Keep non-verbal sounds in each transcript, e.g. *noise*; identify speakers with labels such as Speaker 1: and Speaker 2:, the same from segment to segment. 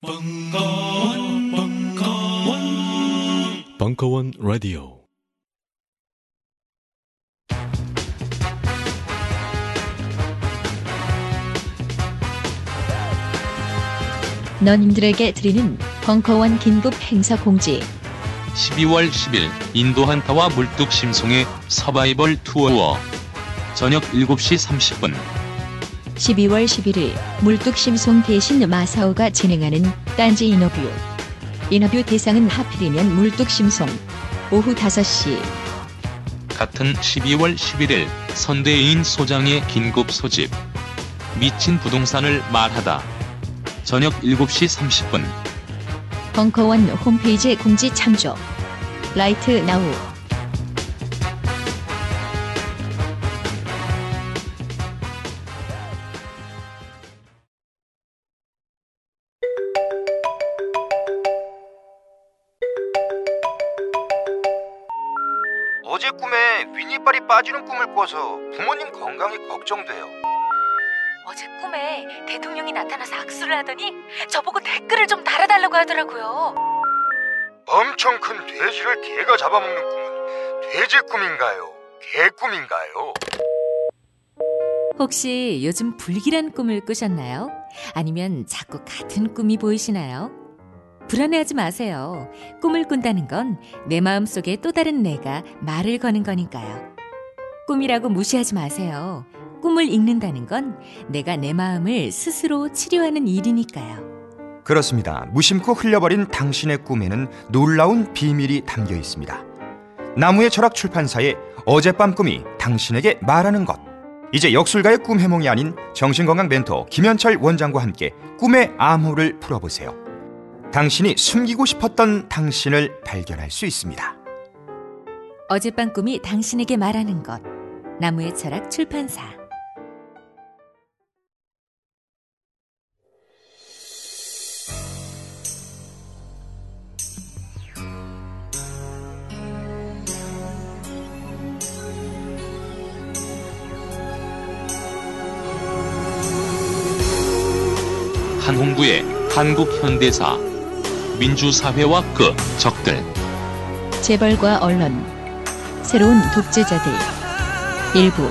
Speaker 1: 벙커원, 벙커원, 벙커원 라디오. 너님들에게 드리는 벙커원 긴급 행사 공지.
Speaker 2: 12월 10일 인도 한타와 물뚝 심송의 서바이벌 투어 저녁 7시 30분
Speaker 1: 12월 11일 물뚝심송 대신 마사오가 진행하는 딴지 인터뷰. 인터뷰 대상은 하필이면 물뚝심송. 오후 5시.
Speaker 2: 같은 12월 11일 선대인 소장의 긴급 소집. 미친 부동산을 말하다. 저녁 7시 30분.
Speaker 1: 벙커원 홈페이지 공지 참조. 라이트 나우.
Speaker 3: 먹어서 부모님 건강이 걱정돼요.
Speaker 4: 어제 꿈에 대통령이 나타나서 악수를 하더니 저보고 댓글을 좀 달아달라고 하더라고요.
Speaker 3: 엄청 큰 돼지를 개가 잡아먹는 꿈은 돼지 꿈인가요? 개 꿈인가요?
Speaker 1: 혹시 요즘 불길한 꿈을 꾸셨나요? 아니면 자꾸 같은 꿈이 보이시나요? 불안해하지 마세요. 꿈을 꾼다는 건 내 마음속에 또 다른 내가 말을 거는 거니까요. 꿈이라고 무시하지 마세요. 꿈을 읽는다는 건 내가 내 마음을 스스로 치료하는 일이니까요.
Speaker 5: 그렇습니다. 무심코 흘려버린 당신의 꿈에는 놀라운 비밀이 담겨 있습니다. 나무의 철학 출판사의 어젯밤 꿈이 당신에게 말하는 것. 이제 역술가의 꿈 해몽이 아닌 정신건강 멘토 김현철 원장과 함께 꿈의 암호를 풀어보세요. 당신이 숨기고 싶었던 당신을 발견할 수 있습니다.
Speaker 1: 어젯밤 꿈이 당신에게 말하는 것. 나무의 철학 출판사
Speaker 2: 한홍구의 한국 현대사 민주사회와 그 적들
Speaker 1: 재벌과 언론 새로운 독재자들 일부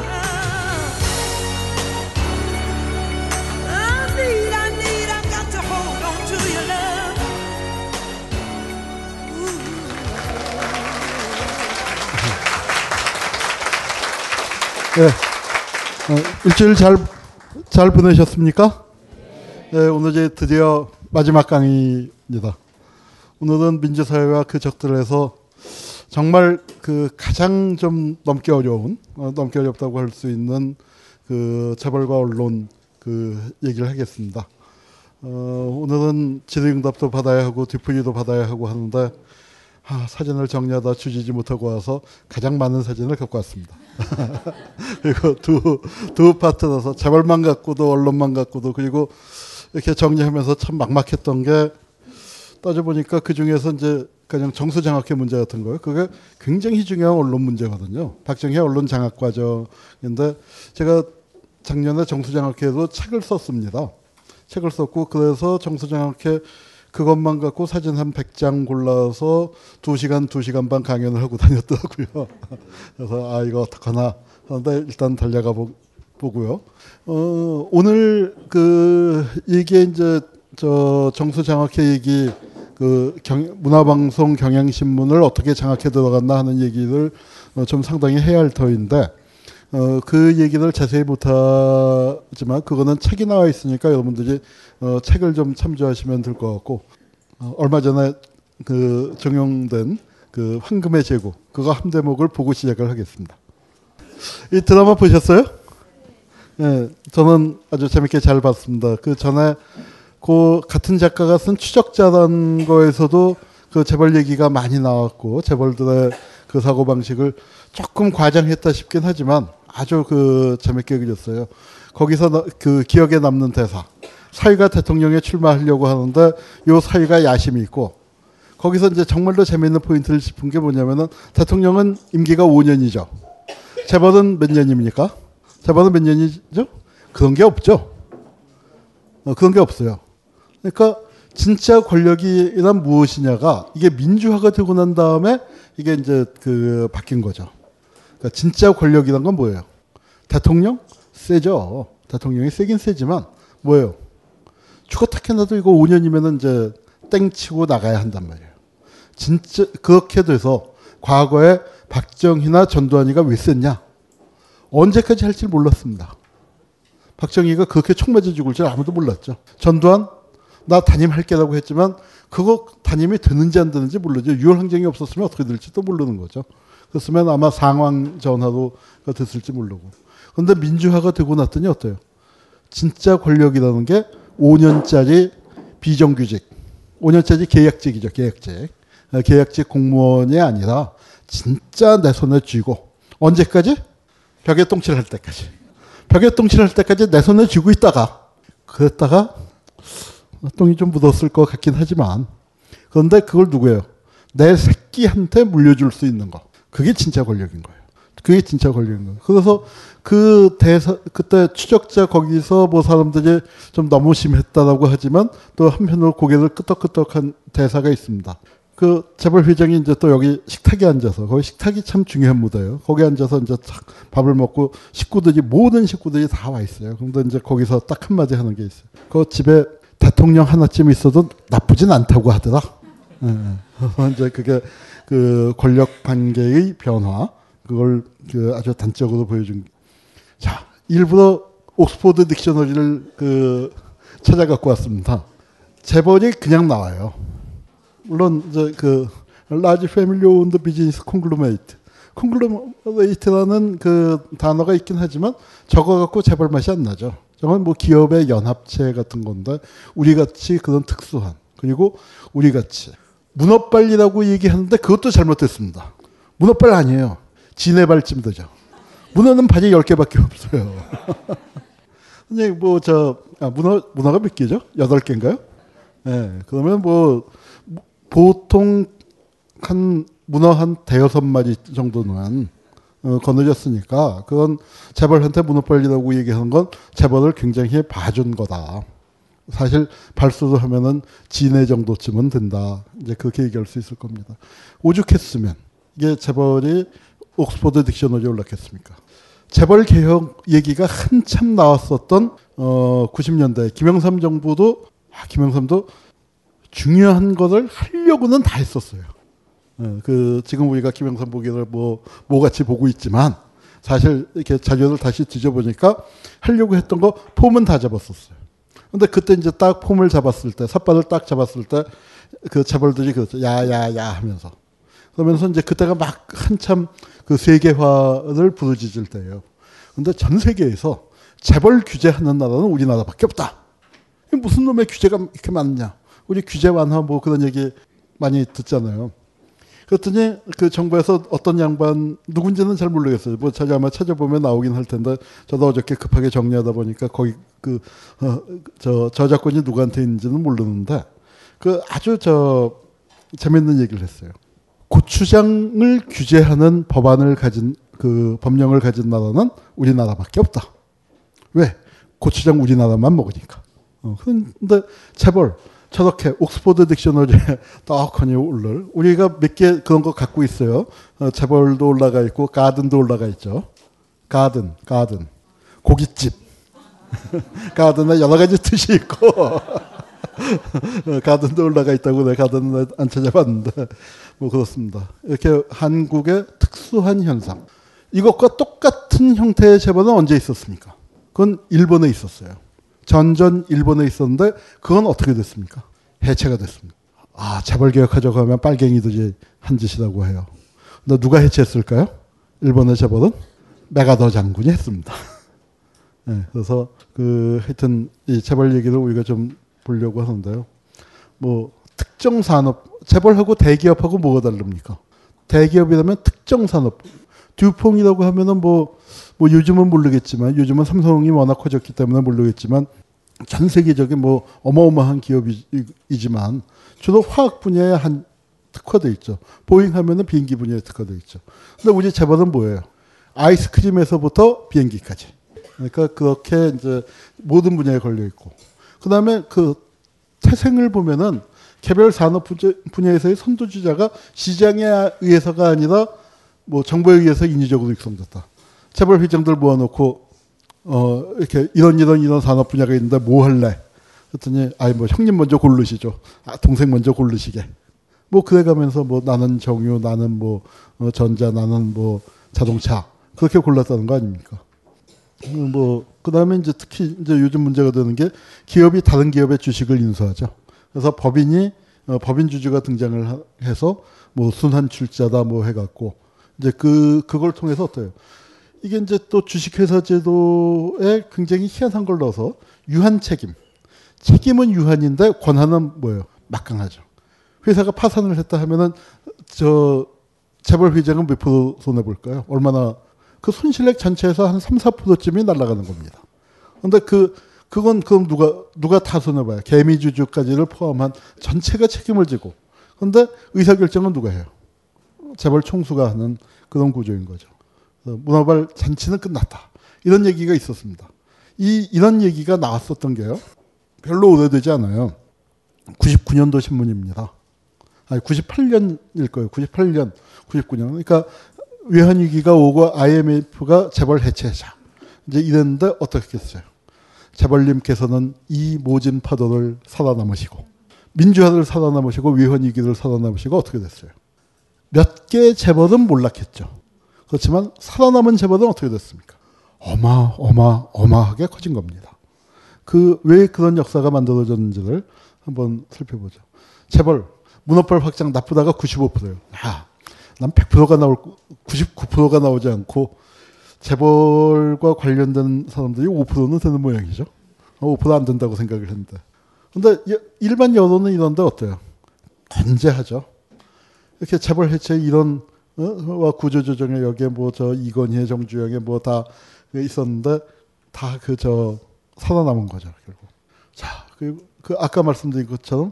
Speaker 6: 예. 일주일 잘, 잘 보내셨습니까? 예, 오늘 이제 드디어 마지막 강의입니다. 오늘은 민주사회와 그 적들에서 정말 그 가장 좀 넘기 어려운 어, 넘기 어렵다고 할 수 있는 그 재벌과 언론 그 얘기를 하겠습니다. 어, 오늘은 질의응답도 받아야 하고 뒷풀이도 받아야 하고 하는데 아, 사진을 정리하다 주지지 못하고 와서 가장 많은 사진을 갖고 왔습니다. *laughs* 그리고 두두 파트라서 재벌만 갖고도 언론만 갖고도 그리고 이렇게 정리하면서 참 막막했던 게 따져보니까 그 중에서 이제 그냥 정수 장학회 문제 같은 거요. 그게 굉장히 중요한 언론 문제거든요. 박정희 언론 장학 과정인데 제가 작년에 정수 장학회에도 책을 썼습니다. 책을 썼고 그래서 정수 장학회 그것만 갖고 사진 한 100장 골라서 2시간 2시간 반 강연을 하고 *laughs* 다녔더라고요. 그래서 아 이거 어떡하나 그런데 일단 달려가 보, 보고요. 어, 오늘 그 이게 이제 저 정수 장학회 얘기 그 경, 문화방송 경향신문을 어떻게 장악해 들어갔나 하는 얘기를 어, 좀 상당히 해야 할 터인데 어, 그 얘기를 자세히 못하지만 그거는 책이 나와 있으니까 여러분들이 어, 책을 좀 참조하시면 될 것 같고 어, 얼마 전에 그 정용된 그 황금의 제고 그거 한 대목을 보고 시작을 하겠습니다. 이 드라마 보셨어요? 네, 저는 아주 재밌게 잘 봤습니다. 그 전에 그 같은 작가가 쓴 추적자란 거에서도 그 재벌 얘기가 많이 나왔고 재벌들의 그 사고 방식을 조금 과장했다 싶긴 하지만 아주 그 재밌게 읽었어요. 거기서 그 기억에 남는 대사. 사위가 대통령에 출마하려고 하는데 요 사위가 야심이 있고 거기서 이제 정말로 재밌는 포인트를 짚은 게 뭐냐면은 대통령은 임기가 5년이죠. 재벌은 몇 년입니까? 재벌은 몇 년이죠? 그런 게 없죠. 어, 그런 게 없어요. 그러니까 진짜 권력이란 무엇이냐가 이게 민주화가 되고 난 다음에 이게 이제 그 바뀐 거죠. 그러니까 진짜 권력이란 건 뭐예요? 대통령? 세죠. 대통령이 세긴 세지만 뭐예요? 죽어탁해 나도 이거 5년이면은 이제 땡치고 나가야 한단 말이에요. 진짜 그렇게 돼서 과거에 박정희나 전두환이가 왜쎘냐 언제까지 할지 몰랐습니다. 박정희가 그렇게 총 맞아 죽을 줄 아무도 몰랐죠. 전두환 나 담임할 게라고 했지만 그거 담임이 되는지 안 되는지 모르죠. 유월 항쟁이 없었으면 어떻게 될지도 모르는 거죠. 그랬으면 아마 상황 전화도 그 됐을지 모르고. 그런데 민주화가 되고 났더니 어때요? 진짜 권력이라는 게 5년짜리 비정규직, 5년짜리 계약직이죠. 계약직. 아, 계약직 공무원이 아니라 진짜 내 손에 쥐고 언제까지? 벽에 똥칠할 때까지. 벽에 똥칠할 때까지 내 손에 쥐고 있다가 그랬다가 똥이 좀 묻었을 것 같긴 하지만 그런데 그걸 누구예요? 내 새끼한테 물려줄 수 있는 거. 그게 진짜 권력인 거예요. 그게 진짜 권력인 거예요. 그래서 그 대사, 그때 추적자 거기서 뭐 사람들이 좀 너무 심했다라고 하지만 또 한편으로 고개를 끄덕끄덕한 대사가 있습니다. 그 재벌 회장이 이제 또 여기 식탁에 앉아서 거기 식탁이 참 중요한 무대예요. 거기 앉아서 이제 탁 밥을 먹고 식구들이 모든 식구들이 다 와 있어요. 근데 이제 거기서 딱 한마디 하는 게 있어요. 그 집에 대통령 하나쯤 있어도 나쁘진 않다고 하더라. 그 *laughs* 이제 그게 그 권력 관계의 변화 그걸 그 아주 단적으로 보여준. 자 일부러 옥스포드 딕셔너리를 그 찾아 갖고 왔습니다. 재벌이 그냥 나와요. 물론 이제 그 라지 패밀리 온드 비즈니스 콩글로메이트 콩글로메이트라는 그 단어가 있긴 하지만 적어 갖고 재벌 맛이 안 나죠. 정말 뭐 기업의 연합체 같은 건데 우리 같이 그런 특수한 그리고 우리 같이 문어빨이라고 얘기하는데 그것도 잘못됐습니다. 문어빨 아니에요. 진해발찜도죠. 문어는 바지 10개밖에 없어요. 근데 *laughs* 뭐저 아, 문어 문어가 몇 개죠? 여덟 개인가요 예. 네, 그러면 뭐 보통 한 문어 한 대여섯 마리 정도는 건 어, 거느렸으니까 그건 재벌한테 문을 벌리라고 얘기하는 건 재벌을 굉장히 봐준 거다. 사실 발수를 하면은 지해 정도쯤은 된다. 이제 그렇게 얘기할 수 있을 겁니다. 오죽했으면 이게 재벌이 옥스퍼드 딕셔너리에 올랐겠습니까? 재벌 개혁 얘기가 한참 나왔었던 어 90년대 김영삼 정부도 아 김영삼도 중요한 것을 하려고는 다 했었어요. 예, 그 지금 우리가 김영삼 보기를 뭐 뭐같이 보고 있지만 사실 이렇게 자료를 다시 뒤져보니까 하려고 했던 거 폼은 다 잡았었어요. 근데 그때 이제 딱 폼을 잡았을 때 삿발을 딱 잡았을 때 그 재벌들이 그 야야야 하면서 그러면서 이제 그때가 막 한참 그 세계화를 부르짖을 때예요. 근데 전 세계에서 재벌 규제하는 나라는 우리나라밖에 없다. 무슨 놈의 규제가 이렇게 많냐? 우리 규제 완화 뭐 그런 얘기 많이 듣잖아요. 그랬더니 그 정부에서 어떤 양반 누군지는 잘 모르겠어요. 뭐 자기 아마 찾아보면 나오긴 할 텐데 저도 어저께 급하게 정리하다 보니까 거기 그저 어, 저작권이 누구한테 있는지는 모르는데 그 아주 저 재밌는 얘기를 했어요. 고추장을 규제하는 법안을 가진 그 법령을 가진 나라는 우리나라밖에 없다. 왜? 고추장 우리나라만 먹으니까. 어, 근데 재벌 저렇게 옥스퍼드 딕셔너리에 떡하니 오를 우리가 몇 개 그런 거 갖고 있어요. 어, 재벌도 올라가 있고 가든도 올라가 있죠. 가든, 가든, 고깃집. *laughs* 가든에 여러 가지 뜻이 있고 *laughs* 어, 가든도 올라가 있다고 내가 가든안 찾아봤는데 뭐 그렇습니다. 이렇게 한국의 특수한 현상. 이것과 똑같은 형태의 재벌은 언제 있었습니까? 그건 일본에 있었어요. 전전 일본에 있었는데 그건 어떻게 됐습니까? 해체가 됐습니다. 아 재벌 개혁하자고 하면 빨갱이들이 한 짓이라고 해요. 근데 누가 해체했을까요? 일본의 재벌은 메가더 장군이 했습니다. *laughs* 네, 그래서 그 하여튼 이 재벌 얘기를 우리가 좀 보려고 하는데요. 뭐 특정 산업 재벌하고 대기업하고 뭐가 다릅니까? 대기업이라면 특정 산업 듀퐁이라고 하면은 뭐, 뭐 요즘은 모르겠지만 요즘은 삼성이 워낙 커졌기 때문에 모르겠지만 전 세계적인 뭐 어마어마한 기업이지만 주로 화학 분야에 한 특화돼 있죠. 보잉 하면은 비행기 분야에 특화돼 있죠. 근데 우리 재벌은 뭐예요? 아이스크림에서부터 비행기까지. 그러니까 그렇게 이제 모든 분야에 걸려 있고. 그다음에 그 태생을 보면은 개별 산업 분야에서의 선두주자가 시장에 의해서가 아니라 뭐 정부에 의해서 인위적으로 육성됐다. 체벌 회장들 모아놓고 어 이렇게 이런 이런 이런 산업 분야가 있는데 뭐 할래? 그랬더니 아이 뭐 형님 먼저 고르시죠. 아 동생 먼저 고르시게. 뭐 그래가면서 뭐 나는 정유, 나는 뭐 어, 전자, 나는 뭐 자동차 그렇게 골랐다는 거 아닙니까? 음, 뭐 그다음에 이제 특히 이제 요즘 문제가 되는 게 기업이 다른 기업의 주식을 인수하죠. 그래서 법인이 어, 법인 주주가 등장을 해서 뭐 순환 출자다 뭐 해갖고 이제 그 그걸 통해서 어때요? 이게 이제 또 주식회사 제도에 굉장히 희한한 걸 넣어서 유한 책임. 책임은 유한인데 권한은 뭐예요? 막강하죠. 회사가 파산을 했다 하면은 저 재벌 회장은 몇 프로 손해 볼까요? 얼마나 그 손실액 전체에서 한 3, 4%쯤이 날아가는 겁니다. 근데 그 그건 그럼 누가 누가 다 손해 봐요? 개미 주주까지를 포함한 전체가 책임을 지고. 근데 의사 결정은 누가 해요? 재벌 총수가 하는 그런 구조인 거죠. 문화발 잔치는 끝났다. 이런 얘기가 있었습니다. 이, 이런 얘기가 나왔었던 게요. 별로 오래되지 않아요. 99년도 신문입니다. 아니, 98년일 거예요. 98년, 99년. 그러니까 외환위기가 오고 IMF가 재벌 해체하자. 이제 이랬는데 어떻게 어요 재벌님께서는 이 모진 파도를 살아남으시고, 민주화를 살아남으시고, 외환위기를 살아남으시고, 어떻게 됐어요? 몇 개의 재벌은 몰락했죠. 그렇지만 살아남은 재벌은 어떻게 됐습니까? 어마어마어마하게 커진 겁니다. 그 왜 그런 역사가 만들어졌는지를 한번 살펴보죠. 재벌 문어벌 확장 나쁘다가 95%예요. 야, 난 100%가 나올 99%가 나오지 않고 재벌과 관련된 사람들이 5%는 되는 모양이죠. 5%안 어, 된다고 생각을 했는데. 근데 일반 여론은 이런데 어때요? 건재하죠. 이렇게 재벌 해체 이런 어? 구조조정에 여기에 뭐 저 이건희 정주영에 뭐 다 있었는데 다 그 저 살아남은 거죠 결국. 자그그 아까 말씀드린 것처럼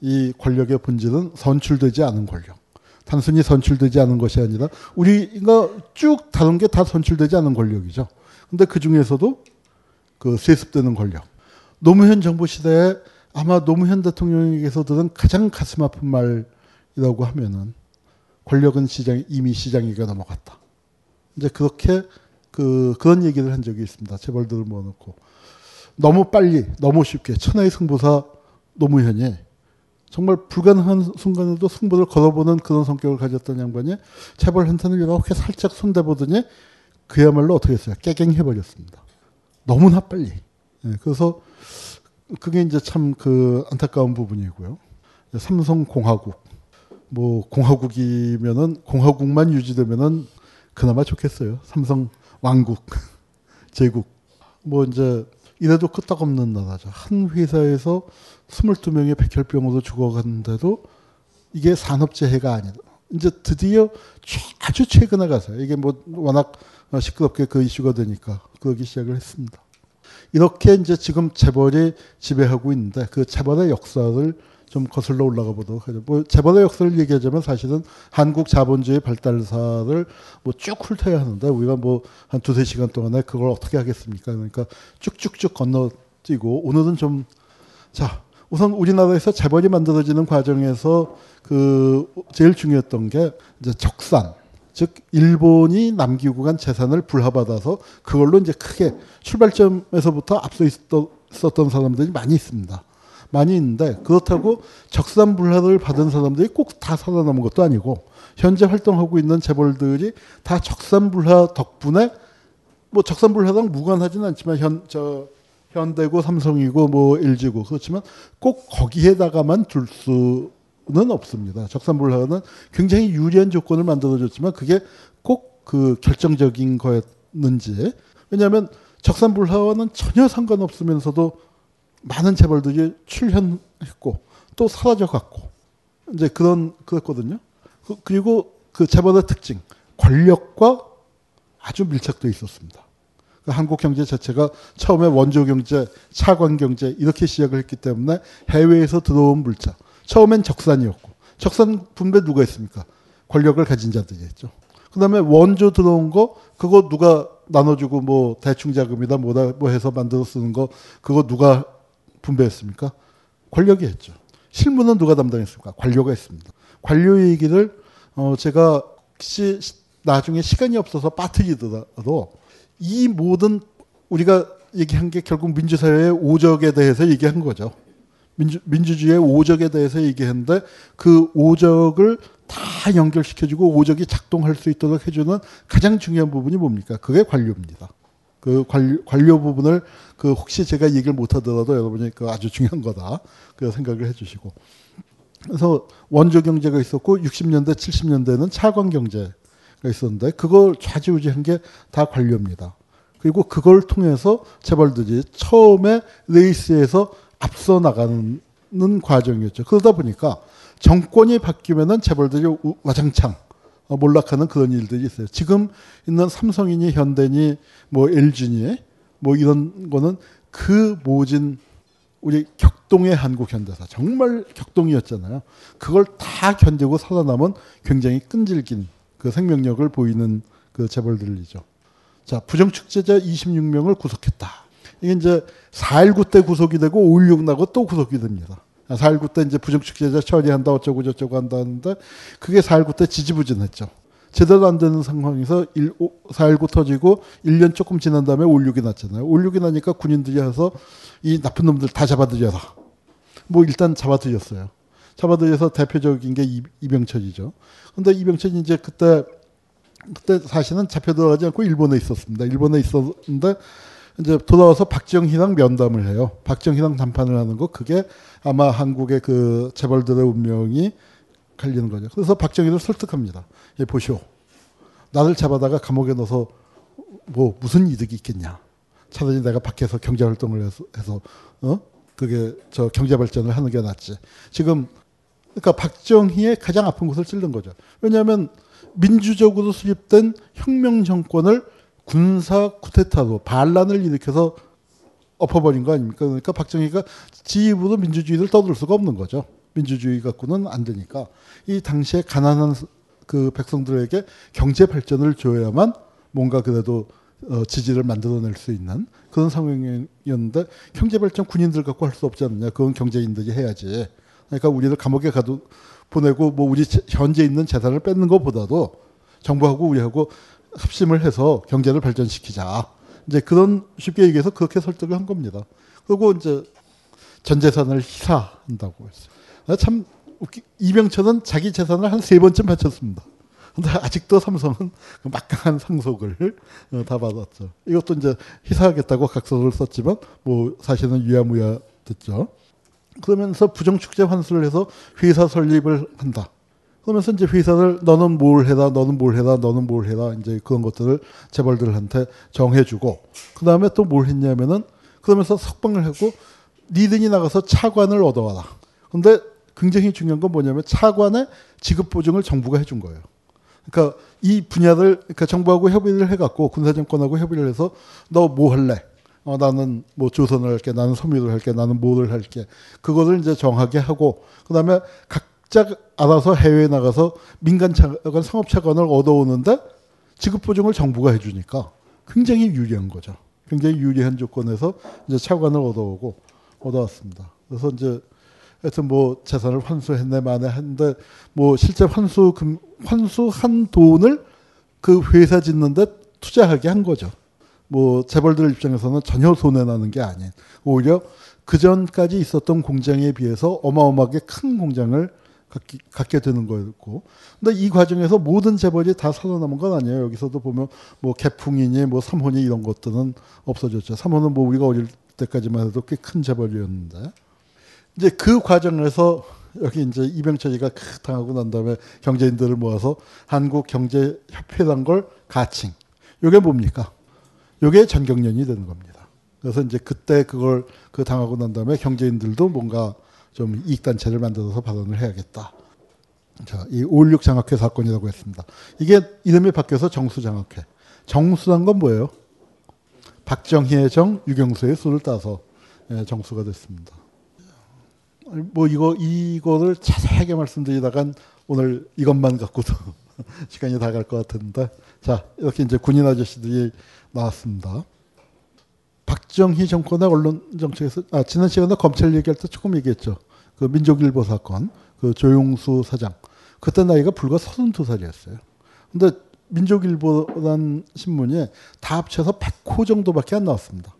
Speaker 6: 이 권력의 본질은 선출되지 않은 권력. 단순히 선출되지 않은 것이 아니라 우리가 쭉 다른 게 다 선출되지 않은 권력이죠. 근데 그 중에서도 그 세습되는 권력. 노무현 정부 시대에 아마 노무현 대통령에게서 들은 가장 가슴 아픈 말 이라고 하면은 권력은 시장 이미 시장에게 넘어갔다. 이제 그렇게 그 그런 얘기를 한 적이 있습니다. 재벌들을 모아놓고 너무 빨리 너무 쉽게 천하의 승부사 노무현이 정말 불가능한 순간에도 승부를 걸어보는 그런 성격을 가졌던 양반이 재벌한테는 이렇게 살짝 손대보더니 그야말로 어떻게 했어요? 깨갱해버렸습니다. 너무나 빨리. 예, 그래서 그게 이제 참 그 안타까운 부분이고요. 삼성공화국. 뭐 공화국이면은 공화국만 유지되면은 그나마 좋겠어요. 삼성 왕국, *laughs* 제국. 뭐 이제 이래도 끄떡없는 나라죠. 한 회사에서 22명의 백혈병으로 죽어갔는데도 이게 산업재해가 아니다. 이제 드디어 아주 최근에 가서 이게 뭐 워낙 시끄럽게 그 이슈가 되니까 그러기 시작을 했습니다. 이렇게 이제 지금 재벌이 지배하고 있는데 그 재벌의 역사를 좀 거슬러 올라가 보도록 하죠. 뭐 재벌의 역사를 얘기하자면 사실은 한국 자본주의 발달사를 뭐 쭉 훑어야 하는데 우리가 뭐 한 두세 시간 동안에 그걸 어떻게 하겠습니까? 그러니까 쭉쭉쭉 건너뛰고 오늘은 좀 자, 우선 우리나라에서 재벌이 만들어지는 과정에서 그 제일 중요했던 게 이제 적산 즉 일본이 남기고 간 재산을 불화받아서 그걸로 이제 크게 출발점에서부터 앞서 있었던 사람들이 많이 있습니다. 많이 있는데 그렇다고 적산불화를 받은 사람들이 꼭 다 살아남은 것도 아니고 현재 활동하고 있는 재벌들이 다 적산불화 덕분에 뭐 적산불화랑 무관하진 않지만 현 저 현대고 삼성이고 뭐 LG고 그렇지만 꼭 거기에다가만 둘 수는 없습니다. 적산불화는 굉장히 유리한 조건을 만들어줬지만 그게 꼭 그 결정적인 거였는지 왜냐하면 적산불화와는 전혀 상관없으면서도 많은 재벌들이 출현했고 또 사라져갔고 이제 그런 그랬거든요. 그, 그리고 그 재벌의 특징 권력과 아주 밀착돼 있었습니다. 그 한국 경제 자체가 처음에 원조 경제, 차관 경제 이렇게 시작을 했기 때문에 해외에서 들어온 물자. 처음엔 적산이었고 적산 분배 누가 했습니까? 권력을 가진 자들이 했죠. 그다음에 원조 들어온 거 그거 누가 나눠주고 뭐 대충 자금이다 뭐다 뭐 해서 만들어 쓰는 거 그거 누가 분배했습니까? 권력이 했죠. 실무는 누가 담당했습니까? 관료가 했습니다. 관료 얘기를 어 제가 혹시 나중에 시간이 없어서 빠뜨리더라도 이 모든 우리가 얘기한 게 결국 민주사회의 오적에 대해서 얘기한 거죠. 민주, 민주주의의 오적에 대해서 얘기했는데 그 오적을 다 연결시켜주고 오적이 작동할 수 있도록 해주는 가장 중요한 부분이 뭡니까? 그게 관료입니다. 그 관, 관료 부분을 그 혹시 제가 얘기를 못하더라도 여러분이 그 아주 중요한 거다 그 생각을 해주시고 그래서 원조 경제가 있었고 60년대 70년대는 차관 경제가 있었는데 그걸 좌지우지한 게 다 관료입니다. 그리고 그걸 통해서 재벌들이 처음에 레이스에서 앞서 나가는 과정이었죠. 그러다 보니까 정권이 바뀌면은 재벌들이 와장창 어, 몰락하는 그런 일들이 있어요. 지금 있는 삼성이니 현대니 뭐 LG니 뭐 이런 거는 그 모진 우리 격동의 한국 현대사 정말 격동이었잖아요. 그걸 다 견디고 살아남은 굉장히 끈질긴 그 생명력을 보이는 그 재벌들이죠. 자, 부정축제자 26명을 구속했다. 이게 이제 4.19 때 구속이 되고 5.16 나고 또 구속이 됩니다. 4.19때 이제 부정축제자 처리한다 어쩌고 저쩌고 한다는데 그게 4.19때 지지부진했죠. 제대로 안 되는 상황에서 4.19 터지고 1년 조금 지난 다음에 5.6이 났잖아요. 5.6이 나니까 군인들이 와서 이 나쁜 놈들 다잡아들여서뭐 일단 잡아들였어요. 잡아들여서 대표적인 게 이병철이죠. 근데 이병철이 이제 그때 그때 사실은 잡혀 들어가지 않고 일본에 있었습니다. 일본에 있었는데 이제 돌아와서 박정희랑 면담을 해요. 박정희랑 담판을 하는 거 그게 아마 한국의 그 재벌들의 운명이 갈리는 거죠. 그래서 박정희를 설득합니다. 예, 보시오. 나를 잡아다가 감옥에 넣어서 뭐 무슨 이득이 있겠냐. 차라리 내가 밖에서 경제 활동을 해서, 해서 어? 그게 저 경제 발전을 하는 게 낫지. 지금 그러니까 박정희의 가장 아픈 곳을 찔른 거죠. 왜냐하면 민주적으로 수립된 혁명 정권을 군사 쿠데타로 반란을 일으켜서 엎어버린 거 아닙니까? 그러니까 박정희가 지입으로 민주주의를 떠들 수가 없는 거죠. 민주주의 갖고는 안 되니까 이 당시에 가난한 그 백성들에게 경제 발전을 줘야만 뭔가 그래도 어, 지지를 만들어낼 수 있는 그런 상황이었는데 경제 발전 군인들 갖고 할 수 없지 않느냐? 그건 경제인들이 해야지. 그러니까 우리를 감옥에 가도 보내고 뭐 우리 현재 있는 재산을 뺏는 것보다도 정부하고 우리하고 합심을 해서 경제를 발전시키자. 이제 그런 쉽게 얘기해서 그렇게 설득을 한 겁니다. 그리고 이제 전 재산을 희사한다고 했어요. 아, 참 웃기, 이병철은 자기 재산을 한 세 번쯤 바쳤습니다. 근데 아직도 삼성은 그 막강한 상속을 어, 다 받았죠. 이것도 이제 희사하겠다고 각서를 썼지만 뭐 사실은 유야무야 됐죠. 그러면서 부정축제 환수를 해서 회사 설립을 한다. 그러면서 이제 회사를 너는 뭘 해라, 너는 뭘 해라, 너는 뭘 해라 이제 그런 것들을 재벌들한테 정해주고 그 다음에 또 뭘 했냐면은 그러면서 석방을 했고 리든이 나가서 차관을 얻어와라. 근데 굉장히 중요한 건 뭐냐면 차관의 지급 보증을 정부가 해준 거예요. 그러니까 이 분야를 그러니까 정부하고 협의를 해갖고 군사정권하고 협의를 해서 너 뭐 할래? 어, 나는 뭐 조선을 할게, 나는 섬유를 할게, 나는 뭐를 할게. 그거를 이제 정하게 하고, 그 다음에 각 각자 알아서 해외에 나가서 민간 차관, 상업 차관을 얻어오는데 지급 보증을 정부가 해주니까 굉장히 유리한 거죠. 굉장히 유리한 조건에서 이제 차관을 얻어오고 얻어왔습니다. 그래서 이제 하여튼 뭐 재산을 환수했네 만에 한데 뭐 실제 환수 금 환수한 돈을 그 회사 짓는데 투자하게 한 거죠. 뭐 재벌들 입장에서는 전혀 손해 나는 게 아닌 오히려 그 전까지 있었던 공장에 비해서 어마어마하게 큰 공장을 갖기, 갖게 되는 거였고. 근데 이 과정에서 모든 재벌이 다 살아남은 건 아니에요. 여기서도 보면 뭐 개풍이니 뭐 삼혼이 이런 것들은 없어졌죠. 삼혼은 뭐 우리가 어릴 때까지만 해도 꽤 큰 재벌이었는데. 이제 그 과정에서 여기 이제 이병철이가 당하고 난 다음에 경제인들을 모아서 한국 경제 협회란 걸 가칭. 요게 뭡니까? 요게 전경련이 되는 겁니다. 그래서 이제 그때 그걸 그 당하고 난 다음에 경제인들도 뭔가 좀 이익단체를 만들어서 발언을 해야겠다. 자, 이5.16 장학회 사건이라고 했습니다. 이게 이름이 바뀌어서 정수장학회. 정수란 건 뭐예요? 박정희의 정, 유경수의 수를 따서 예, 정수가 됐습니다. 뭐 이거 이거를 자세하게 말씀드리다간 오늘 이것만 갖고도 *laughs* 시간이 다 갈 것 같은데 자 이렇게 이제 군인 아저씨들이 나왔습니다. 박정희 정권의 언론 정책에서 아, 지난 시간에 검찰 얘기할 때 조금 얘기했죠. 그 민족일보 사건, 그 조용수 사장. 그때 나이가 불과 서른두 살이었어요 근데 민족일보란 신문에다 합쳐서 100호 정도밖에 안 나왔습니다.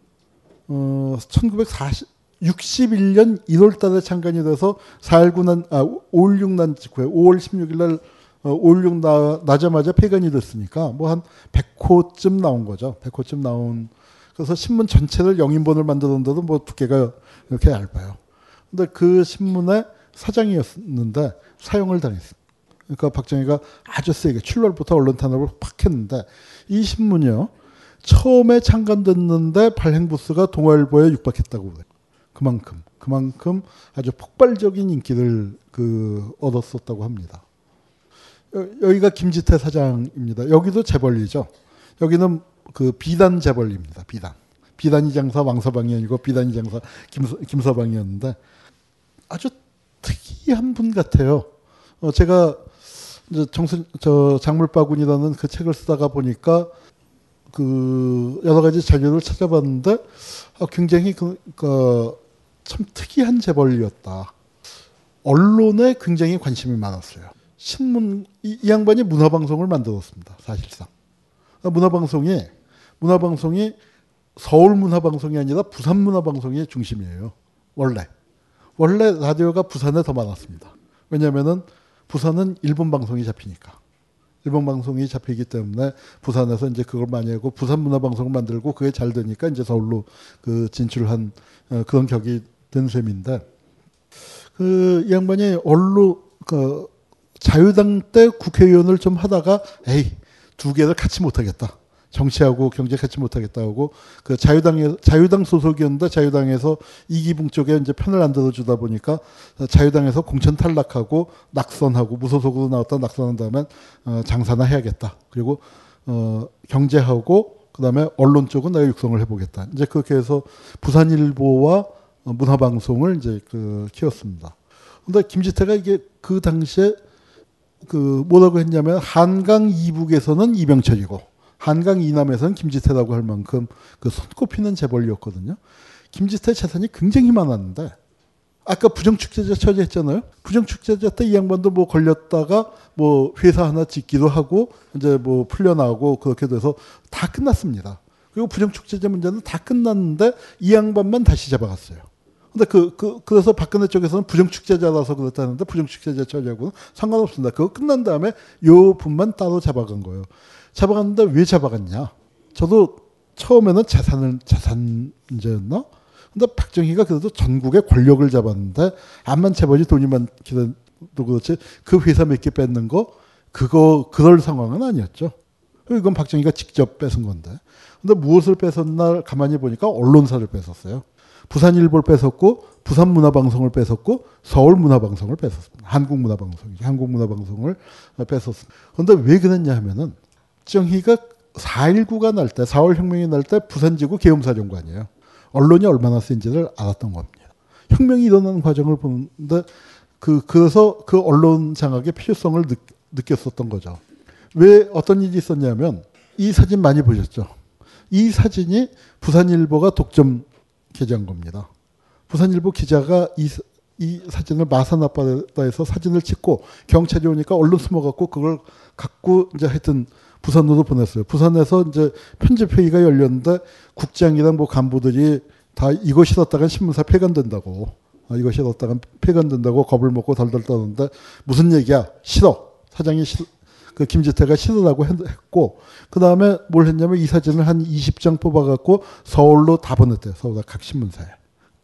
Speaker 6: 어, 1940 61년 1월 달에 창간이 돼서 4.19 난, 아, 5.16난 직후에 5월 16일 날 어, 5.16 나, 나자마자 폐간이 됐으니까 뭐한 100호쯤 나온 거죠. 100호쯤 나온 그래서 신문 전체를 영인본을 만들었는데도 뭐 두께가 이렇게 얇아요. 근데 그 신문의 사장이었는데 사형을 당했습니 그러니까 박정희가 아주 세게 출발부터 언론 탄압을 팍 했는데 이 신문이요. 처음에 창간됐는데 발행부스가 동아일보에 육박했다고 그래요. 그만큼 그만큼 아주 폭발적인 인기를 그 얻었었다고 합니다. 여기가 김지태 사장입니다. 여기도 재벌이죠. 여기는 그 비단 재벌입니다. 비단. 비단이 장사 왕서방이아니고 비단이 장사 김, 서방이었는데 아주 특이한 분 같아요. 어, 제가 정순, 저 작물바구니라는 그 책을 쓰다가 보니까 그 여러 가지 자료를 찾아봤는데 아, 굉장히 그, 그, 참 특이한 재벌이었다. 언론에 굉장히 관심이 많았어요. 신문 이, 이 양반이 문화방송을 만들었습니다. 사실상 아, 문화방송이 문화방송이 서울 문화방송이 아니라 부산 문화방송의 중심이에요. 원래. 원래 라디오가 부산에 더 많았습니다. 왜냐면은 부산은 일본 방송이 잡히니까. 일본 방송이 잡히기 때문에 부산에서 이제 그걸 많이 하고 부산 문화방송을 만들고 그게 잘 되니까 이제 서울로 그 진출한 어, 그런 격이 된 셈인데 그 양반이 언론 그 자유당 때 국회의원을 좀 하다가 에이 두 개를 같이 못 하겠다. 정치하고 경제 같이 못하겠다고 그 자유당에 자유당 소속이었는데 자유당에서 이기붕 쪽에 이제 편을 안 들어주다 보니까 자유당에서 공천 탈락하고 낙선하고 무소속으로 나왔다 낙선한 다면 어, 장사나 해야겠다 그리고 어, 경제하고 그다음에 언론 쪽은 내가 육성을 해보겠다 이제 그렇게 해서 부산일보와 문화방송을 이제 그 키웠습니다. 근데 김지태가 이게 그 당시에 그 뭐라고 했냐면 한강 이북에서는 이병철이고 한강 이남에서는 김지태라고 할 만큼 그 손꼽히는 재벌이었거든요. 김지태 재산이 굉장히 많았는데 아까 부정축제자 처리했잖아요. 부정축제자때 이 양반도 뭐 걸렸다가 뭐 회사 하나 짓기도 하고 이제 뭐 풀려나고 그렇게 돼서 다 끝났습니다. 그리고 부정축제자 문제는 다 끝났는데 이 양반만 다시 잡아갔어요. 근데 그, 그, 그래서 박근혜 쪽에서는 부정축제자라서 그렇다는데 부정축제자 처리하고는 상관없습니다. 그거 끝난 다음에 요 분만 따로 잡아간 거예요. 잡아갔는데 왜 잡아갔냐? 저도 처음에는 재산을 재산제였나? 근데 박정희가 그래도 전국의 권력을 잡았는데 암만 채벌지 돈이 만기다도 그렇지 그 회사 몇 개 뺏는 거 그거 그럴 상황은 아니었죠. 이건 박정희가 직접 뺏은 건데. 근데 무엇을 뺏었나 가만히 보니까 언론사를 뺏었어요. 부산일보를 뺏었고 부산문화방송을 뺏었고 서울문화방송을 뺏었습니다. 한국문화방송이죠. 한국문화방송을 뺏었습니다. 그런데 왜 그랬냐 하면은 박정희가 4.19가 날 때, 4월 혁명이 날 때 부산지구 계엄사령관이에요. 언론이 얼마나 센지를 알았던 겁니다. 혁명이 일어나는 과정을 보는데 그, 그래서 그 언론 장악의 필요성을 느, 느꼈었던 거죠. 왜 어떤 일이 있었냐면 이 사진 많이 보셨죠? 이 사진이 부산일보가 독점 게재한 겁니다. 부산일보 기자가 이, 이 사진을 마산 앞바다에서 사진을 찍고 경찰이 오니까 얼른 숨어갖고 그걸 갖고 이제 하여튼 부산으로 보냈어요. 부산에서 이제 편집회의가 열렸는데 국장이랑 뭐 간부들이 다 이거 싫었다간 신문사 폐간된다고 아, 이거 싫었다간 폐간된다고 겁을 먹고 달달 떠는데 무슨 얘기야 싫어 사장이 싫어 그 김지태가 싫으라고 했고 그 다음에 뭘 했냐면 이 사진을 한 20장 뽑아갖고 서울로 다 보냈대요. 서울 각 신문사에.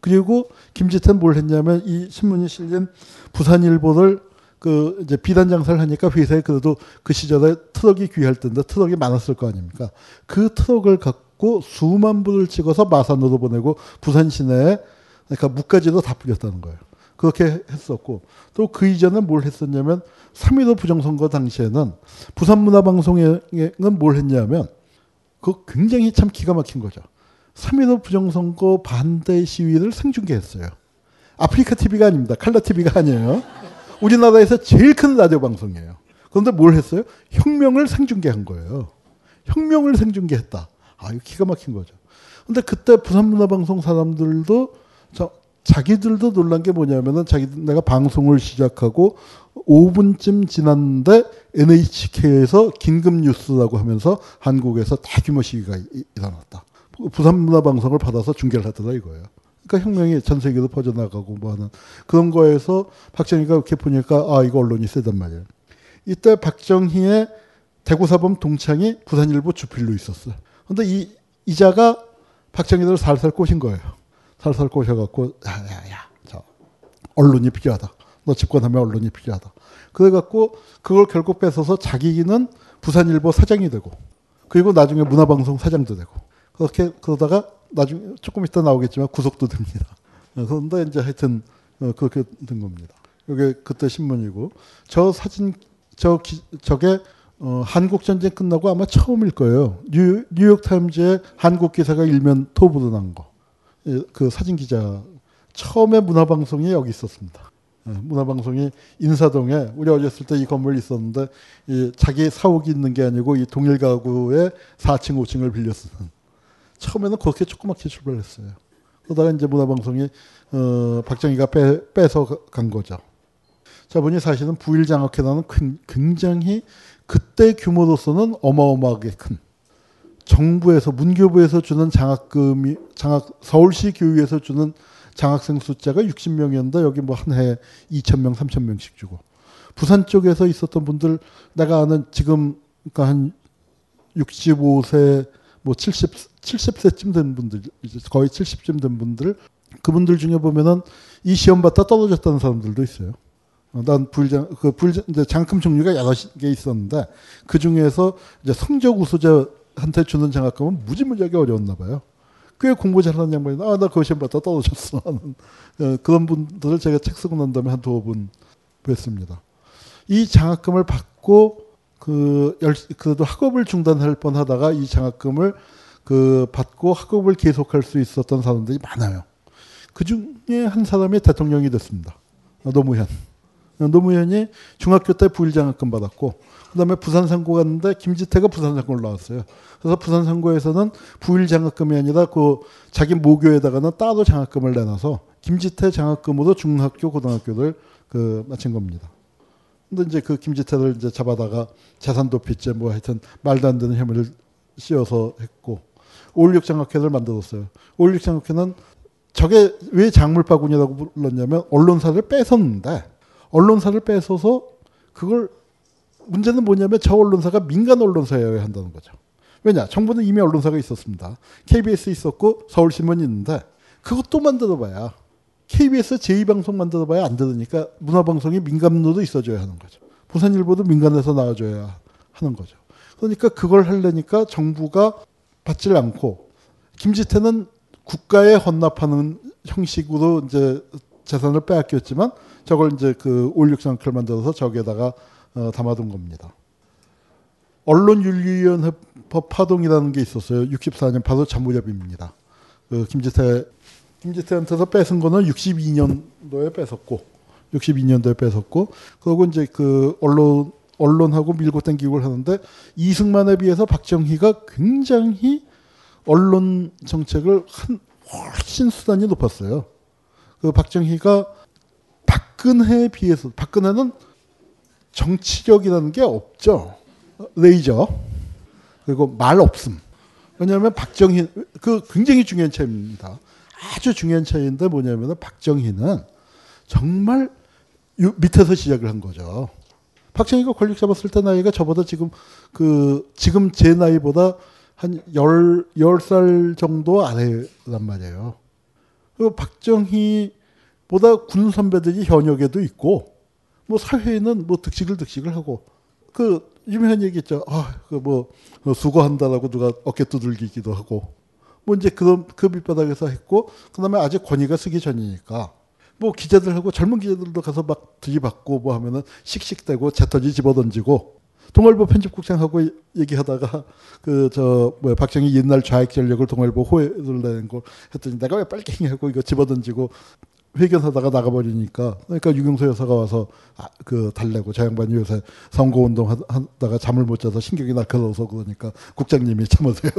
Speaker 6: 그리고 김지태는 뭘 했냐면 이 신문이 실린 부산일보를 그 이제 비단 장사를 하니까 회사에 그래도 그 시절에 트럭이 귀할 텐데 트럭이 많았을 거 아닙니까? 그 트럭을 갖고 수만 부를 찍어서 마산으로 보내고 부산 시내에 그러니까 무까지도 다 뿌렸다는 거예요. 그렇게 했었고 또 그 이전에 뭘 했었냐면 3.15 부정선거 당시에는 부산문화방송은 뭘 했냐면 그 굉장히 참 기가 막힌 거죠. 3.15 부정선거 반대 시위를 생중계했어요. 아프리카 TV가 아닙니다. 칼라 TV가 아니에요. 우리나라에서 제일 큰 라디오 방송이에요. 그런데 뭘 했어요? 혁명을 생중계한 거예요. 혁명을 생중계했다. 아, 이거 기가 막힌 거죠. 근데 그때 부산문화방송 사람들도 저, 자기들도 놀란 게 뭐냐면은 자기 내가 방송을 시작하고 5분쯤 지났는데 NHK에서 긴급 뉴스라고 하면서 한국에서 대규모 시위가 일어났다. 부산문화방송을 받아서 중계를 하더라 이거예요. 그러니까 혁명이 전 세계로 퍼져나가고 뭐 하는 그런 거에서 박정희가 이렇게 보니까 아 이거 언론이 세단 말이에요. 이때 박정희의 대구사범 동창이 부산일보 주필로 있었어. 근데 이 이자가 박정희를 살살 꼬신 거예요. 살살 꼬셔갖고 야야야 저 언론이 필요하다. 너 집권하면 언론이 필요하다. 그래갖고 그걸 결국 뺏어서 자기는 부산일보 사장이 되고 그리고 나중에 문화방송 사장도 되고 그렇게 그러다가 나중에 조금 이따 나오겠지만 구속도 됩니다. 어, 그런데 이제 하여튼 어, 그렇게 된 겁니다. 이게 그때 신문이고 저 사진 저 기, 저게 어, 한국 전쟁 끝나고 아마 처음일 거예요. 뉴, 뉴욕 타임즈에 한국 기사가 일면 토보도 난 거. 예, 그 사진 기자 처음에 문화방송이 여기 있었습니다. 예, 문화방송이 인사동에 우리 어렸을 때 이 건물 있었는데 이 자기 사옥이 있는 게 아니고 이 동일 가구에 4층 5층을 빌려 쓰는 처음에는 그렇게 조그맣게 출발했어요. 그러다가 이제 문화방송이 어, 박정희가 빼, 빼서 간 거죠. 자본이 사실은 부일장학회라는 굉장히 그때 규모로서는 어마어마하게 큰 정부에서 문교부에서 주는 장학금이 장학 서울시 교육에서 주는 장학생 숫자가 60명이었는데 여기 뭐 한 해 2,000명, 3,000명씩 주고 부산 쪽에서 있었던 분들 내가 아는 지금 그러니까 한 65세 뭐 70, 70세쯤 된 분들, 거의 70쯤 된 분들, 그분들 중에 보면은 이 시험 봤다 떨어졌다는 사람들도 있어요. 어, 난 불장, 그 불장, 이제 장금 종류가 여러 개 있었는데 그 중에서 이제 성적 우수자한테 주는 장학금은 무지무지하게 어려웠나 봐요. 꽤 공부 잘하는 양반이 아, 나그 시험 봤다 떨어졌어. *laughs* 하는 어, 그런 분들을 제가 책 쓰고 난 다음에 한 두어 분 뵀습니다. 이 장학금을 받고 그, 열, 그래도 학업을 중단할 뻔 하다가 이 장학금을 그 받고 학업을 계속할 수 있었던 사람들이 많아요. 그 중에 한 사람이 대통령이 됐습니다. 노무현. 노무현이 중학교 때 부일장학금 받았고 그다음에 부산 상고 갔는데 김지태가 부산 상고를 나왔어요. 그래서 부산 상고에서는 부일장학금이 아니라 그 자기 모교에다가는 따로 장학금을 내놔서 김지태 장학금으로 중학교 고등학교를 그 마친 겁니다. 근데 이제 그 김지태를 이제 잡아다가 재산 도피죄 뭐 하여튼 말도 안 되는 혐의를 씌워서 했고 올육장학회를 만들었어요. 올육장학회는 저게 왜 작물 바구니라고 불렀냐면 언론사를 뺏었는데 언론사를 뺏어서 그걸 문제는 뭐냐면 저 언론사가 민간 언론사여야 한다는 거죠. 왜냐? 정부는 이미 언론사가 있었습니다. KBS 있었고 서울신문 있는데 그것도 만들어봐야 KBS 제2방송 만들어봐야 안 되니까 문화방송이 민간으로 있어줘야 하는 거죠. 부산일보도 민간에서 나와줘야 하는 거죠. 그러니까 그걸 하려니까 정부가 받질 않고 김지태는 국가에 헌납하는 형식으로 이제 재산을 빼앗겼지만 저걸 이제 그 올육상클 만들어서 저기에다가 어, 담아둔 겁니다. 언론윤리위원회 파동이라는 게 있었어요. 64년 바로 잠무렵입니다. 그 김지태 김지태한테서 뺏은 거는 62년도에 뺏었고 62년도에 뺏었고 그리고 이제 그 언론 언론하고 밀고 당기고 하는데 이승만에 비해서 박정희가 굉장히 언론 정책을 한 훨씬 수단이 높았어요. 그 박정희가 박근혜에 비해서 박근혜는 정치력이라는 게 없죠. 레이저 그리고 말 없음. 왜냐하면 박정희 그 굉장히 중요한 차이입니다. 아주 중요한 차이인데 뭐냐면 박정희는 정말 밑에서 시작을 한 거죠. 박정희가 권력 잡았을 때 나이가 저보다 지금 그 지금 제 나이보다 한 열 열 살 정도 아래란 말이에요. 그 박정희보다 군 선배들이 현역에도 있고 뭐 사회에는 뭐 득식을 득식을 하고 그 유명한 얘기 있죠. 아, 그뭐 뭐 수고한다라고 누가 어깨 두들기기도 하고 뭐 이제 그그 밑바닥에서 했고 그다음에 아직 권위가 쓰기 전이니까 뭐 기자들하고 젊은 기자들도 가서 막 들이받고 뭐 하면은 씩씩대고 재터이 집어던지고 동아일보 편집국장하고 얘기하다가 그 저 뭐 박정희 옛날 좌익 전력을 동아일보 호해를 내는 걸 했더니 내가 왜 빨갱이하고 이거 집어던지고 회견하다가 나가버리니까 그러니까 유경수 여사가 와서 아, 그 달래고 저 양반이 요새 선거운동 하다가 잠을 못 자서 신경이 날카로워서 그러니까 국장님이 참으세요.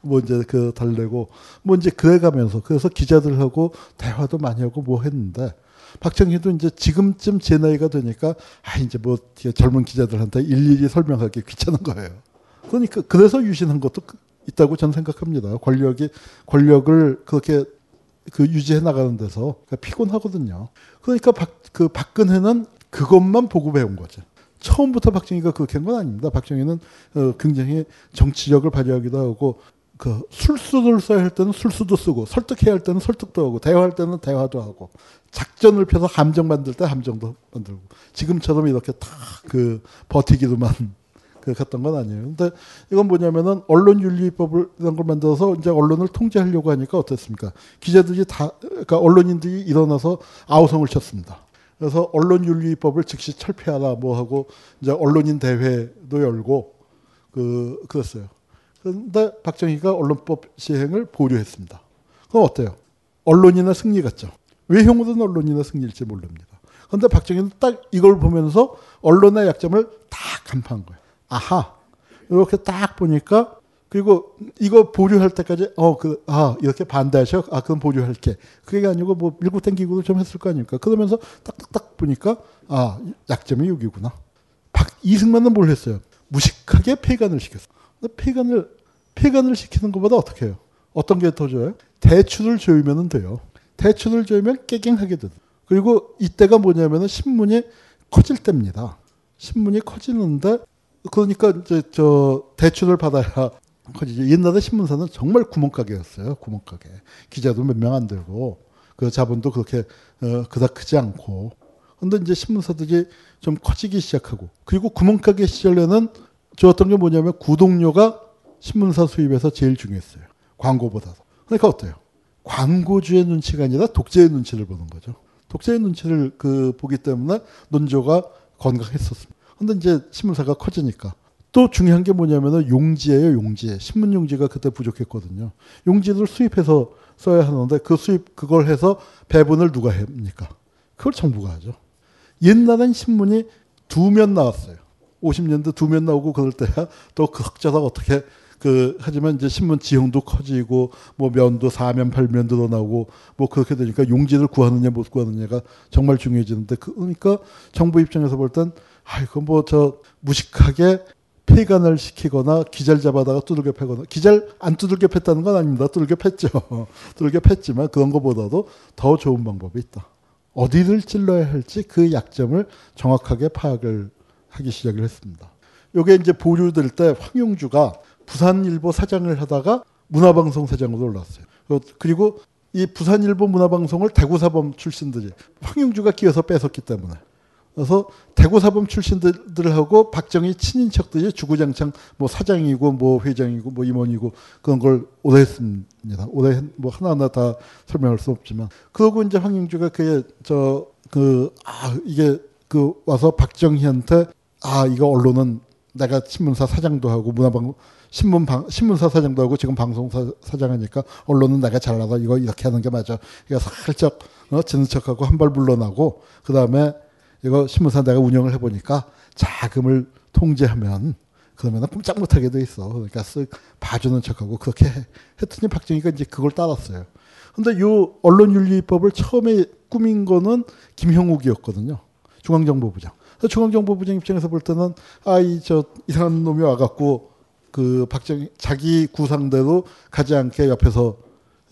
Speaker 6: 뭐 이제 그 달래고 뭐 이제 그래 가면서 그래서 기자들하고 대화도 많이 하고 뭐 했는데 박정희도 이제 지금쯤 제 나이가 되니까 아 이제 뭐 젊은 기자들한테 일일이 설명하기 귀찮은 거예요. 그러니까 그래서 유신한 것도 그 있다고 저는 생각합니다. 권력이 권력을 그렇게 그 유지해 나가는 데서 그러니까 피곤하거든요. 그러니까 박, 그 박근혜는 그것만 보고 배운 거죠. 처음부터 박정희가 그렇게 한 건 아닙니다. 박정희는 어, 굉장히 정치력을 발휘하기도 하고 그 술수를 써야 할 때는 술수도 쓰고 설득해야 할 때는 설득도 하고 대화할 때는 대화도 하고 작전을 펴서 함정 만들 때 함정도 만들고 지금처럼 이렇게 다 그버티기도만 *laughs* 그랬던 건 아니에요. 근데 이건 뭐냐면은 언론 윤리법을 이런 걸 만들어서 이제 언론을 통제하려고 하니까 어떻습니까 기자들이 다 그러니까 언론인들이 일어나서 아우성을 쳤습니다. 그래서 언론 윤리법을 즉시 철폐하라 뭐 하고 이제 언론인 대회도 열고 그 그랬어요. 그런데 박정희가 언론법 시행을 보류했습니다. 그럼 어때요? 언론이나 승리 같죠. 왜형우든 언론이나 승리일지 모릅니다. 그런데 박정희는 딱 이걸 보면서 언론의 약점을 다 간파한 거예요. 아하. 이렇게 딱 보니까 그리고 이거 보류할 때까지 어 그 아 이렇게 반대하셔 아 그럼 보류할게 그게 아니고 뭐 밀고 땡기고도 좀 했을 거 아닙니까 그러면서 딱딱딱 보니까 아 약점이 여기구나 박 이승만은 뭘 했어요 무식하게 폐간을 시켰어 폐간을 폐간을 시키는 것보다 어떻게 해요? 어떤 게 더 좋아요? 대출을 조이면 돼요. 대출을 조이면 깨갱하게 됩니 그리고 이때가 뭐냐면 신문이 커질 때입니다. 신문이 커지는데 그러니까 이제 저 대출을 받아야 커지죠. 옛날에 신문사는 정말 구멍가게였어요. 구멍가게. 기자도 몇 명 안 되고 그 자본도 그렇게 어, 그닥 크지 않고. 근데 이제 신문사들이 좀 커지기 시작하고 그리고 구멍가게 시절에는 좋았던 게 뭐냐면 구독료가 신문사 수입에서 제일 중요했어요. 광고보다도. 그러니까 어때요? 광고주의 눈치가 아니라 독재의 눈치를 보는 거죠. 독재의 눈치를 그 보기 때문에 논조가 건강했었습니다. 근데 이제 신문사가 커지니까 또 중요한 게 뭐냐면은 용지예요, 용지. 신문 용지가 그때 부족했거든요. 용지를 수입해서 써야 하는데 그 수입 그걸 해서 배분을 누가 합니까? 그걸 정부가 하죠. 옛날엔 신문이 두면 나왔어요. 50년대 두면 나오고 그럴 때야 또 그 학자가 어떻게 그 하지만 이제 신문 지형도 커지고 뭐 면도 사면 팔면도 늘나오고뭐 그렇게 되니까 용지를 구하느냐 못 구하느냐가 정말 중요해지는데 그, 그러니까 정부 입장에서 볼땐아 이건 뭐 저 무식하게 폐간을 시키거나 기절 잡아다가 두들겨 패거나 기절 안 두들겨 팼다는 건 아닙니다. 두들겨 팼죠. *laughs* 두들겨 팼지만 그런 것보다도 더 좋은 방법이 있다. 어디를 찔러야 할지 그 약점을 정확하게 파악을 하기 시작을 했습니다. 요게 이제 보류될 때 황용주가 부산일보 사장을 하다가 문화방송 사장으로 올랐어요. 그, 그리고 이 부산일보 문화방송을 대구사범 출신들이 황영주가 끼어서 뺏었기 때문에 그래서 대구사범 출신들하고 박정희 친인척들이 주구장창 뭐 사장이고 뭐 회장이고 뭐 임원이고 그런 걸 오래했습니다. 오래 뭐 하나하나 다 설명할 수 없지만 그러고 이제 황영주가 그게 저그아 이게 그 와서 박정희한테 아 이거 언론은 내가 신문사 사장도 하고 문화방 신문 방, 신문사 사장도 하고 지금 방송사 사장하니까 언론은 내가 잘나서 이거 이렇게 하는 게 맞아. 이거 살짝 어, 지는 척하고 한발 물러나고 그 다음에 이거 신문사 내가 운영을 해보니까 자금을 통제하면 그러면 꼼짝 못하게 돼 있어. 그러니까 쓱 봐주는 척하고 그렇게 해. 했더니 박정희가 이제 그걸 따랐어요. 근데 요 언론윤리법을 처음에 꾸민 거는 김형욱이었거든요. 중앙정보부장. 중앙정보부장 입장에서 볼 때는 아이저 이상한 놈이 와갖고 그 박정 자기 구상대로 가지 않게 옆에서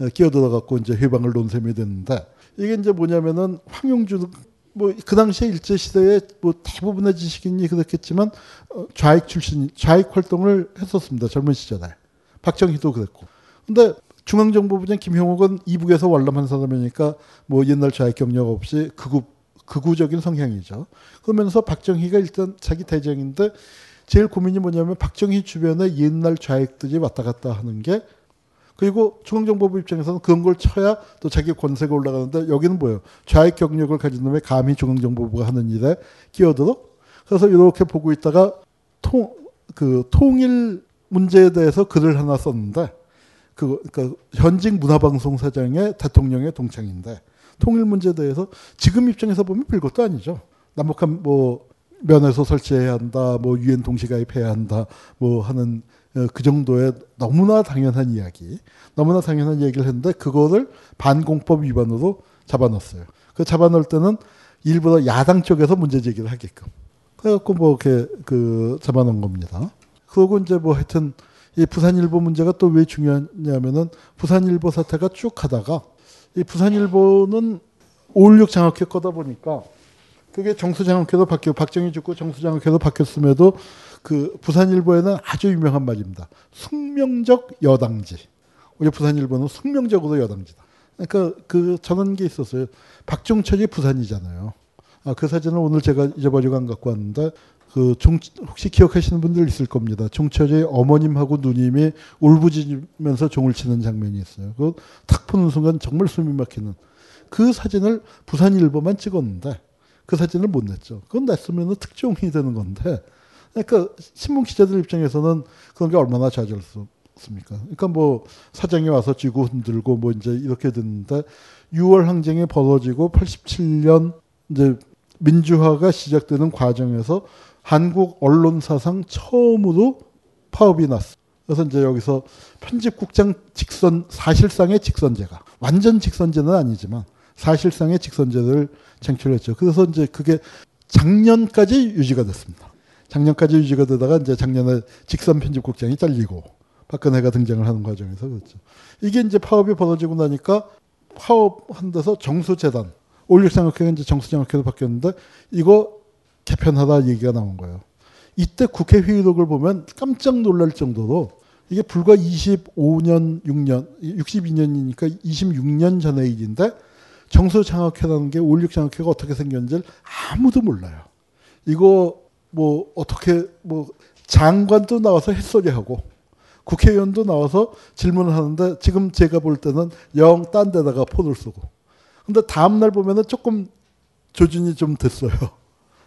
Speaker 6: 예, 끼어들어갖고 이제 해방을 논 셈이 됐는데 이게 이제 뭐냐면은 황용준 뭐그 당시에 일제 시대에 뭐 대부분의 지식인이 그랬겠지만 어, 좌익 출신 좌익 활동을 했었습니다 젊은 시절에 박정희도 그랬고 근데 중앙정보부장 김형욱은 이북에서 월남한 사람이니까 뭐 옛날 좌익 경력 없이 극우 극우적인 성향이죠. 그러면서 박정희가 일단 자기 대장인데 제일 고민이 뭐냐면 박정희 주변에 옛날 좌익들이 왔다 갔다 하는 게 그리고 중앙정보부 입장에서는 그런 걸 쳐야 또 자기 권세가 올라가는데 여기는 뭐예요? 좌익 경력을 가진 놈의 감히 중앙정보부가 하는 일에 끼어들어 그래서 이렇게 보고 있다가 통, 그 통일 문제에 대해서 글을 하나 썼는데 그, 그러니까 현직 문화방송사장의 대통령의 동창인데 통일 문제에 대해서 지금 입장에서 보면 별것도 아니죠. 남북한 뭐 면에서 설치해야 한다, 뭐 유엔 동시가입해야 한다, 뭐 하는 어, 그 정도의 너무나 당연한 이야기, 너무나 당연한 얘기를 했는데 그거를 반공법 위반으로 잡아놨어요. 그 잡아놓을 때는 일부러 야당 쪽에서 문제 제기를 하게끔. 그래갖고 뭐 이렇게 그 잡아놓은 겁니다. 그러고 이제 뭐 하여튼 이 부산일보 문제가 또 왜 중요하냐면은 부산일보 사태가 쭉 하다가 이 부산일보는 5.16 장학회 거다 보니까 그게 정수장학회도 바뀌고 박정희 죽고 정수장학회도 바뀌었음에도 그 부산일보에는 아주 유명한 말입니다. 숙명적 여당지. 우리 부산일보는 숙명적으로 여당지다. 그러니까 그 저런 게 있었어요. 박종철이 부산이잖아요. 아, 그 사진을 오늘 제가 잊어버리고 안 갖고 왔는데 그 종, 혹시 기억하시는 분들 있을 겁니다. 종철의 어머님하고 누님이 울부짖으면서 종을 치는 장면이 있어요. 그탁 보는 순간 정말 숨이 막히는 그 사진을 부산일보만 찍었는데 그 사진을 못 냈죠. 그건 냈으면 특종이 되는 건데 그러니까 신문 기자들 입장에서는 그런 게 얼마나 좌절스럽습니까? 그러니까 뭐 사장이 와서 쥐고 흔들고 뭐 이제 이렇게 됐는데 6월 항쟁이 벌어지고 87년 이제 민주화가 시작되는 과정에서 한국 언론 사상 처음으로 파업이 났어. 그래서 이제 여기서 편집국장 직선 사실상의 직선제가 완전 직선제는 아니지만 사실상의 직선제를 쟁출했죠. 그래서 이제 그게 작년까지 유지가 됐습니다. 작년까지 유지가 되다가 이제 작년에 직선 편집국장이 잘리고 박근혜가 등장을 하는 과정에서 그렇죠. 이게 이제 파업이 벌어지고 나니까 파업한 데서 정수재단 올일상학회가 이제 정수장학회로 바뀌었는데 이거 개편하다 얘기가 나온 거예요. 이때 국회 회의록을 보면 깜짝 놀랄 정도로 이게 불과 25년, 6년, 62년이니까 26년 전의 일인데 정서장학회라는 게 올육장학회가 어떻게 생겼는지 아무도 몰라요. 이거 뭐 어떻게 뭐 장관도 나와서 햇소리하고 국회의원도 나와서 질문을 하는데 지금 제가 볼 때는 영 딴 데다가 폰을 쓰고 근데 다음날 보면은 조금 조준이 좀 됐어요.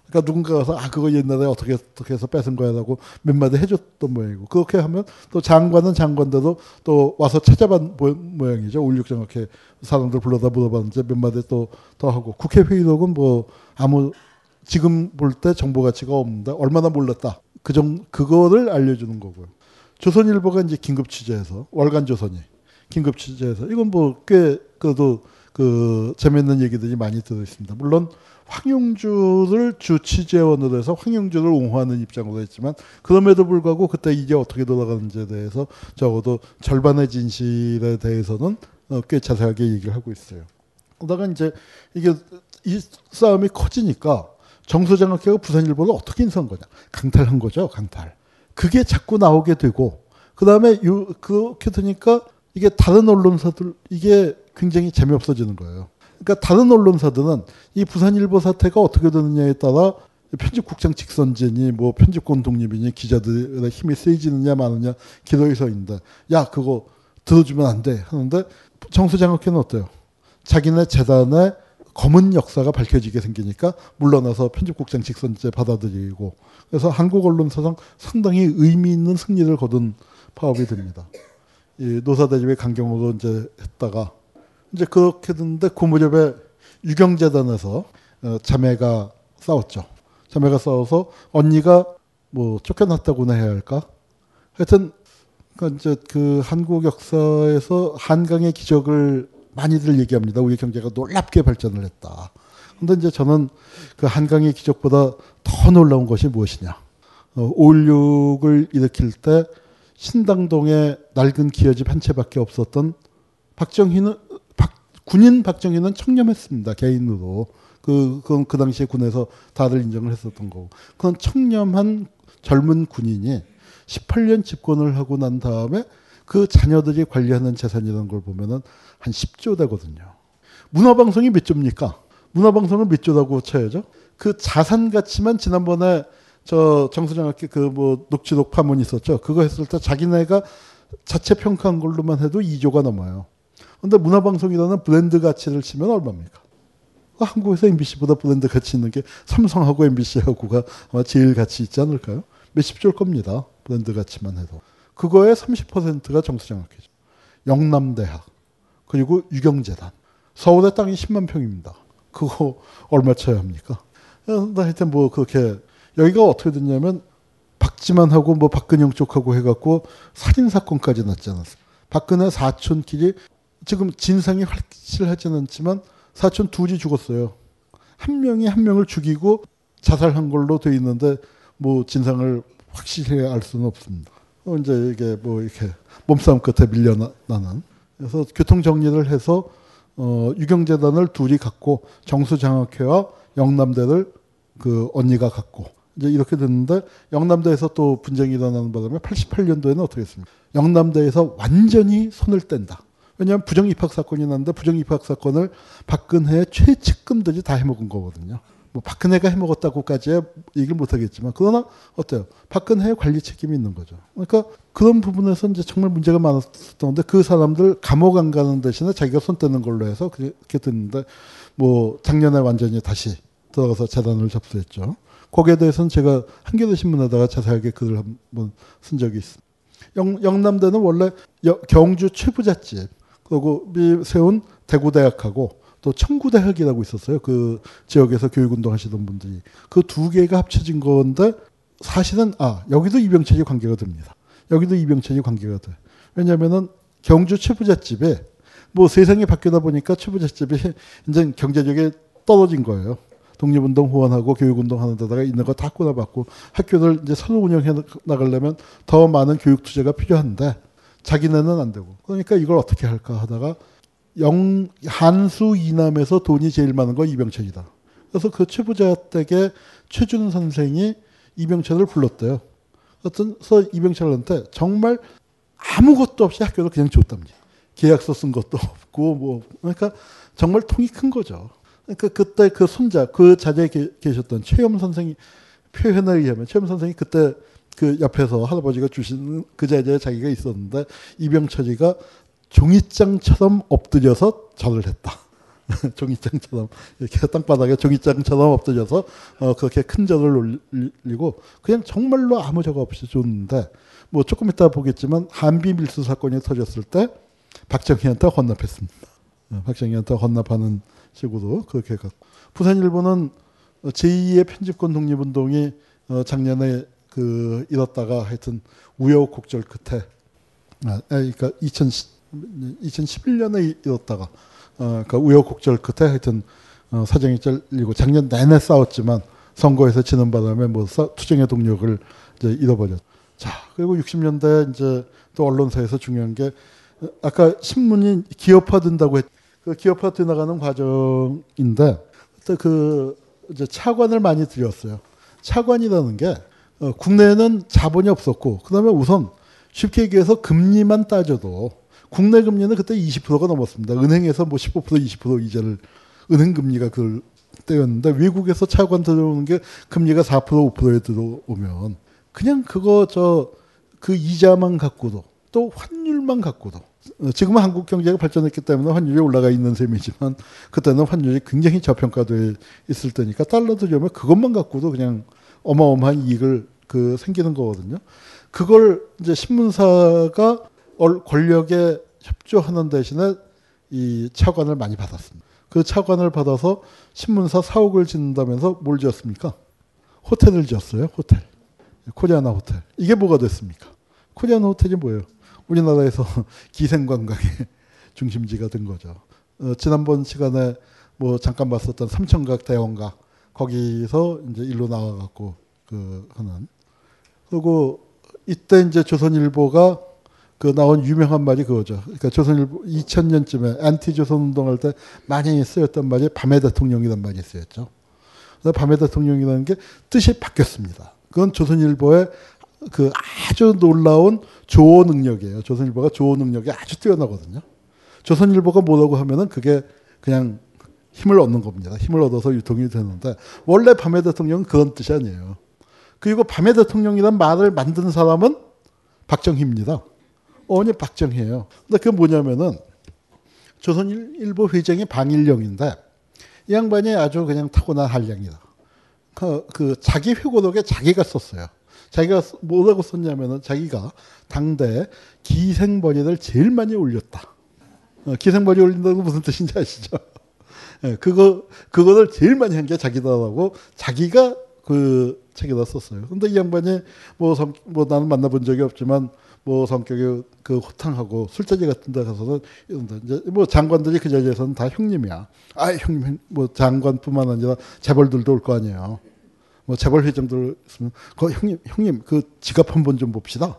Speaker 6: 그러니까 누군가가 서 아, 그거 옛날에 어떻게, 어떻게 해서 뺏은 거야 라고 몇 마디 해줬던 모양이고. 그렇게 하면 또 장관은 장관대로 또 와서 찾아본 모양이죠. 울육정학회 사람들 불러다 물어봤는데 몇 마디 또 더 하고. 국회 회의록은 뭐 아무 지금 볼 때 정보 가치가 없는데 얼마나 몰랐다. 그 정, 그거를 알려주는 거고요. 조선일보가 이제 긴급 취재해서 월간 조선이 긴급 취재해서 이건 뭐 꽤 그래도 그 재밌는 얘기들이 많이 들어 있습니다. 물론 황영주를주 취재원으로 해서 황영주를 옹호하는 입장으로 했지만 그럼에도 불구하고 그때 이게 어떻게 돌아가는지에 대해서 적어도 절반의 진실에 대해서는 어, 꽤 자세하게 얘기를 하고 있어요. 그러다가 이제 이게 이 싸움이 커지니까 정수장학회가 부산일보를 어떻게 인수한 거냐. 강탈한 거죠, 강탈. 그게 자꾸 나오게 되고, 그 다음에 그렇게 되니까 이게 다른 언론사들, 이게 굉장히 재미없어지는 거예요. 그러니까 다른 언론사들은 이 부산일보 사태가 어떻게 되느냐에 따라 편집국장 직선제니 뭐 편집권 독립이니 기자들의 힘이 세지느냐 마느냐 기로에서인데 야 그거 들어주면 안 돼 하는데 청소장학회는 어때요? 자기네 재단의 검은 역사가 밝혀지게 생기니까 물러나서 편집국장 직선제 받아들이고 그래서 한국 언론 사상 상당히 의미 있는 승리를 거둔 파업이 됩니다. 이 노사대집의 강경호도 이제 했다가 이제 그렇게 됐는데 그 무렵에 유경재단에서 어, 자매가 싸웠죠. 자매가 싸워서 언니가 뭐 쫓겨났다고나 해야 할까? 하여튼 그러니까 이제 그 한국 역사에서 한강의 기적을 많이들 얘기합니다. 우리 경제가 놀랍게 발전을 했다. 근데 이제 저는 그 한강의 기적보다 더 놀라운 것이 무엇이냐. 어, 5.16을 일으킬 때 신당동에 낡은 기어집 한 채밖에 없었던 박정희는 군인 박정희는 청렴했습니다. 개인으로. 그, 그건 그 당시에 군에서 다들 인정을 했었던 거고. 그건 청렴한 젊은 군인이 18년 집권을 하고 난 다음에 그 자녀들이 관리하는 재산이라는 걸 보면은 한 10조 되거든요. 문화방송이 몇 조입니까? 문화방송은 몇 조라고 쳐야죠? 그 자산 가치만 지난번에 저 정수장 학교 그 뭐 녹취 녹파문 있었죠. 그거 했을 때 자기네가 자체 평가한 걸로만 해도 2조가 넘어요. 근데 문화방송이라는 브랜드 가치를 치면 얼마입니까? 그 한국에서 MBC보다 브랜드 가치 있는 게 삼성하고 MBC하고가 아마 제일 가치 있지 않을까요? 몇십 줄 겁니다. 브랜드 가치만 해도. 그거의 30%가 정수장학회죠. 영남대학, 그리고 유경재단. 서울의 땅이 10만 평입니다. 그거 얼마 쳐야 합니까? 어, 하여튼 뭐 그렇게 여기가 어떻게 됐냐면 박지만하고 뭐 박근영 쪽하고 해갖고 살인 사건까지 났지 않았어요. 박근혜 사촌끼리 지금 진상이 확실하지는 않지만 사촌 둘이 죽었어요. 한 명이 한 명을 죽이고 자살한 걸로 돼 있는데 뭐 진상을 확실히 알 수는 없습니다. 어, 이제 이게 뭐 이렇게 몸싸움 끝에 밀려나는 그래서 교통 정리를 해서 어 유경재단을 둘이 갖고 정수장학회와 영남대를 그 언니가 갖고 이제 이렇게 됐는데 영남대에서 또 분쟁이 일어나는 바람에 88년도에는 어떻게 했습니까? 영남대에서 완전히 손을 뗀다. 왜냐하면 부정입학 사건이 났는데 부정입학 사건을 박근혜 의 최측근들이 다 해먹은 거거든요. 뭐 박근혜가 해먹었다고까지 얘기를 못하겠지만 그러나 어때요? 박근혜의 관리 책임이 있는 거죠. 그러니까 그런 부분에서 이제 정말 문제가 많았던데 그 사람들 감옥 안 가는 대신에 자기가 손 떼는 걸로 해서 그렇게 됐는데 뭐 작년에 완전히 다시 들어가서 재단을 접수했죠. 거기에 대해서는 제가 한겨레 신문에다가 자세하게 글을 한 번 쓴 적이 있습니다. 영, 남대는 원래 여, 경주 최부잣집 그리고 세운 대구대학하고 또 청구대학이라고 있었어요. 그 지역에서 교육운동 하시던 분들이. 그 두 개가 합쳐진 건데 사실은 아, 여기도 이병천이 관계가 됩니다. 여기도 이병천이 관계가 돼. 왜냐면은 경주 최부잣집에 뭐 세상이 바뀌다 보니까 최부잣집이 이제 경제적에 떨어진 거예요. 독립운동 후원하고 교육운동 하는 데다가 있는 거다 꼬라박고 학교를 이제 새로 운영해 나가려면 더 많은 교육 투자가 필요한데 자기네는 안 되고. 그러니까 이걸 어떻게 할까 하다가 영, 한수 이남에서 돈이 제일 많은 건 이병철이다. 그래서 그 최부자 댁에 최준 선생이 이병철을 불렀대요. 그래서 이병철한테 정말 아무것도 없이 학교를 그냥 줬답니다. 계약서 쓴 것도 없고 뭐 그러니까 정말 통이 큰 거죠. 그러니까 그때 그 손자 그 자리에 계셨던 최염 선생이 표현에 의하면 최염 선생이 그때 그 옆에서 할아버지가 주신 그 자리에 자기가 있었는데 이병철이가 종이장처럼 엎드려서 절을 했다. *laughs* 종이장처럼 이렇게 땅바닥에 종이장처럼 엎드려서 어 그렇게 큰 절을 올리고 그냥 정말로 아무 저 없이 줬는데 뭐 조금 이따 보겠지만 한비 밀수 사건이 터졌을 때 박정희한테 헌납했습니다. 어, 박정희한테 헌납하는 식으로 그렇게 갔고 부산일보는 어, 제2의 편집권 독립운동이 어, 작년에 그 이렇다가 하여튼 우여곡절 끝에 아, 아, 그러니까 2 0 1 1년에 이렇다가 그러니까 우여곡절 끝에 하여튼 어, 사정이 잘리고 작년 내내 싸웠지만 선거에서 지는 바람에 뭐 투쟁의 동력을 이제 잃어버렸. 자 그리고 60년대 이제 또 언론사에서 중요한 게 아까 신문이 기업화된다고 했. 그 기업화 되나가는 과정인데 그때 그 이제 차관을 많이 들였어요. 차관이라는 게 어, 국내는 에 자본이 없었고 그다음에 우선 쉽게 얘기해서 금리만 따져도 국내 금리는 그때 20%가 넘었습니다. 은행에서 뭐15% 20% 이자를 은행 금리가 그걸 때였는데 외국에서 차관 들어오는 게 금리가 4% 5%에 들어오면 그냥 그거 저 그 이자만 갖고도 또 환율만 갖고도 어, 지금은 한국 경제가 발전했기 때문에 환율이 올라가 있는 셈이지만 그때는 환율이 굉장히 저평가돼 있을 때니까 달러 들여면 오 그것만 갖고도 그냥 어마어마한 이익을 그 생기는 거거든요. 그걸 이제 신문사가 권력에 협조하는 대신에 이 차관을 많이 받았습니다. 그 차관을 받아서 신문사 사옥을 짓는다면서 뭘 지었습니까? 호텔을 지었어요. 호텔. 코리아나 호텔. 이게 뭐가 됐습니까? 코리아나 호텔이 뭐예요? 우리나라에서 *laughs* 기생관광의 중심지가 된 거죠. 어, 지난번 시간에 뭐 잠깐 봤었던 삼천각 대원가 거기서 이제 일로 나와갖고 그 하는 그리고 이때 이제 조선일보가 그 나온 유명한 말이 그거죠. 그러니까 조선일보 2000년쯤에 안티 조선 운동할 때 많이 쓰였던 말이 밤의 대통령이란 말이 쓰였죠. 그래서 밤의 대통령이라는 게 뜻이 바뀌었습니다. 그건 조선일보의 그 아주 놀라운 조어 능력이에요. 조선일보가 조어 능력이 아주 뛰어나거든요. 조선일보가 뭐라고 하면은 그게 그냥 힘을 얻는 겁니다. 힘을 얻어서 유통이 되는데 원래 밤의 대통령은 그런 뜻이 아니에요. 그리고 밤의 대통령이란 말을 만든 사람은 박정희입니다. 어머니 박정희예요. 근데 그 뭐냐면은 조선일보 회장이 방일령인데 이 양반이 아주 그냥 타고난 한량이다. 그, 그 자기 회고록에 자기가 썼어요. 자기가 뭐라고 썼냐면은 자기가 당대 기생번이를 제일 많이 올렸다. 어, 기생번이 올린다는 무슨 뜻인지 아시죠? 예, 그거 그거를 제일 많이 한 게 자기다라고 자기가 그 책에다 썼어요. 근데 이 양반이 뭐뭐 뭐 나는 만나본 적이 없지만 뭐 성격이 그 호탕하고 술자리 같은 데 가서는 이제 뭐 장관들이 그 자리에서는 다 형님이야. 아, 형님 뭐 장관뿐만 아니라 재벌들도 올 거 아니에요. 뭐 재벌 회장들 있으면 그 형님 형님 그 지갑 한번 좀 봅시다.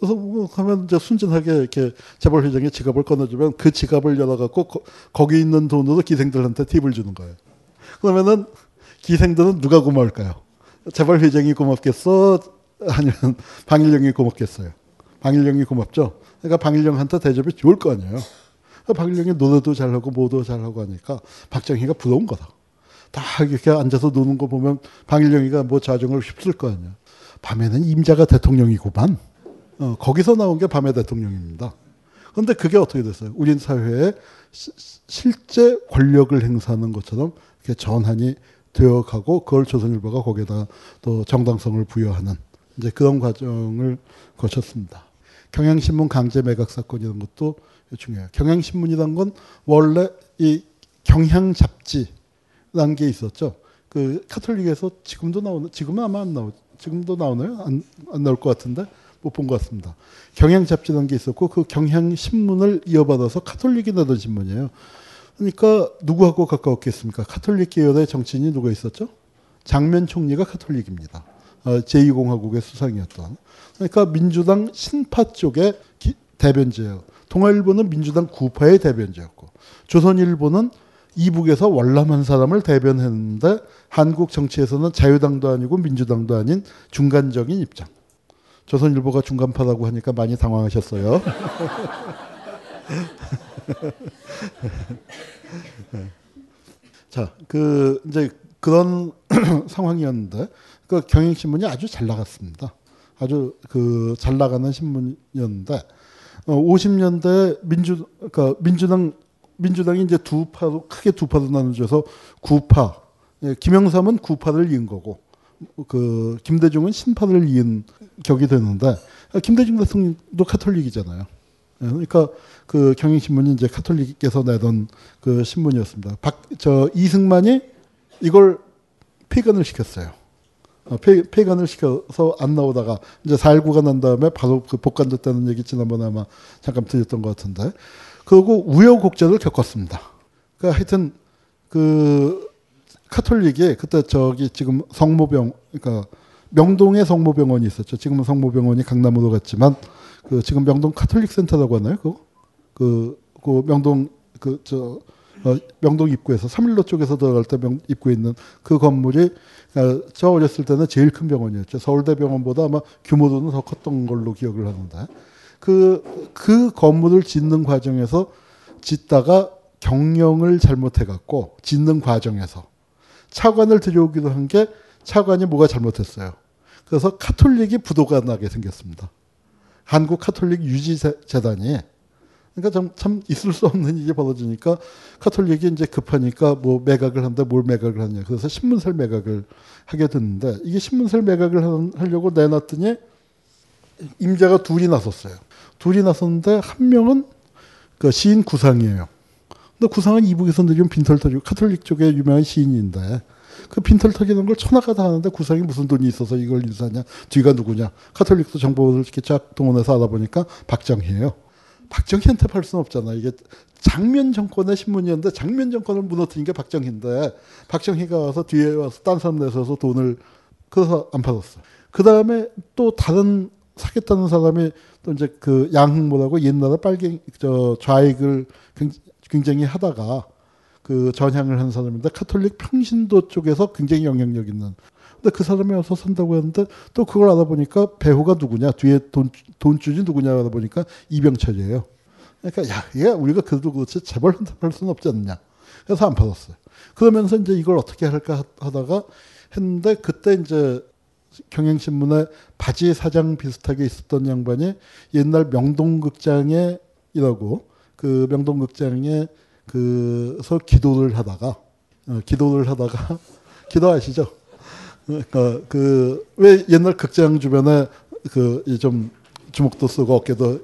Speaker 6: 그래서 뭐 하면 이제 순진하게 이렇게 재벌 회장의 지갑을 꺼내주면 그 지갑을 열어갖고 거, 기 있는 돈으로 기생들한테 팁을 주는 거예요. 그러면은 기생들은 누가 고마울까요? 재벌 회장이 고맙겠어? 아니면 방일령이 고맙겠어요? 방일령이 고맙죠? 그러니까 방일령한테 대접이 좋을 거 아니에요? 박일령이 그러니까 노래도 잘하고 뭐도 잘하고 하니까 박정희가 부러운 거다. 딱 이렇게 앉아서 노는 거 보면 박일령이가 뭐 자정을 휩쓸 거 아니야. 밤에는 임자가 대통령이고만 어, 거기서 나온 게 밤의 대통령입니다. 그런데 그게 어떻게 됐어요? 우린 사회에 실제 권력을 행사하는 것처럼 이렇게 전환이 되어가고 그걸 조선일보가 거기에다또 정당성을 부여하는 이제 그런 과정을 거쳤습니다. 경향신문 강제 매각 사건 이런 것도 중요해요. 경향신문이란 건 원래 이 경향 잡지라는 게 있었죠. 그 카톨릭에서 지금도 나오는 지금은 아마 안 나오 지금도 나오나요? 안, 안 나올 것 같은데 못본것 같습니다. 경향 잡지라는 게 있었고 그 경향 신문을 이어받아서 카톨릭이 나던 신문이에요. 그러니까 누구하고 가까웠겠습니까? 카톨릭 계열의 정치인이 누가 있었죠? 장면 총리가 카톨릭입니다. 어, 제2공화국의 수상이었던. 그러니까 민주당 신파 쪽의 기, 대변제예요. 동아일보는 민주당 구파의 대변제였고 조선일보는 이북에서 월남한 사람을 대변했는데 한국 정치에서는 자유당도 아니고 민주당도 아닌 중간적인 입장. 조선일보가 중간파라고 하니까 많이 당황하셨어요. *laughs* 자, 그 이제 그런 *clears throat* 상황이었는데 그 경향신문이 아주 잘 나갔습니다. 아주 그 잘 나가는 신문이었는데 어, 50년대 민주 그러니까 민주당 민주당이 이제 두 파로 크게 두 파로 나눠져서 구파 예, 김영삼은 구파를 이은 거고 그 김대중은 신파를 이은 격이 되는데 김대중 대통령도 카톨릭이잖아요. 예, 그러니까 그 경향신문이 이제 카톨릭께서 내던 그 신문이었습니다. 박, 저 이승만이 이걸 폐간을 시켰어요. 어, 폐, 폐간을 시켜서 안 나오다가 이제 4.19가 난 다음에 바로 그 복간됐다는 얘기 지난번에 아마 잠깐 드렸던 것 같은데. 그리고 우여곡절을 겪었습니다. 그러니까 하여튼 그 카톨릭이 그때 저기 지금 성모병 그러니까 명동에 성모병원이 있었죠. 지금은 성모병원이 강남으로 갔지만 그 지금 명동 카톨릭 센터라고 하나요? 그거? 그, 그 명동 그저 어, 명동 입구에서 삼일로 쪽에서 들어갈 때 명, 입구에 있는 그 건물이 어, 저 어렸을 때는 제일 큰 병원이었죠. 서울대병원보다 아마 규모도는더 컸던 걸로 기억을 하는데 그그 그 건물을 짓는 과정에서 짓다가 경영을 잘못해 갖고 짓는 과정에서 차관을 데려오기도한 게 차관이 뭐가 잘못했어요. 그래서 카톨릭이 부도가 나게 생겼습니다. 한국 카톨릭 유지재단이 그러니까 참, 참 있을 수 없는 일이 벌어지니까 카톨릭이 이제 급하니까 뭐 매각을 한다 뭘 매각을 하냐 그래서 신문사 매각을 하게 됐는데 이게 신문사 매각을 하려고 내놨더니 임자가 둘이 나섰어요. 둘이 나섰는데 한 명은 그 시인 구상이에요. 근데 구상은 이북에서 늘좀 빈털터리고 카톨릭 쪽에 유명한 시인인데 그 빈털터기는 걸 천하가 다 하는데 구상이 무슨 돈이 있어서 이걸 인사하냐 뒤가 누구냐 카톨릭도 정보를 이렇게 쫙 동원해서 알아보니까 박정희예요. 박정희한테 팔 수는 없잖아. 이게 장면 정권의 신문이었는데 장면 정권을 무너뜨린 게 박정희인데 박정희가 와서 뒤에 와서 딴 사람 내서서 돈을 그래서 안 받았어. 그 다음에 또 다른 사겠다는 사람이 또 이제 그 양흥모라고 옛날에 빨갱 저 좌익을 굉장히 하다가 그 전향을 한 사람인데 카톨릭 평신도 쪽에서 굉장히 영향력 있는. 근데 그 사람이 와서 산다고 했는데 또 그걸 알아보니까 배우가 누구냐 뒤에 돈 돈주지 누구냐 하다 보니까 이병철이에요. 그러니까 야, 얘 우리가 그래도 그렇지 재벌 선택할 수는 없지 않냐. 그래서 안 받았어요. 그러면서 이제 이걸 어떻게 할까 하다가 했는데 그때 이제 경향신문에 바지 사장 비슷하게 있었던 양반이 옛날 명동극장에 일하고 그 명동극장에 그서 기도를 하다가 어, 기도를 하다가 *laughs* 기도 하시죠 그왜 그러니까 그 옛날 극장 주변에 그좀 주먹도 쓰고 어깨도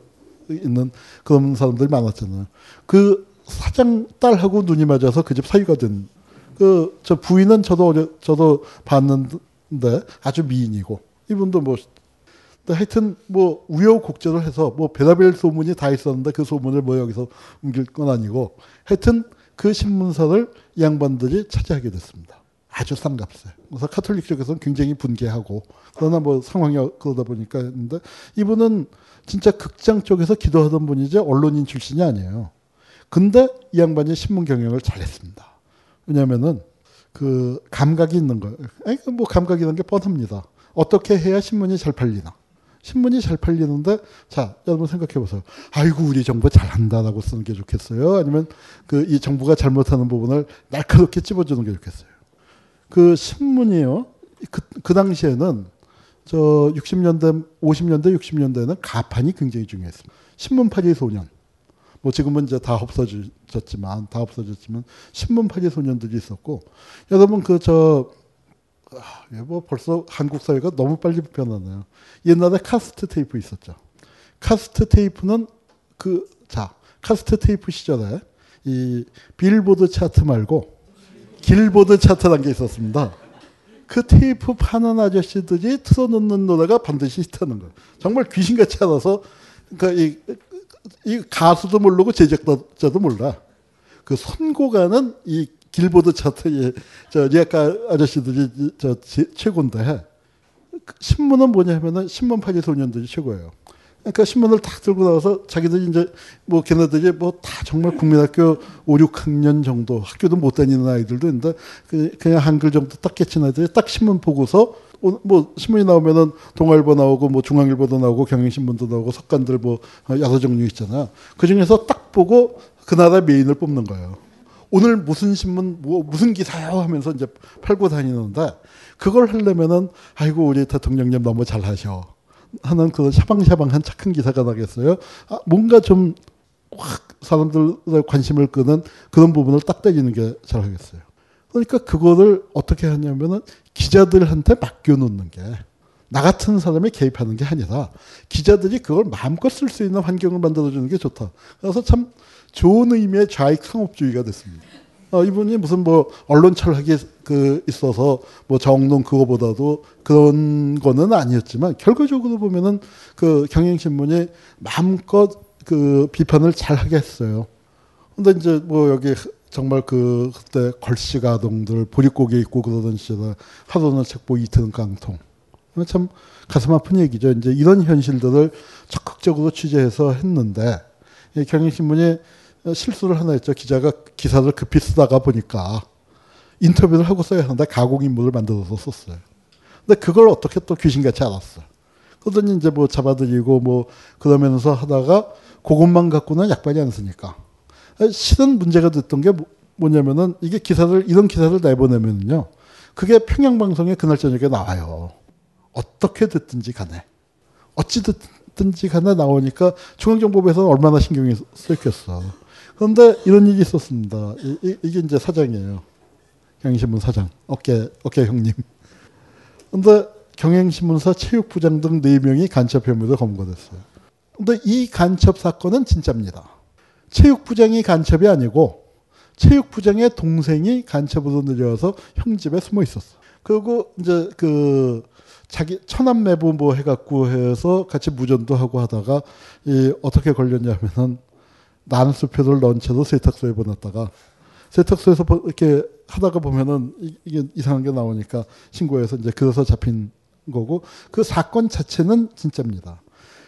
Speaker 6: 있는 그런 사람들이 많았잖아요. 그 사장 딸하고 눈이 맞아서 그 집 사위가 된 그 저 부인은 저도 어려, 저도 봤는데 아주 미인이고 이분도 뭐 하여튼 뭐 우여곡절을 해서 뭐 별의별 소문이 다 있었는데 그 소문을 뭐 여기서 옮길 건 아니고 하여튼 그 신문사를 양반들이 차지하게 됐습니다. 아주 싼값에. 그래서 카톨릭 쪽에서는 굉장히 분개하고 그러나 뭐 상황이 그러다 보니까 했는데 이분은 진짜 극장 쪽에서 기도하던 분이지 언론인 출신이 아니에요. 근데 이 양반이 신문 경영을 잘했습니다. 왜냐면은 그 감각이 있는 거예요. 아니, 뭐감각이있는게 뻔합니다. 어떻게 해야 신문이 잘 팔리나. 신문이 잘 팔리는데 자 여러분 생각해 보세요. 아이고 우리 정부 잘한다라고 쓰는 게 좋겠어요. 아니면 그 이 정부가 잘못하는 부분을 날카롭게 찝어주는 게 좋겠어요. 그 신문이요. 그, 그 당시에는 저 60년대, 50년대, 60년대는 가판이 굉장히 중요했습니다. 신문팔이 소년. 뭐 지금은 이제 다 없어졌지만 다 없어졌지만 신문팔이 소년들이 있었고 여러분 그저 예, 뭐 벌써 한국 사회가 너무 빨리 변하네요. 옛날에 카스트 테이프 있었죠. 카스트 테이프는 그, 자, 카스트 테이프 시절에 이 빌보드 차트 말고 길보드 차트란 게 있었습니다. 그 테이프 파는 아저씨들이 틀어놓는 노래가 반드시 히트하는 거예요. 정말 귀신같이 알아서 그러니까 이, 이 가수도 모르고 제작자도 몰라. 그 선고가는 이 길보드 차트에 저예가 아저씨들이 저 최고인데 신문은 뭐냐면은 신문 파기 소년들이 최고예요. 그러니까 신문을 다 들고 나와서 자기들이 이제 뭐 걔네들이 뭐 다 정말 국민학교 5, 6학년 정도 학교도 못 다니는 아이들도 있는데 그, 그냥 한글 정도 딱 깨친 아이들이 딱 신문 보고서 뭐 신문이 나오면은 동아일보 나오고 뭐 중앙일보도 나오고 경향신문도 나오고 석간들 뭐 여러 종류 있잖아. 그 중에서 딱 보고 그 나라 메인을 뽑는 거예요. 오늘 무슨 신문 뭐 무슨 기사요 하면서 이제 팔고 다니는데 그걸 하려면은 아이고 우리 대통령님 너무 잘하셔 하는 그 샤방샤방한 착한 기사가 나겠어요. 아, 뭔가 좀 확 사람들의 관심을 끄는 그런 부분을 딱 때리는 게 잘하겠어요. 그러니까 그거를 어떻게 하냐면은 기자들한테 맡겨놓는 게. 나 같은 사람이 개입하는 게 아니라 기자들이 그걸 마음껏 쓸 수 있는 환경을 만들어주는 게 좋다. 그래서 참 좋은 의미의 좌익 상업주의가 됐습니다. 어, 이분이 무슨 뭐 언론 철학에 그 있어서 뭐 정론 그거보다도 그런 거는 아니었지만 결과적으로 보면은 그 경향신문이 마음껏 그 비판을 잘 하게 어요 근데 이제 뭐 여기 정말 그 그때 걸씨가 동들 보릿고개 입고 그러던 시절 하루는 책보 이틀은 깡통. 참 가슴 아픈 얘기죠. 이제 이런 현실들을 적극적으로 취재해서 했는데 경향신문이 실수를 하나 했죠. 기자가 기사를 급히 쓰다가 보니까 인터뷰를 하고 써야 하는데 가공인물을 만들어서 썼어요. 근데 그걸 어떻게 또 귀신같이 알았어. 그러더니 이제 뭐 잡아들이고 뭐 그러면서 하다가 그것만 갖고는 약발이 안 쓰니까. 실은 문제가 됐던 게 뭐, 뭐냐면은 이게 기사를, 이런 기사를 내보내면은요. 그게 평양방송에 그날 저녁에 나와요. 어떻게 됐든지 간에. 어찌 됐든지 간에 나오니까 중앙정보부에서는 얼마나 신경이 쓰였겠어. 그런데 이런 일이 있었습니다. 이, 게 이제 사장이에요. 경향신문 사장. 어깨, 어깨 형님. 그런데 경향신문사 체육부장 등 4명이 간첩 혐의로 검거됐어요. 근데 이 간첩 사건은 진짜입니다. 체육부장이 간첩이 아니고 체육부장의 동생이 간첩으로 내려와서 형 집에 숨어 있었어. 그리고 이제 그 자기 천안 매부 뭐 해갖고 해서 같이 무전도 하고 하다가 이 어떻게 걸렸냐면은 나는 수표를 넣은 채도 세탁소에 보냈다가 세탁소에서 이렇게 하다가 보면은 이게 이상한 게 나오니까 신고해서 이제 그래서 잡힌 거고 그 사건 자체는 진짜입니다.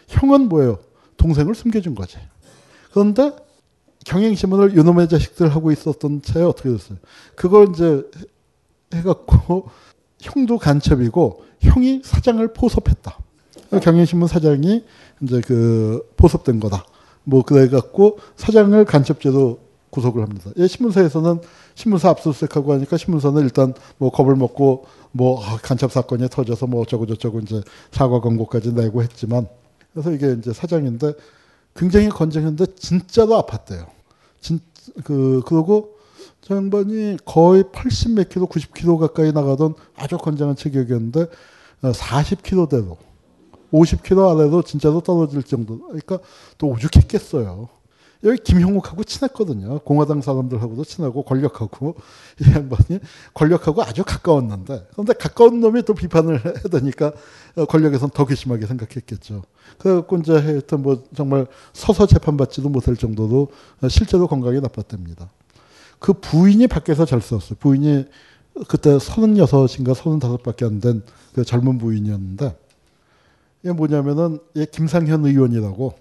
Speaker 6: 형은 뭐예요? 동생을 숨겨준 거지. 그런데 경영신문을유놈의 자식들 하고 있었던 차에 어떻게 됐어요? 그걸 이제 해갖고 *laughs* 형도 간첩이고 형이 사장을 포섭했다. 경영신문 사장이 이제 그 포섭된 거다. 뭐 그래갖고 사장을 간첩죄로 구속을 합니다. 예, 신문사에서는 신문사 압수수색하고 하니까 신문사는 일단 뭐 겁을 먹고 뭐 아, 간첩 사건이 터져서 뭐 어쩌고 저쩌고 이제 사과 광고까지 내고 했지만 그래서 이게 이제 사장인데 굉장히 건장했는데 진짜로 아팠대요. 진, 그, 그러고 저반이 거의 80 몇 킬로, 90 킬로 가까이 나가던 아주 건장한 체격이었는데 40 어, 킬로대로 50km 안래로 진짜로 떨어질 정도. 그러니까 또 오죽했겠어요. 여기 김형욱하고 친했거든요. 공화당 사람들하고도 친하고 권력하고 이 양반이 권력하고 아주 가까웠는데 그런데 가까운 놈이 또 비판을 해다니까 어, 권력에선 더 괘씸하게 생각했겠죠. 그래갖고 이제 하여튼 뭐 정말 서서 재판받지도 못할 정도로 어, 실제로 건강이 나빴답니다. 그 부인이 밖에서 잘 싸웠어요. 부인이 그때 36인가 35밖에 안 된 그 젊은 부인이었는데 이게 뭐냐면은 김상현 의원이라고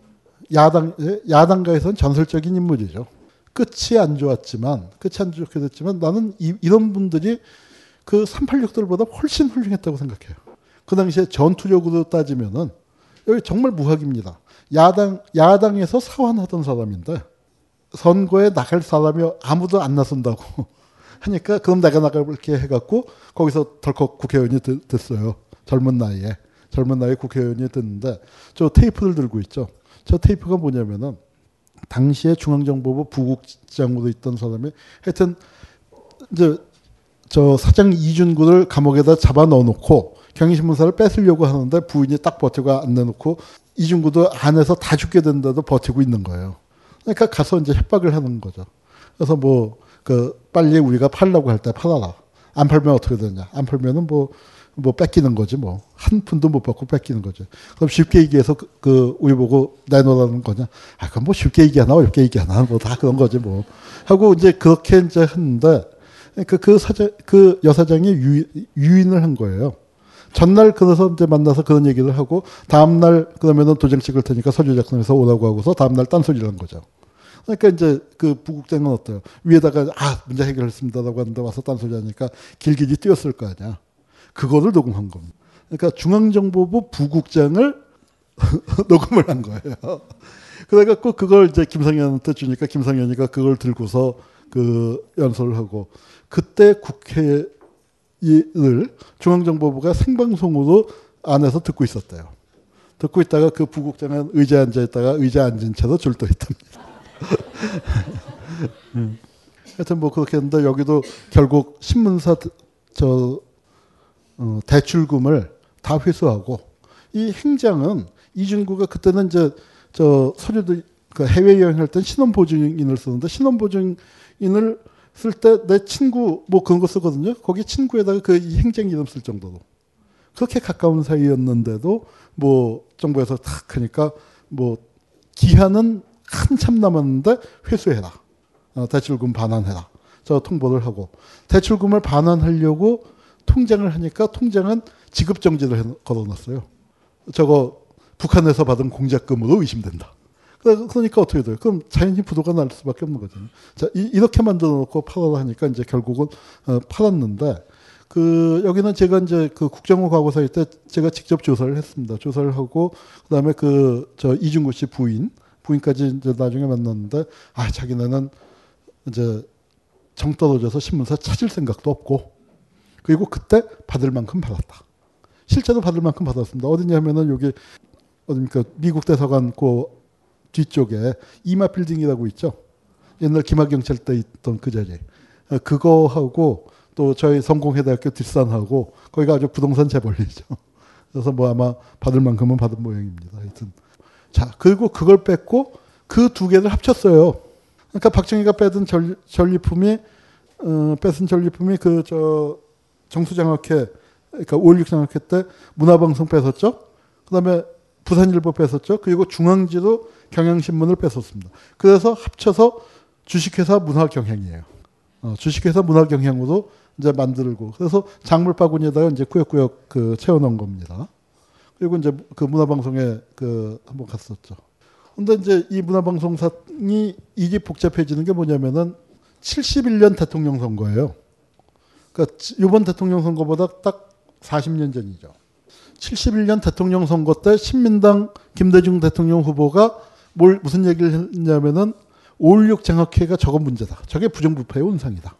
Speaker 6: 야당 예, 야당가에서는 전설적인 인물이죠. 끝이 안 좋았지만 끝이 안 좋게 됐지만 나는 이, 이런 분들이 그 386들보다 훨씬 훌륭했다고 생각해요. 그 당시에 전투력으로 따지면은 여기 정말 무학입니다. 야당 야당에서 사환하던 사람인데 선거에 나갈 사람이 아무도 안 나선다고 *laughs* 하니까 그럼 내가 나가볼게 해갖고 거기서 덜컥 국회의원이 됐어요. 젊은 나이에. 젊은 나이 국회의원이 됐는데 저 테이프를 들고 있죠. 저 테이프가 뭐냐면은 당시에 중앙정보부 부국장으로 있던 사람이 하여튼 이제 저 사장 이준구를 감옥에다 잡아 넣어놓고 경향신문사를 뺏으려고 하는데 부인이 딱 버티고 안 내놓고 이준구도 안에서 다 죽게 된다도 버티고 있는 거예요. 그러니까 가서 이제 협박을 하는 거죠. 그래서 뭐 그 빨리 우리가 팔라고 할 때 팔아라. 안 팔면 어떻게 되냐. 안 팔면은 뭐뭐 뺏기는 거지 뭐. 한 푼도 못 받고 뺏기는 거죠. 그럼 쉽게 얘기해서 그, 그 우리 보고 내놓으라는 거냐? 아, 그럼뭐 쉽게 얘기하나 어렵게 얘기하나 뭐 다 그런 거지 뭐. 하고 이제 그렇게 이제 했는데 그, 그 사장, 그 여사장이 유, 유인을 한 거예요. 전날 그래서 이제 만나서 그런 얘기를 하고 다음날 그러면은 도장 찍을 테니까 서류 작성해서 오라고 하고서 다음날 딴소리를 한 거죠. 그러니까 이제 그 부국장은 어때요? 위에다가 아 문제 해결했습니다라고 하는데 와서 딴소리 하니까 길길이 뛰었을 거 아니야. 그거를 녹음한 겁니다. 그러니까 중앙정보부 부국장을 *laughs* 녹음을 한 거예요. 그래갖고 그러니까 그걸 이제 김상현한테 주니까 김상현이가 그걸 들고서 그 연설을 하고 그때 국회를 중앙정보부가 생방송으로 안에서 듣고 있었대요. 듣고 있다가 그 부국장은 의자에 앉아 있다가 의자 앉은 채로 졸도했답니다. *laughs* 음. 하여튼 뭐 그렇게 했는데 여기도 결국 신문사 저 어, 대출금을 다 회수하고 이 행장은 이준구가 그때는 이제 저 서류도 그 해외 여행할 때 신원 보증인을 쓰는데 신원 보증인을 쓸 때 내 친구 뭐 그런 거 쓰거든요. 거기 친구에다가 그 이 행장 이름 쓸 정도로 그렇게 가까운 사이였는데도 뭐 정부에서 탁 하니까 뭐 기한은 한참 남았는데 회수해라. 어, 대출금 반환해라. 저 통보를 하고 대출금을 반환하려고 통장을 하니까 통장은 지급정지를 걸어놨어요. 저거 북한에서 받은 공작금으로 의심된다. 그러니까 어떻게 돼요? 그럼 자연히 부도가 날 수밖에 없는 거잖아요. 자, 이, 렇게 만들어 놓고 팔아라 하니까 이제 결국은 어, 팔았는데, 그, 여기는 제가 이제 그 국정원 과거사일 때 제가 직접 조사를 했습니다. 조사를 하고, 그 다음에 그, 저 이중구 씨 부인, 부인까지 이제 나중에 만났는데, 아, 자기네는 이제 정 떨어져서 신문사 찾을 생각도 없고, 그리고 그때 받을 만큼 받았다. 실제로 받을 만큼 받았습니다. 어디냐면은 여기 어딥니까 미국 대사관 그 뒤쪽에 이마 빌딩이라고 있죠. 옛날 김학경찰 때 있던 그 자리. 어, 그거하고 또 저희 성공회대학교 뒷산하고 거기가 아주 부동산 재벌이죠. *laughs* 그래서 뭐 아마 받을 만큼은 받은 모양입니다. 하여튼 자 그리고 그걸 뺐고 그 두 개를 합쳤어요. 그러니까 박정희가 빼든 전리품이 어, 뺏은 전리품이 그저 정수장학회, 그러니까 5.16장학회 때 문화방송 뺏었죠. 그 다음에 부산일보 뺏었죠. 그리고 중앙지도 경향신문을 뺏었습니다. 그래서 합쳐서 주식회사 문화경향이에요. 어, 주식회사 문화경향으로 이제 만들고 그래서 작물 바구니에다가 이제 꾸역꾸역 그채워놓은 겁니다. 그리고 이제 그 문화방송에 그 한번 갔었죠. 근데 이제 이 문화방송사이 일이 복잡해지는 게 뭐냐면은 71년 대통령 선거예요. 그러니까 이번 대통령 선거보다 딱 40년 전이죠. 71년 대통령 선거 때 신민당 김대중 대통령 후보가 뭘 무슨 얘기를 했냐면은 5.16 장학회가 저건 문제다. 저게 부정부패의 온상이다.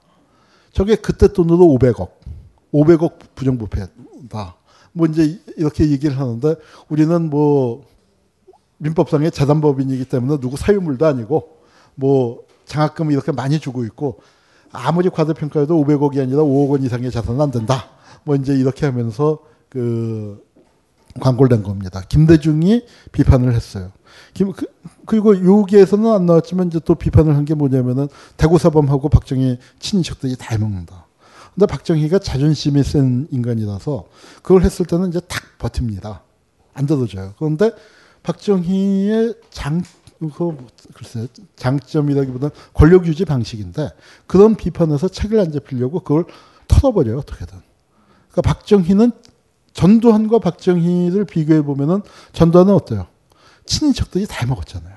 Speaker 6: 저게 그때 돈으로 500억, 500억 부정부패다. 뭐 이제 이렇게 얘기를 하는데 우리는 뭐 민법상의 재단법인이기 때문에 누구 사유물도 아니고 뭐 장학금을 이렇게 많이 주고 있고 아무리 과대평가해도 500억이 아니라 5억 원 이상의 자산은 안 된다. 뭐 이제 이렇게 하면서 그광골된 겁니다. 김대중이 비판을 했어요. 김, 그, 그리고 여기에서는안 나왔지만 이제 또 비판을 한 게 뭐냐면은 대구사범하고 박정희 친인척들이 다 해먹는다. 근데 박정희가 자존심이 센 인간이라서 그걸 했을 때는 이제 탁 버팁니다. 안 들어줘요. 그런데 박정희의 장, 그 글쎄 장점이라기보다 권력 유지 방식인데 그런 비판에서 책을 안 잡히려고 그걸 털어버려요 어떻게든. 그러니까 박정희는 전두환과 박정희를 비교해 보면은 전두환은 어때요? 친인척들이 다 해먹었잖아요.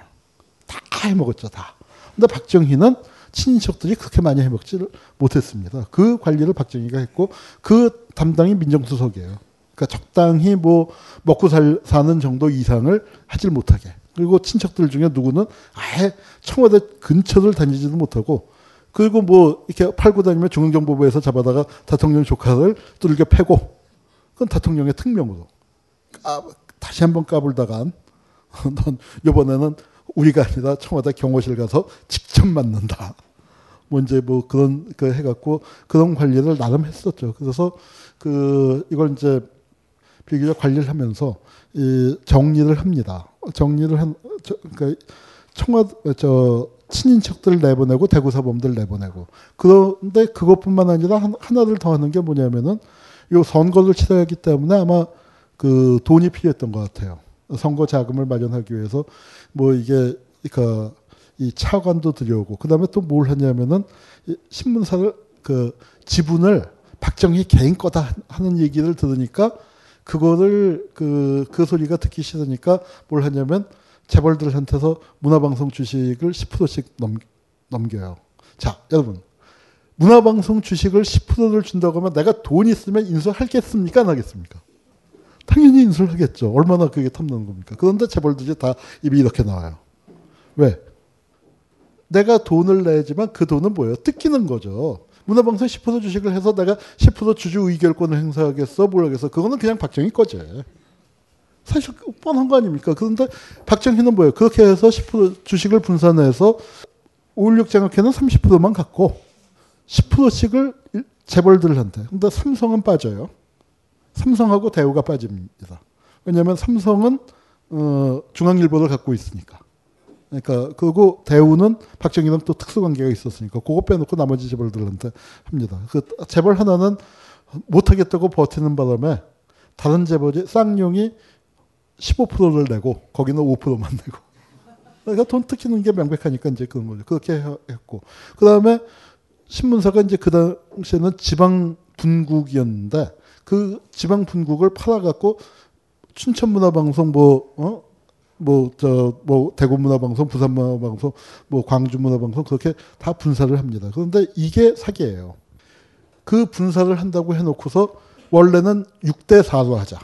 Speaker 6: 다 해먹었죠 다. 근데 박정희는 친인척들이 그렇게 많이 해먹지를 못했습니다. 그 관리를 박정희가 했고 그 담당이 민정수석이에요. 그러니까 적당히 뭐 먹고 살, 사는 정도 이상을 하질 못하게. 그리고 친척들 중에 누구는 아예 청와대 근처를 다니지도 못하고 그리고 뭐 이렇게 팔고 다니면 중앙정보부에서 잡아다가 대통령 조카를 뚫겨 패고 그건 대통령의 특명으로 까, 아, 다시 한번 까불다간 *laughs* 넌 이번에는 우리가 아니라 청와대 경호실 가서 직접 맞는다. 뭐 이제 뭐 그런 그 해갖고 그런 관리를 나름 했었죠. 그래서 그 이걸 이제 비교적 관리를 하면서 이 정리를 합니다. 정리를 한, 저, 그니까 청와, 저, 친인척들 내보내고 대구사범들 내보내고 그런데 그것뿐만 아니라 한, 하나를 더 하는 게 뭐냐면은 요 선거를 치러야 하기 때문에 아마 그 돈이 필요했던 것 같아요. 선거 자금을 마련하기 위해서 뭐 이게 그까이 그러니까 차관도 들여오고 그다음에 또 뭘 하냐면은 신문사를 그 지분을 박정희 개인 거다 하는 얘기를 들으니까 그거를 그, 그 소리가 듣기 싫으니까 뭘 하냐면 재벌들한테서 문화방송 주식을 10%씩 넘, 넘겨요. 자, 여러분. 문화방송 주식을 10%를 준다고 하면 내가 돈 있으면 인수하겠습니까? 안 하겠습니까? 당연히 인수를 하겠죠. 얼마나 그게 탐나는 겁니까? 그런데 재벌들이 다 입이 이렇게 나와요. 왜? 내가 돈을 내지만 그 돈은 뭐예요? 뜯기는 거죠. 문화방송 10% 주식을 해서 내가 10% 주주 의결권을 행사하겠어? 모르겠어. 그거는 그냥 박정희 거제. 사실 뻔한 거 아닙니까? 그런데 박정희는 뭐예요? 그렇게 해서 10% 주식을 분산해서 5.16 장학회는 30%만 갖고 10%씩을 재벌들한테. 근데 삼성은 빠져요. 삼성하고 대우가 빠집니다. 왜냐하면 삼성은 어, 중앙일보를 갖고 있으니까. 그러니까 그거 대우는 박정희는또 특수관계가 있었으니까 그거 빼놓고 나머지 재벌들한테 합니다. 그 재벌 하나는 못하겠다고 버티는 바람에 다른 재벌이 쌍용이 15%를 내고 거기는 5%만 내고 그러니까 돈 뜯기는 게 명백하니까 이제 그런 거죠. 그렇게 했고 그 다음에 신문사가 이제 그 당시에는 지방 분국이었는데 그 지방 분국을 팔아갖고 춘천문화방송 뭐 어? 뭐저뭐 뭐, 대구 문화방송, 부산 문화방송, 뭐 광주 문화방송 그렇게 다 분사를 합니다. 그런데 이게 사기예요. 그 분사를 한다고 해놓고서 원래는 6대 4로 하자.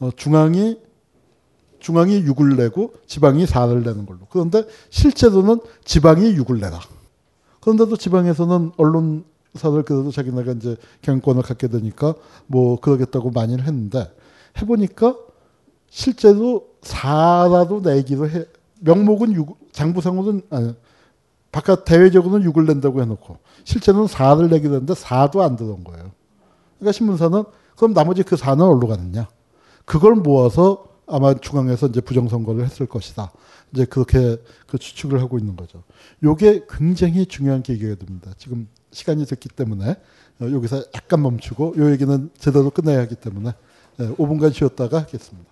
Speaker 6: 어, 중앙이 중앙이 6을 내고 지방이 4를 내는 걸로. 그런데 실제로는 지방이 6을 내라. 그런데도 지방에서는 언론사들 그래도 자기네가 이제 경권을 갖게 되니까 뭐 그러겠다고 많이 했는데 해보니까 실제로 사라도 내기로 해. 명목은 6, 장부상으로는 아니, 바깥 대외적으로는 육을 낸다고 해놓고 실제는 4를 내기로 했는데 사도안 들어온 거예요. 그러니까 신문사는 그럼 나머지 그사는 어디로 가느냐. 그걸 모아서 아마 중앙에서 이제 부정선거를 했을 것이다. 이제 그렇게 그 추측을 하고 있는 거죠. 요게 굉장히 중요한 계기가 됩니다. 지금 시간이 됐기 때문에 어, 여기서 약간 멈추고 요 얘기는 제대로 끝내야 하기 때문에 5분간 예, 쉬었다가 하겠습니다.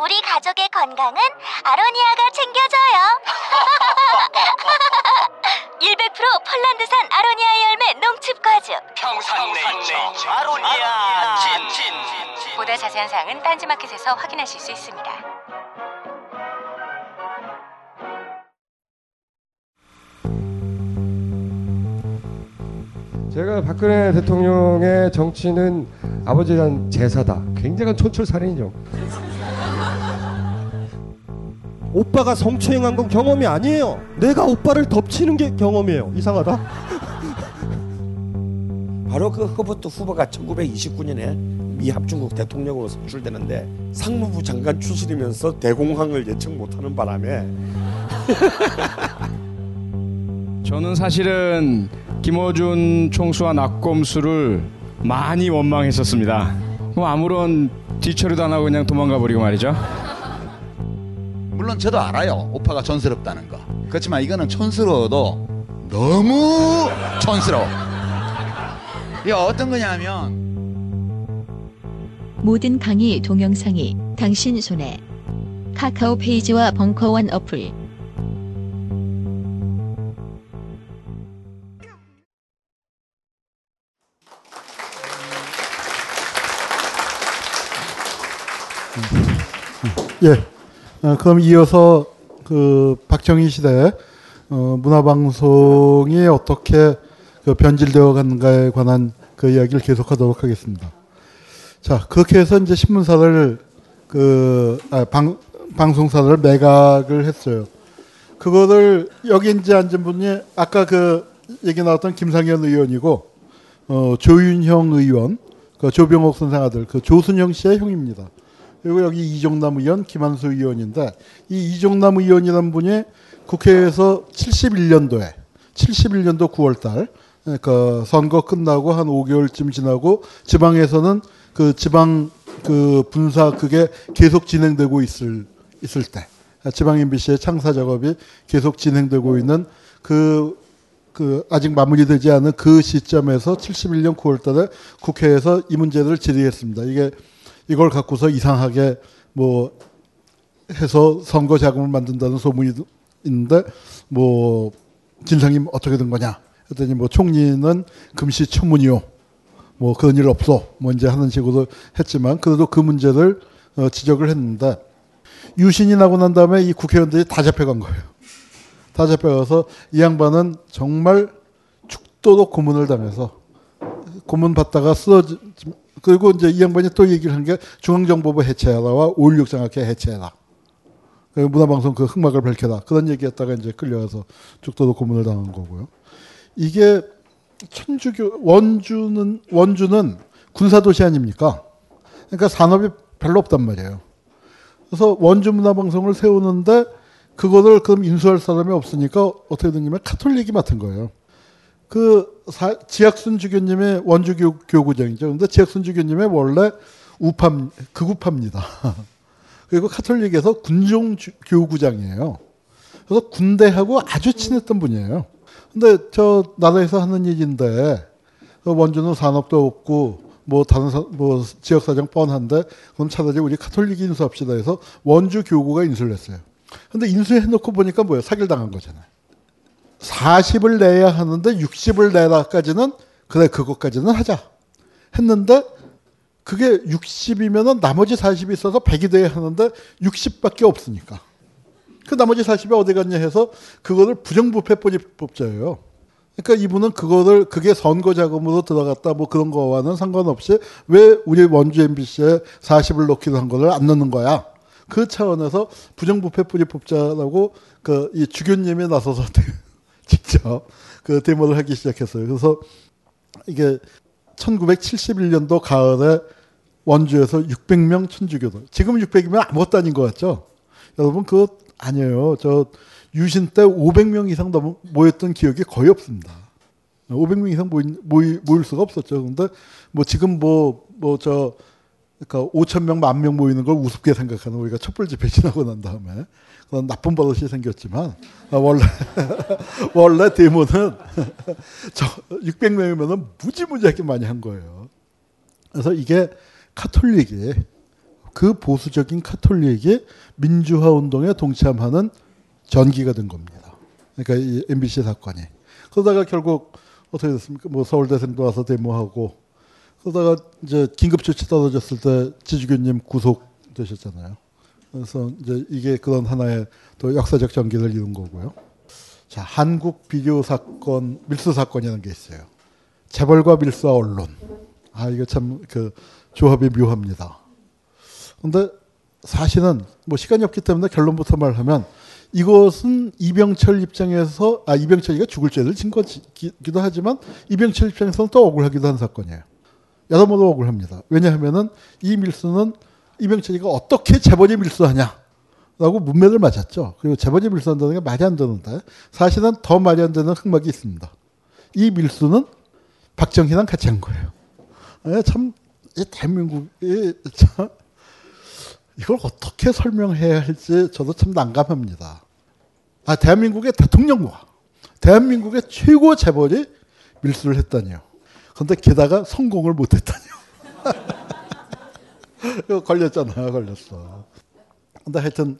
Speaker 7: 우리 가족의 건강은 아로니아가 챙겨줘요. 100% *laughs* 폴란드산 아로니아 열매 농축 과즙. 평산네이처 아로니아 진. 진. 보다 자세한 사항은 딴지마켓에서 확인하실 수 있습니다.
Speaker 6: 제가 박근혜 대통령의 정치는 아버지에 제사다. 굉장한 촌철살인이죠. 오빠가 성추행한 건 경험이 아니에요. 내가 오빠를 덮치는 게 경험이에요. 이상하다.
Speaker 8: *laughs* 바로 그 허버트 후보가 1929년에 미 합중국 대통령으로 선출되는데 상무부 장관 출신이면서 대공황을 예측 못하는 바람에
Speaker 9: *laughs* 저는 사실은 김어준 총수와 낙검수를 많이 원망했었습니다. 그럼 뭐 아무런 뒤처리도 안 하고 그냥 도망가 버리고 말이죠.
Speaker 8: 저도 알아요. 오빠가 촌스럽다는 거. 그렇지만 이거는 촌스러워도 너무 촌스러워. 이게 어떤 거냐면
Speaker 10: 모든 강의 동영상이 당신 손에 카카오 페이지와 벙커원 어플
Speaker 6: 예. 어, 그럼 이어서 그 박정희 시대 어, 문화방송이 어떻게 그 변질되어 갔는가에 관한 그 이야기를 계속하도록 하겠습니다. 자 그렇게 해서 이제 신문사를 그 아, 방, 방송사를 매각을 했어요. 그거를 여기 이제 앉은 분이 아까 그 얘기 나왔던 김상현 의원이고 어, 조윤형 의원, 그 조병옥 선생 아들, 그 조순영 씨의 형입니다. 그리고 여기 이종남 의원, 김한수 의원인데 이 이종남 의원이라는 분이 국회에서 71년도에 71년도 9월달 예, 그 선거 끝나고 한 5개월쯤 지나고 지방에서는 그 지방 그 분사 그게 계속 진행되고 있을 있을 때 지방 MBC의 창사 작업이 계속 진행되고 있는 그그 그 아직 마무리되지 않은 그 시점에서 71년 9월달에 국회에서 이 문제를 질의했습니다. 이게 이걸 갖고서 이상하게 뭐 해서 선거 자금을 만든다는 소문이 있는데 뭐 진상이 어떻게 된 거냐 했더니 뭐 총리는 금시 천문이요 뭐 그런 일 없어 뭐 이제 하는 식으로 했지만 그래도 그 문제를 어 지적을 했는데 유신이 나고 난 다음에 이 국회의원들이 다 잡혀간 거예요 다 잡혀가서 이 양반은 정말 죽도록 고문을 당해서 고문 받다가 쓰러지 그리고 이제 이 양반이 또 얘기를 한 게 중앙정보부 해체하라와 5.16장학회 해체해라. 그 문화방송 그 흑막을 밝혀라. 그런 얘기 했다가 이제 끌려가서 죽도록 고문을 당한 거고요. 이게 천주교, 원주는, 원주는 군사도시 아닙니까? 그러니까 산업이 별로 없단 말이에요. 그래서 원주 문화방송을 세우는데 그거를 그럼 인수할 사람이 없으니까 어떻게 된 김에 카톨릭이 맡은 거예요. 그 사, 지학순 주교님의 원주 교구장이죠. 근데 지학순 주교님의 원래 우파 극우파입니다. *laughs* 그리고 카톨릭에서 군종 교구장이에요. 그래서 군대하고 아주 친했던 분이에요. 근데 저 나라에서 하는 일인데 그 원주는 산업도 없고 뭐 다른 사, 뭐 지역 사정 뻔한데 그럼 차라리 우리 카톨릭 인수합시다 해서 원주 교구가 인수를 했어요. 근데 인수해 놓고 보니까 뭐야 사기를 당한 거잖아요. 40을 내야 하는데 60을 내라까지는 그래 그것까지는 하자 했는데 그게 60이면은 나머지 40이 있어서 100이 돼야 하는데 60밖에 없으니까 그 나머지 40이 어디 갔냐 해서 그거를 부정부패법자예요. 그러니까 이분은 그거를 그게 선거 자금으로 들어갔다 뭐 그런 거와는 상관없이 왜 우리 원주 MBC에 40을 넣기로 한 거를 안 넣는 거야. 그 차원에서 부정부패 뿌리 법자라고그 이 주교님이 나서서 *laughs* 직접 그 데모를 하기 시작했어요. 그래서 이게 1971년도 가을에 원주에서 600명 천주교도 지금 600이면 아무것도 아닌 것 같죠? 여러분 그거 아니에요. 저 유신 때 500명 이상 모였던 기억이 거의 없습니다. 500명 이상 모이, 모이, 모일 수가 없었죠. 근데 뭐 지금 뭐 뭐 저 그러니까 5천 명, 만명 모이는 걸 우습게 생각하는 우리가 촛불 집회 지나고 난 다음에 어, 나쁜 버릇이 생겼지만 어, 원래 *laughs* 원래 데모는 600명이면은 *laughs* 무지무지하게 많이 한 거예요. 그래서 이게 카톨릭이 그 보수적인 카톨릭이 민주화 운동에 동참하는 전기가 된 겁니다. 그러니까 이 MBC 사건이. 그러다가 결국 어떻게 됐습니까? 뭐 서울대생도 와서 데모하고 그러다가 이제 긴급조치 떨어졌을 때 지주교님 구속되셨잖아요. 그래서 이제 이게 그런 하나의 또 역사적 전기를 이룬 거고요. 자, 한국 비디오 사건, 밀수 사건이라는 게 있어요. 재벌과 밀수와 언론. 아, 이거 참그 조합이 묘합니다. 근데 사실은 뭐 시간이 없기 때문에 결론부터 말하면 이것은 이병철 입장에서 아 이병철이가 죽을 죄를 진 거기도 하지만 이병철 입장에서는 또 억울하기도 한 사건이에요. 여러모로 억울합니다. 왜냐하면은 이 밀수는 이명철이가 어떻게 재벌이 밀수하냐. 라고 문맥을 맞았죠. 그리고 재벌이 밀수한다는 게 말이 안 되는데 사실은 더 말이 안 되는 흑막이 있습니다. 이 밀수는 박정희랑 같이 한 거예요. 예, 참, 이 대한민국이 참 이걸 어떻게 설명해야 할지 저도 참 난감합니다. 아, 대한민국의 대통령과 대한민국의 최고 재벌이 밀수를 했다니요. 그데 게다가 성공을 못했다니요. *laughs* 걸렸잖아, 요 걸렸어. 근데 하여튼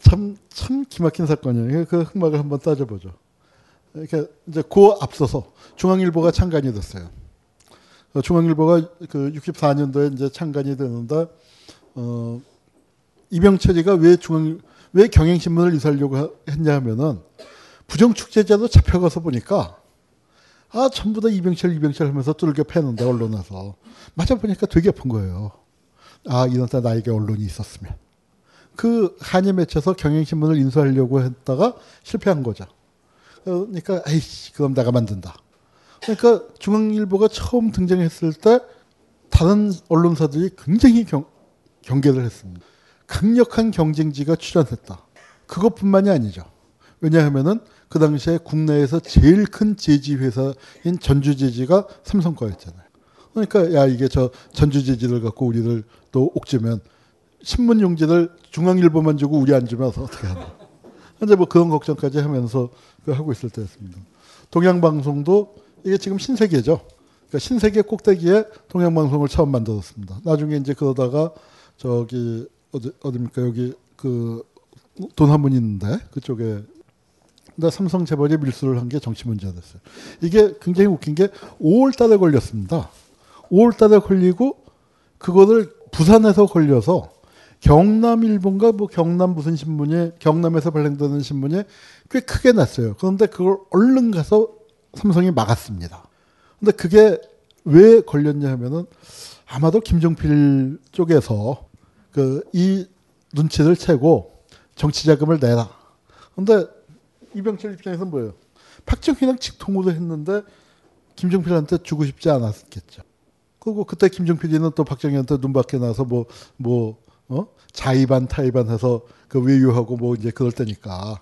Speaker 6: 참, 참 기막힌 사건이에요. 그 흑막을 한번 따져보죠. 이렇게 이제 그 앞서서 중앙일보가 창간이 됐어요. 그 중앙일보가 그 64년도에 이제 창간이 되는데, 어, 이병철이가 왜 중앙, 왜 경향신문을 이사하려고 했냐 하면은 부정축제자도 잡혀가서 보니까 아, 전부 다 이병철, 이병철 하면서 뚫겨 패는데, 언론에서. 맞아보니까 되게 아픈 거예요. 아, 이런 때 나에게 언론이 있었으면. 그 한일 매체에서 경영신문을 인수하려고 했다가 실패한 거죠. 그러니까, 에이씨, 그럼 내가 만든다. 그러니까 중앙일보가 처음 등장했을 때 다른 언론사들이 굉장히 경, 경계를 했습니다. 강력한 경쟁지가 출현했다. 그것뿐만이 아니죠. 왜냐하면은 그 당시에 국내에서 제일 큰 제지 회사인 전주제지가 삼성 거였잖아요. 그러니까 야 이게 저 전주제지를 갖고 우리를 또 옥죄면 신문 용지들 중앙일보만 주고 우리 안 주면 어떻게 하나. 현재 뭐 그런 걱정까지 하면서 그 하고 있을 때였습니다. 동양방송도 이게 지금 신세계죠. 그러니까 신세계 꼭대기에 동양방송을 처음 만들었습니다. 나중에 이제 그러다가 저기 어디 어디입니까 여기 그 돈 한분 있는데 그쪽에 나 삼성 재벌이 밀수를 한 게 정치 문제가 됐어요. 이게 굉장히 웃긴 게 5월 달에 걸렸습니다. 5월 달에 걸리고 그거를 부산에서 걸려서 경남일본과 뭐 경남 무슨 신문에 경남에서 발행되는 신문에 꽤 크게 났어요. 그런데 그걸 얼른 가서 삼성이 막았습니다. 근데 그게 왜 걸렸냐 하면은 아마도 김종필 쪽에서 그 이 눈치를 채고 정치 자금을 내라. 근데 이병철 입장에서는 뭐예요? 박정희랑 직통으로 했는데 김종필한테 주고 싶지 않았겠죠. 그리고 그때 김종필이는 또 박정희한테 눈밖에 나서 뭐뭐 어? 자의반 타의반 해서 그 외유하고 뭐 이제 그럴 때니까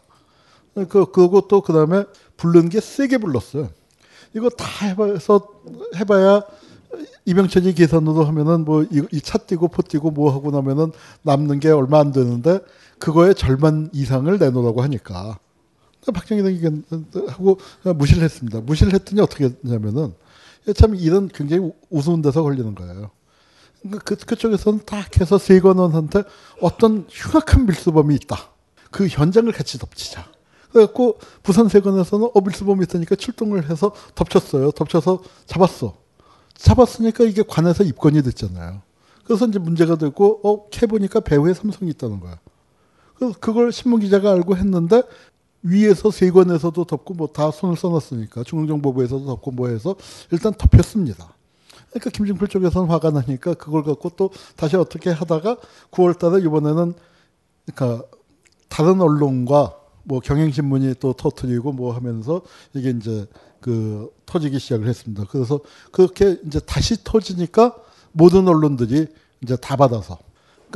Speaker 6: 그그것도 그다음에 부른 게 세게 불렀어요. 이거 다 해봐서 해봐야 이명천이 계산으로 하면은 뭐이차 뛰고 포 뛰고 뭐 하고 나면은 남는 게 얼마 안 되는데 그거의 절반 이상을 내놓으라고 하니까 박정희는 이게 하고 무시를 했습니다. 무시를 했더니 어떻게 했냐면은 참 이런 굉장히 우스운 데서 걸리는 거예요. 그러니까 그, 그쪽에서는 딱 해서 세관원한테 어떤 흉악한 밀수범이 있다. 그 현장을 같이 덮치자. 그래갖고 부산 세관에서는 어, 밀수범이 있으니까 출동을 해서 덮쳤어요. 덮쳐서 잡았어. 잡았으니까 이게 관에서 입건이 됐잖아요. 그래서 이제 문제가 되고, 어, 캐보니까 배후에 삼성이 있다는 거야. 그 그걸 신문 기자가 알고 했는데 위에서 세관에서도 덮고 뭐 다 손을 써놨으니까 중앙정보부에서도 덮고 뭐 해서 일단 덮였습니다. 그러니까 김진표 쪽에서는 화가 나니까 그걸 갖고 또 다시 어떻게 하다가 9월 달에 이번에는 그러니까 다른 언론과 뭐 경향신문이 또 터트리고 뭐 하면서 이게 이제 그 터지기 시작을 했습니다. 그래서 그렇게 이제 다시 터지니까 모든 언론들이 이제 다 받아서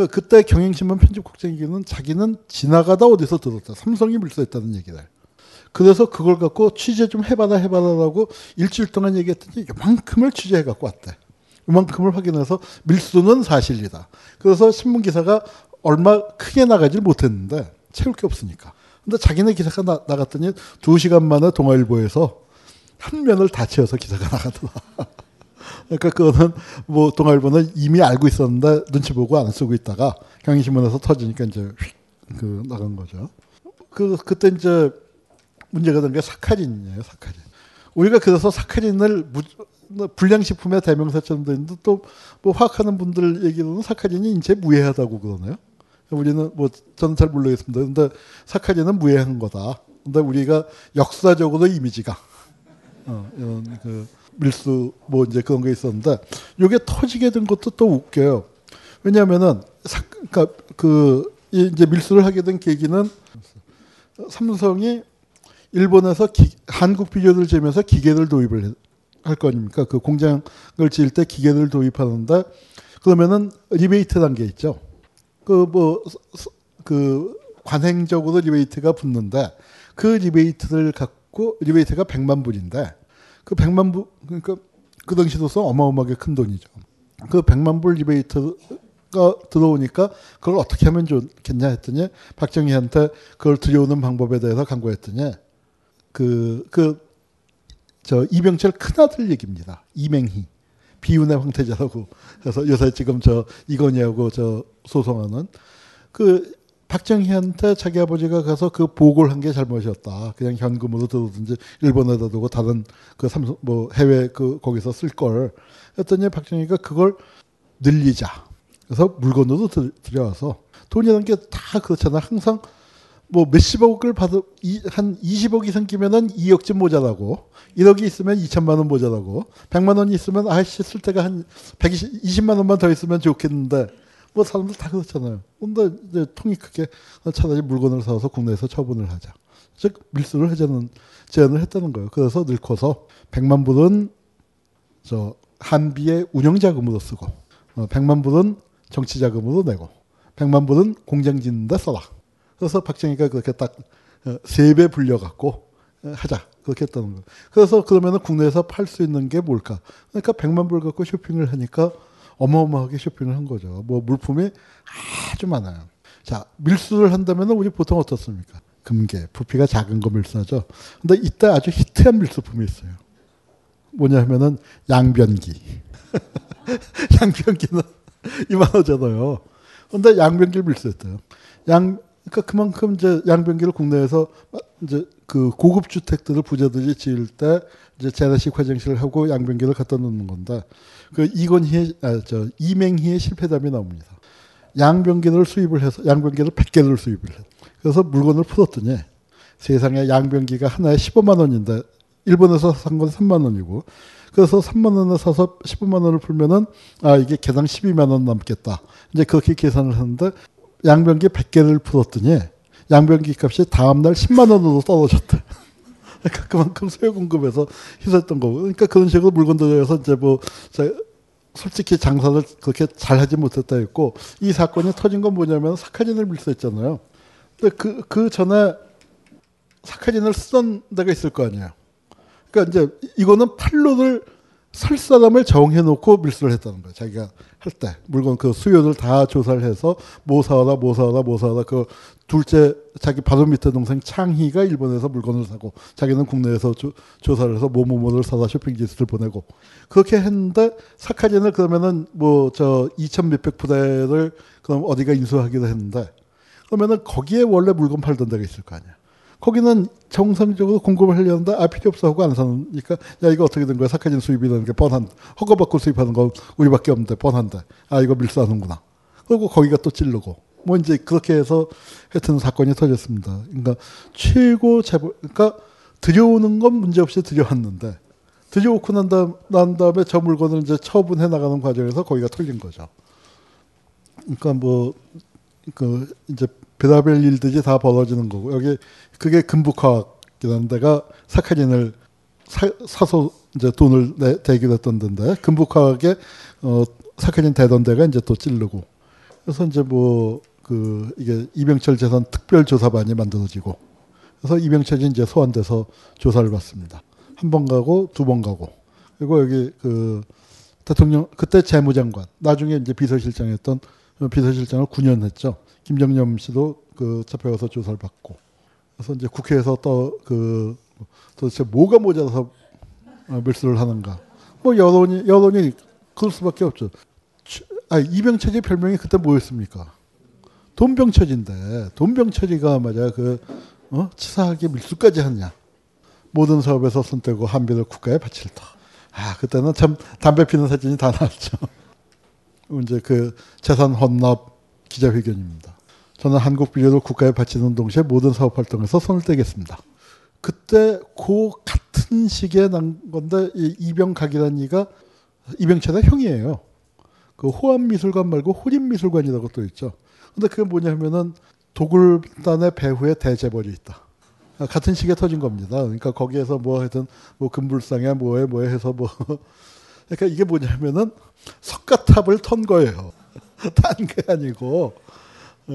Speaker 6: 그 그때 경영신문 편집국장에게는 자기는 지나가다 어디서 들었다. 삼성이 밀서했다는얘기다 그래서 그걸 갖고 취재 좀 해봐라 해봐라라고 일주일 동안 얘기했더니 이만큼을 취재해 갖고 왔대. 이만큼을 확인해서 밀수는 사실이다. 그래서 신문 기사가 얼마 크게 나가질 못했는데 채울 게 없으니까. 근데 자기네 기사가 나, 나갔더니 두 시간 만에 동아일보에서 한 면을 다 채워서 기사가 나가더라. *laughs* 그러니까 그거는 뭐 동아일보는 이미 알고 있었는데 눈치 보고 안 쓰고 있다가 경향신문에서 터지니까 이제 휙그 나간 거죠. 그 그때 이제 문제가 된 게 사카린이에요. 사카린. 우리가 그래서 사카린을 무, 불량식품의 대명사처럼 되는데 또뭐 화학하는 분들 얘기로는 사카린이 인체 무해하다고 그러네요. 우리는 뭐 저는 잘 모르겠습니다. 근데 사카린은 무해한 거다. 근데 우리가 역사적으로 이미지가 어, 이런 그 밀수 뭐 이제 그런 게 있었는데 이게 터지게 된 것도 또 웃겨요. 왜냐하면은 그러니까 그 이제 밀수를 하게 된 계기는 삼성이 일본에서 기, 한국 비료를 재면서 기계를 도입을 할 거니까 그 공장을 지을 때 기계를 도입하는데 그러면은 리베이트 단계 있죠. 그 뭐그 뭐 그 관행적으로 리베이트가 붙는데 그 리베이트를 갖고 리베이트가 100만 불인데 그 100만 불, 그러니까 그 당시로서 어마어마하게 큰 돈이죠. 그 100만 불 리베이트가 들어오니까 그걸 어떻게 하면 좋겠냐 했더니 박정희한테 그걸 들여오는 방법에 대해서 강구했더니 그, 그, 저 이병철 큰아들 얘기입니다. 이맹희. 비운의 황태자라고. 그래서 요새 지금 저 이건희하고 저 소송하는 그 박정희한테 자기 아버지가 가서 그 보고를 한 게 잘못이었다. 그냥 현금으로 들든지 일본에다 두고 다른 그 삼성 뭐 해외 그 거기서 쓸 걸. 했더니 박정희가 그걸 늘리자. 그래서 물건으로 들, 여와서 돈이라는 게 다 그렇잖아. 항상 뭐 몇십억을 받은 한 20억 이 생기면은 2억쯤 모자라고 1억이 있으면 2천만 원 모자라고 100만 원이 있으면 아씨 쓸 때가 한 120만 원만 더 있으면 좋겠는데 뭐 사람들 다 그렇잖아요. 근데 이제 통이 크게 차라리 물건을 사서 국내에서 처분을 하자. 즉 밀수를 해제는 제안을 했다는 거예요. 그래서 늙어서 100만 불은 저 한비의 운영 자금으로 쓰고 100만 어, 불은 정치 자금으로 내고 100만 불은 공장 짓는 데 써라. 그래서 박정희가 그렇게 딱 어, 세배 불려 갖고 어, 하자. 그렇게 했다는 거예요. 그래서 그러면은 국내에서 팔 수 있는 게 뭘까? 그러니까 100만 불 갖고 쇼핑을 하니까 어마어마하게 쇼핑을 한 거죠. 뭐 물품이 아주 많아요. 자, 밀수를 한다면 우리 보통 어떻습니까? 금괴, 부피가 작은 거 밀수하죠. 근데 이때 아주 히트한 밀수품이 있어요. 뭐냐 면은 양변기. *laughs* 양변기는 *laughs* 이만하잖아요. 근데 양변기를 밀수했대요. 양, 그러니까 그만큼 이제 양변기를 국내에서 이제 그 고급 주택들을 부자들이 지을 때 이제 재래식 화장실을 하고 양변기를 갖다 놓는 건데 그 이건희의 아, 저 이맹희의 실패담이 나옵니다. 양병기를 수입을 해서 양병기를 100개를 수입을 해. 그래서 물건을 풀었더니 세상에 양병기가 하나에 15만 원인데 일본에서 산 건 3만 원이고 그래서 3만 원을 사서 15만 원을 풀면은 아 이게 개당 12만 원 남겠다. 이제 그렇게 계산을 하는데 양병기 100개를 풀었더니 양병기 값이 다음 날 10만 원으로 떨어졌다. *laughs* 그만큼소요 공급에서 희소던 거고. 그러니까 그런 식으로 물건들에서 이제 뭐 솔직히 장사를 그렇게 잘하지 못했다 했고 이 사건이 터진 건 뭐냐면 사카진을 밀수했잖아요. 근데 그그 그 전에 사카진을 쓰던 데가 있을 거 아니에요. 그러니까 이제 이거는 판로를 설 사람을 정해놓고 밀수를 했다는 거예요. 자기가 할 때. 물건 그 수요를 다 조사를 해서 모사하다, 모사하다, 모사하다. 그 둘째 자기 바로 밑에 동생 창희가 일본에서 물건을 사고 자기는 국내에서 조, 사를 해서 뭐뭐뭐를 사다 쇼핑 리스트를 보내고 그렇게 했는데 사카진을 그러면은 뭐 저 2천 몇백 부대를 그럼 어디가 인수하기로 했는데 그러면은 거기에 원래 물건 팔던 데가 있을 거 아니야. 거기는 정상적으로 공급을 하려는데 아 필요 없어 하고 안 사니까 야 이거 어떻게 된 거야 사카진 수입이라는 게 뻔한 허가받고 수입하는 거 우리밖에 없는데 뻔한데 아 이거 밀수하는구나 그리고 거기가 또 찔르고 뭐 이제 그렇게 해서 하여튼 사건이 터졌습니다 그러니까 최고 재벌 그러니까 들여오는 건 문제없이 들여왔는데 들여오고 난, 다음, 난 다음에 저 물건을 이제 처분해 나가는 과정에서 거기가 털린 거죠 그러니까 뭐 그 이제 배달벨 일들이 다 벌어지는 거고 여기 그게 금북화학이라는 데가 사카린을 사, 서 이제 돈을 내, 대기로 했던 데인데 금북화학에 어, 사카린 대던 데가 이제 또 찌르고 그래서 이제 뭐 그 이게 이병철 재산 특별조사반이 만들어지고 그래서 이병철이 이제 소환돼서 조사를 받습니다. 한 번 가고 두 번 가고 그리고 여기 그 대통령 그때 재무장관 나중에 이제 비서실장했던 비서실장을 9년 했죠. 김정념 씨도 그 잡혀가서 조사를 받고 그래서 이제 국회에서 또 그 도대체 뭐가 모자라서 밀수를 하는가 뭐 여론이 여론이 그럴 수밖에 없죠. 아 이병철의 별명이 그때 뭐였습니까? 돈병철인데 돈병철이가 맞아 그 어? 치사하게 밀수까지 하냐? 모든 사업에서 손떼고 한비를 국가에 바칠다. 아 그때는 참 담배 피는 사진이 다 나왔죠. *laughs* 이제 그 재산 헌납 기자회견입니다. 저는 한국 비료를 국가에 바치는 동시에 모든 사업 활동에서 손을 떼겠습니다. 그때 그 같은 시기에 난 건데 이 이병각이라는 이가 이병철의 형이에요. 그 호암미술관 말고 호림미술관이라고 또 있죠. 근데 그게 뭐냐 면은 도굴단의 배후에 대재벌이 있다. 같은 시기에 터진 겁니다. 그러니까 거기에서 뭐 하여튼 뭐 금불상에 뭐에 뭐에 해서 뭐 *laughs* 그러니까 이게 뭐냐면은 석가탑을 턴 거예요. 딴게 *laughs* 아니고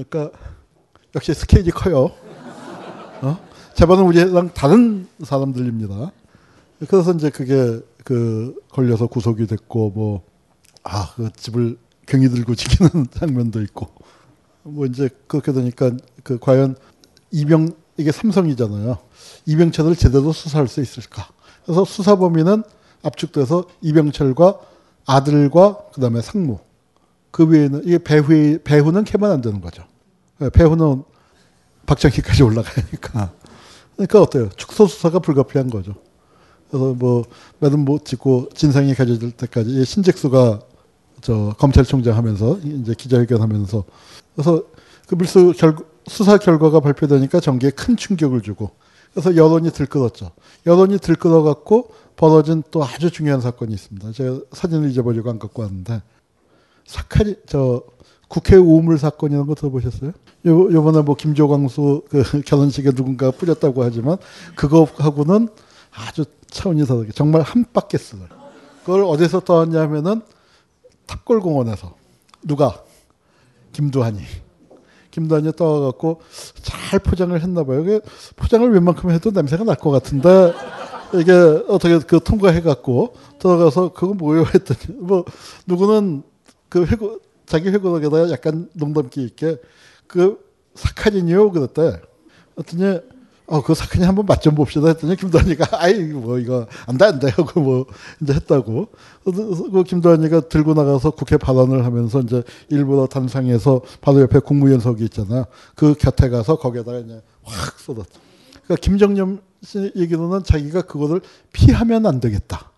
Speaker 6: 그러니까 역시 스케일이 커요. 어? 재반은 우리 랑 다른 사람들입니다. 그래서 이제 그게 그 걸려서 구속이 됐고 뭐아그 집을 경이 들고 지키는 *laughs* 장면도 있고 뭐 이제 그렇게 되니까 그 과연 이병 이게 삼성이잖아요. 이병철을 제대로 수사할 수 있을까? 그래서 수사 범위는 압축돼서 이병철과 아들과 그다음에 상무 그 위에는 이게 배후 배후는 캐면 안 되는 거죠. 예, 배후는 박정희까지 *laughs* 올라가니까. 그러니까 어때요? 축소 수사가 불가피한 거죠. 그래서 뭐 매듭 못 짓고 진상이 가져질 때까지 신직수가 저 검찰총장 하면서 이제 기자회견 하면서 그래서 그 밀수 결, 수사 결과가 발표되니까 정계에 큰 충격을 주고 그래서 여론이 들끓었죠. 여론이 들끓어갖고 벌어진 또 아주 중요한 사건이 있습니다. 제가 사진을 잊어버리고 안 갖고 왔는데 사카리 저 국회 우물 사건이라는 거 들어보셨어요? 요 요번에 뭐 김조광수 그 *laughs* 결혼식에 누군가 뿌렸다고 하지만 그거하고는 아주 차원이 다르게 정말 한 바퀴 쓰는 그걸 어디서 떠왔냐면은 탑골공원에서 누가 김두한이 김두한이 떠와갖고 잘 포장을 했나 봐요. 이게 포장을 웬만큼 해도 냄새가 날 것 같은데 이게 어떻게 그 통과해갖고 들어가서 그거 뭐요 *laughs* 했더니 뭐 누구는 그 회고, 자기 회고록에다 가 약간 농담기 있게 그 사카린이요 그랬대. 어랬더 어, 그 사건이 한번 맛좀 봅시다 했더니 김도환이가 *laughs* 아이, 뭐, 이거, 안 돼, 안 돼. 하고 뭐, 이제 했다고. 그 김도환이가 들고 나가서 국회 발언을 하면서 이제 일부러 단상에서 바로 옆에 국무연석이 있잖아. 그 곁에 가서 거기에다가 이제 확 쏟았죠. 그러니까 김정념 씨 얘기로는 자기가 그거를 피하면 안 되겠다.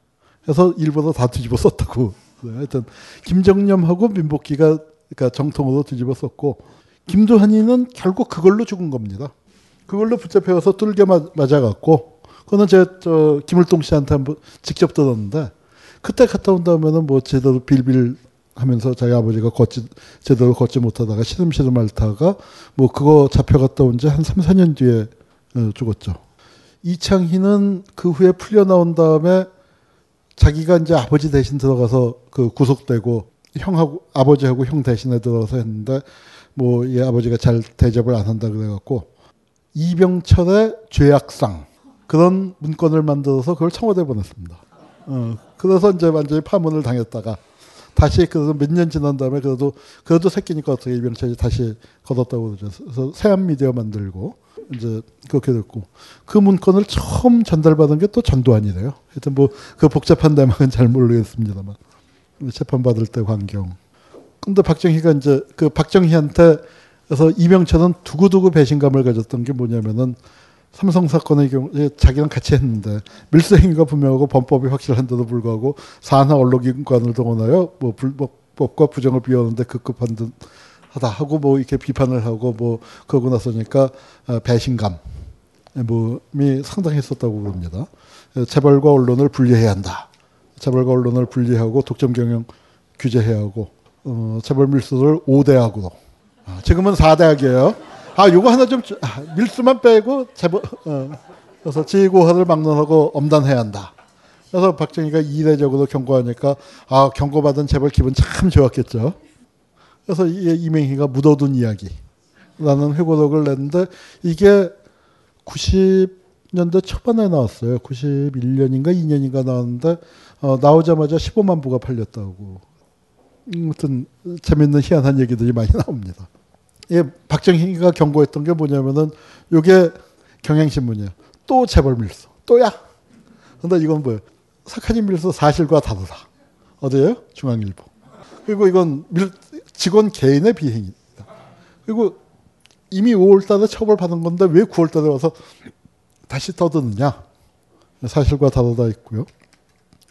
Speaker 6: 해서 일부러 다 뒤집어 썼다고. 하여튼 김정념하고 민복기가 그러니까 정통으로 뒤집어 썼고 김두한이는 결국 그걸로 죽은 겁니다. 그걸로 붙잡혀서 뚫겨 맞아갖고 그거는 제저 김을동 씨한테 한번 직접 들었는데 그때 갔다 온다면은 뭐 제대로 빌빌 하면서 자기 아버지가 걷지 제대로 걷지 못하다가 시름시름 앓다가 뭐 그거 잡혀갔다 온 지 한 3, 4년 뒤에 어, 죽었죠. 이창희는 그 후에 풀려 나온 다음에 자기가 이제 아버지 대신 들어가서 그 구속되고 형하고 아버지하고 형 대신에 들어가서 했는데 뭐얘 아버지가 잘 대접을 안 한다 그래갖고 이병철의 죄악상 그런 문건을 만들어서 그걸 청와대에 보냈습니다. 어, 그래서 이제 완전히 파문을 당했다가 다시 그래서 몇 년 지난 다음에 그래도 그래도 새끼니까 어떻게 이병철이 다시 걷었다고 그러죠. 그래서 새한 미디어 만들고 이제 그렇게 됐고 그 문건을 처음 전달받은 게 또 전두환이래요. 하여튼 뭐 그 복잡한 대막은 잘 모르겠습니다만 재판 받을 때 광경. 근데 박정희가 이제 그 박정희한테 그래서 이명철은 두고두고 배신감을 가졌던 게 뭐냐면은 삼성 사건의 경우 자기랑 같이 했는데 밀수 행위가 분명하고 범법이 확실한데도 불구하고 사나 언론기관을 동원하여 뭐 불법과 부정을 비하는데 급급한 듯 하다 하고 뭐 이렇게 비판을 하고 뭐 그러고 나서니까 어, 배신감 뭐이 예, 상당했었다고 봅니다. 예, 재벌과 언론을 분리해야 한다. 재벌과 언론을 분리하고 독점 경영 규제해야 하고 어, 재벌 밀수를 5대하고 아, 지금은 4대학이에요. 아 요거 하나 좀 아, 밀수만 빼고 재벌 어, 그래서 지구화를 막론하고 엄단해야 한다. 그래서 박정희가 이례적으로 경고하니까 아 경고받은 재벌 기분 참 좋았겠죠. 그래서 이명희가 묻어둔 이야기라는 회고록을 냈는데 이게 90년대 초반에 나왔어요. 91년인가 2년인가 나왔는데 어, 나오자마자 15만 부가 팔렸다고. 아무튼 재밌는 희한한 얘기들이 많이 나옵니다. 예, 박정희가 경고했던 게 뭐냐면은 요게 경향신문이야. 또 재벌 밀수. 또야. 근데 이건 뭐예요? 사카니 밀수 사실과 다르다. 어디예요? 중앙일보. 그리고 이건 밀, 직원 개인의 비행입니다. 그리고 이미 5월달에 처벌받은 건데 왜 9월달에 와서 다시 떠드느냐 사실과 다르다 있고요.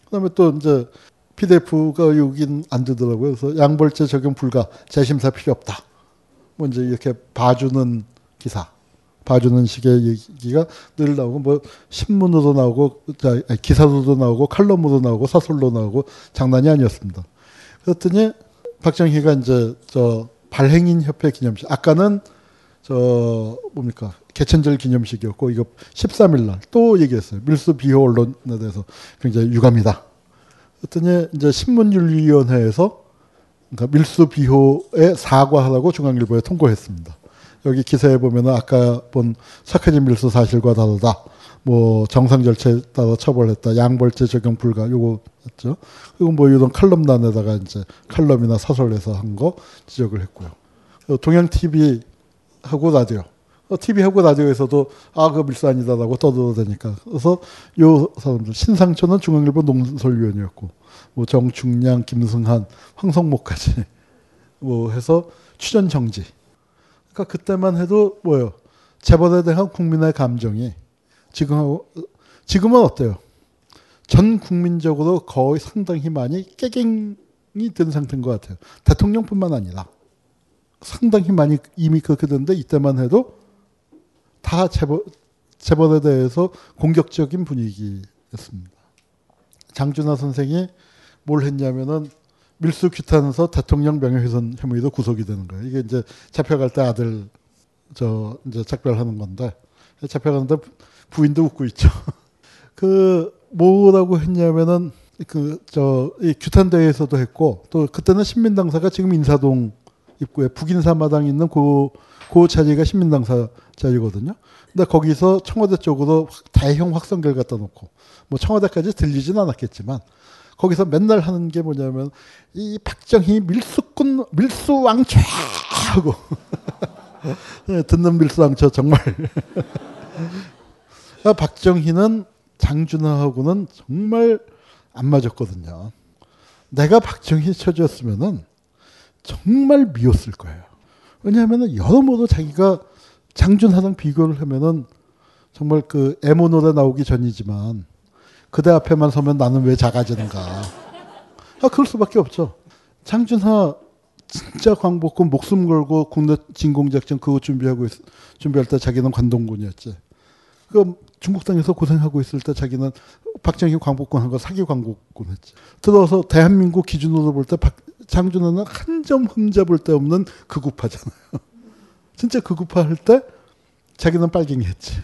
Speaker 6: 그다음에 또 이제 PDF가 여긴 안 되더라고요. 그래서 양벌죄 적용 불가, 재심사 필요 없다. 뭐 이제 이렇게 봐주는 기사, 봐주는 식의 얘기가 늘 나오고 뭐 신문으로 나오고 기사로도 나오고 칼럼으로 나오고 사설로 나오고 장난이 아니었습니다. 그랬더니 박정희가 이제 저 발행인 협회 기념식 아까는 저 뭡니까 개천절 기념식이었고 이거 13일 날 또 얘기했어요 밀수 비호 언론에 대해서 굉장히 유감이다. 그랬더니 이제 신문윤리위원회에서 그러니까 밀수 비호에 사과하라고 중앙일보에 통고했습니다. 여기 기사에 보면은 아까 본 사카진 밀수 사실과 다르다. 뭐 정상 절차에 따라 처벌했다. 양벌죄 적용 불가. 요거 했죠. 그리고 뭐 이런 칼럼단에다가 이제 칼럼이나 사설에서 한 거 지적을 했고요. 어, 동양 TV 하고 라디오. TV하고 어, 라디오에서도 아, 그 밀산이다라고 떠들어대니까. 그래서 요 사람들, 신상초는 중앙일보 농설위원이었고, 뭐 정중량, 김승한, 황성모까지 *laughs* 뭐 해서 출연 정지. 그러니까 그때만 해도 뭐요 재벌에 대한 국민의 감정이 지금 어, 지금은 어때요? 전 국민적으로 거의 상당히 많이 깨갱이 된 상태인 것 같아요. 대통령뿐만 아니라 상당히 많이 이미 그렇게 됐는데 이때만 해도 다 재벌, 재벌에 대해서 공격적인 분위기였습니다. 장준하 선생이 뭘 했냐면은 밀수 규탄에서 대통령 명예훼손 혐의로 구속이 되는 거예요. 이게 이제 잡혀갈 때 아들 저 이제 작별하는 건데 잡혀가는데 부인도 웃고 있죠. *laughs* 그 뭐라고 했냐면은 그저 규탄 대회에서도 했고 또 그때는 신민당사가 지금 인사동 입구에 북인사마당 있는 그, 그 자리가 신민당사 자리거든요. 근데 거기서 청와대 쪽으로 대형 확성결 갖다 놓고 뭐 청와대까지 들리진 않았겠지만 거기서 맨날 하는 게 뭐냐면 이 박정희 밀수꾼 밀수왕초 하고 *laughs* 듣는 밀수왕초 정말 *laughs* 어, 박정희는 장준하하고는 정말 안 맞았거든요. 내가 박정희 처지였으면은 정말 미웠을 거예요. 왜냐하면은 여러모로 자기가 장준하랑 비교를 하면은 정말 그 에모 노래 나오기 전이지만 그대 앞에만 서면 나는 왜 작아지는가. 아, 그럴 수밖에 없죠. 장준하 진짜 광복군 목숨 걸고 국내 진공작전 그거 준비하고 있, 준비할 때 자기는 관동군이었지. 그 중국 땅에서 고생하고 있을 때 자기는 박정희 광복군한 거 사기 광복군 했지. 들어서 대한민국 기준으로 볼 때 장준호는 한 점 흠잡을 데 없는 극우파잖아요. *laughs* 진짜 극우파 할 때 자기는 빨갱이 했지.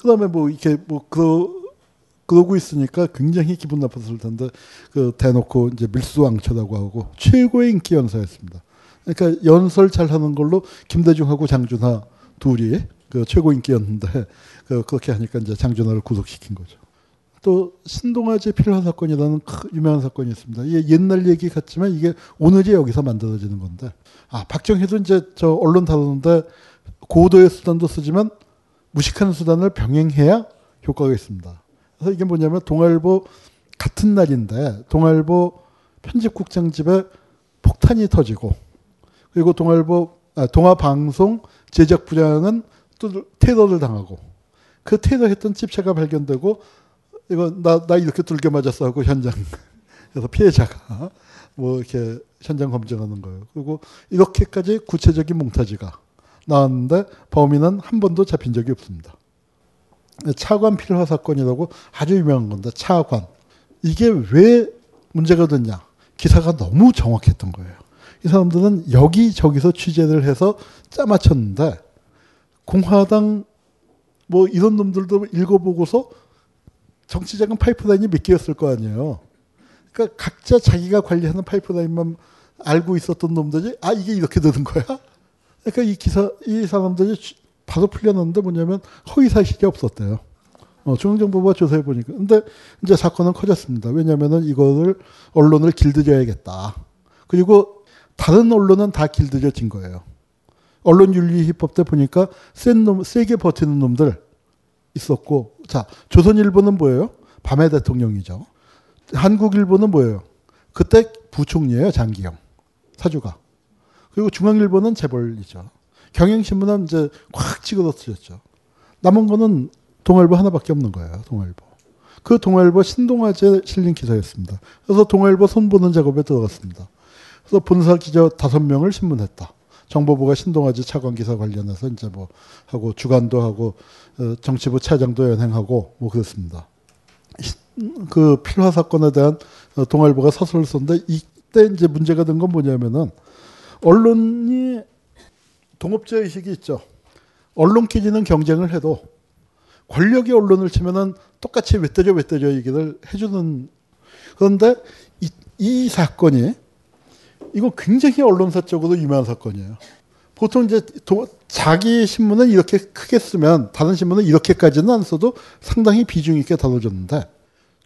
Speaker 6: 그 다음에 뭐 이렇게 뭐 그러, 그러고 있으니까 굉장히 기분 나빴을 텐데 그 대놓고 이제 밀수왕처라고 하고 최고의 인기 연사였습니다. 그러니까 연설 잘하는 걸로 김대중하고 장준하 둘이 그 최고 인기였는데 그 그렇게 하니까 이제 장준하를 구속시킨 거죠. 또 신동아제 필화 사건이라는 유명한 사건이 있습니다. 이게 옛날 얘기 같지만 이게 오늘이 여기서 만들어지는 건데 아 박정희도 이제 저 언론 다루는데 고도의 수단도 쓰지만 무식한 수단을 병행해야 효과가 있습니다. 그래서 이게 뭐냐면 동아일보 같은 날인데 동아일보 편집국장 집에 폭탄이 터지고 그리고 동아일보 아, 동아방송 제작 부장은 또 테러를 당하고 그 테러했던 집체가 발견되고 이거 나, 나 이렇게 뚫겨 맞았어 하고 현장 그래서 *laughs* 피해자가 뭐 이렇게 현장 검증하는 거예요. 그리고 이렇게까지 구체적인 몽타지가 나왔는데 범인은 한 번도 잡힌 적이 없습니다. 차관 필화 사건이라고 아주 유명한 건데 차관 이게 왜 문제가 됐냐? 기사가 너무 정확했던 거예요. 이 사람들은 여기 저기서 취재를 해서 짜맞췄는데 공화당 뭐 이런 놈들도 읽어보고서 정치적인 파이프라인이 몇 개였을 거 아니에요. 그러니까 각자 자기가 관리하는 파이프라인만 알고 있었던 놈들이 아 이게 이렇게 되는 거야. 그러니까 이 기사 이 사람들이 바로 풀렸는데 뭐냐면 허위 사실이 없었대요. 어, 중앙정부가 조사해 보니까 근데 이제 사건은 커졌습니다. 왜냐면은 이거를 언론을 길들여야겠다. 그리고 다른 언론은 다 길들여진 거예요. 언론윤리힙합 때 보니까 센 놈, 세게 버티는 놈들 있었고, 자, 조선일보는 뭐예요? 밤의 대통령이죠. 한국일보는 뭐예요? 그때 부총리예요, 장기영. 사주가. 그리고 중앙일보는 재벌이죠. 경영신문은 이제 확 찍어들었죠. 남은 거는 동아일보 하나밖에 없는 거예요, 동아일보. 그 동아일보 신동아제 실린 기사였습니다. 그래서 동아일보 손보는 작업에 들어갔습니다. 그래서 본사 기자 다섯 명을 신문했다. 정보부가 신동아지 차관기사 관련해서 이제 뭐 하고 주관도 하고 어, 정치부 차장도 연행하고 뭐 그렇습니다. 그 필화 사건에 대한 어, 동아일보가 서술을 썼는데 이때 이제 문제가 된 건 뭐냐면은 언론이 동업자 의식이 있죠. 언론끼리는 경쟁을 해도 권력이 언론을 치면은 똑같이 외때려 외때려 얘기를 해주는 그런데 이, 이 사건이 이거 굉장히 언론사적으로 유명한 사건이에요. 보통 이제 도, 자기 신문을 이렇게 크게 쓰면 다른 신문은 이렇게까지는 안 써도 상당히 비중 있게 다뤄졌는데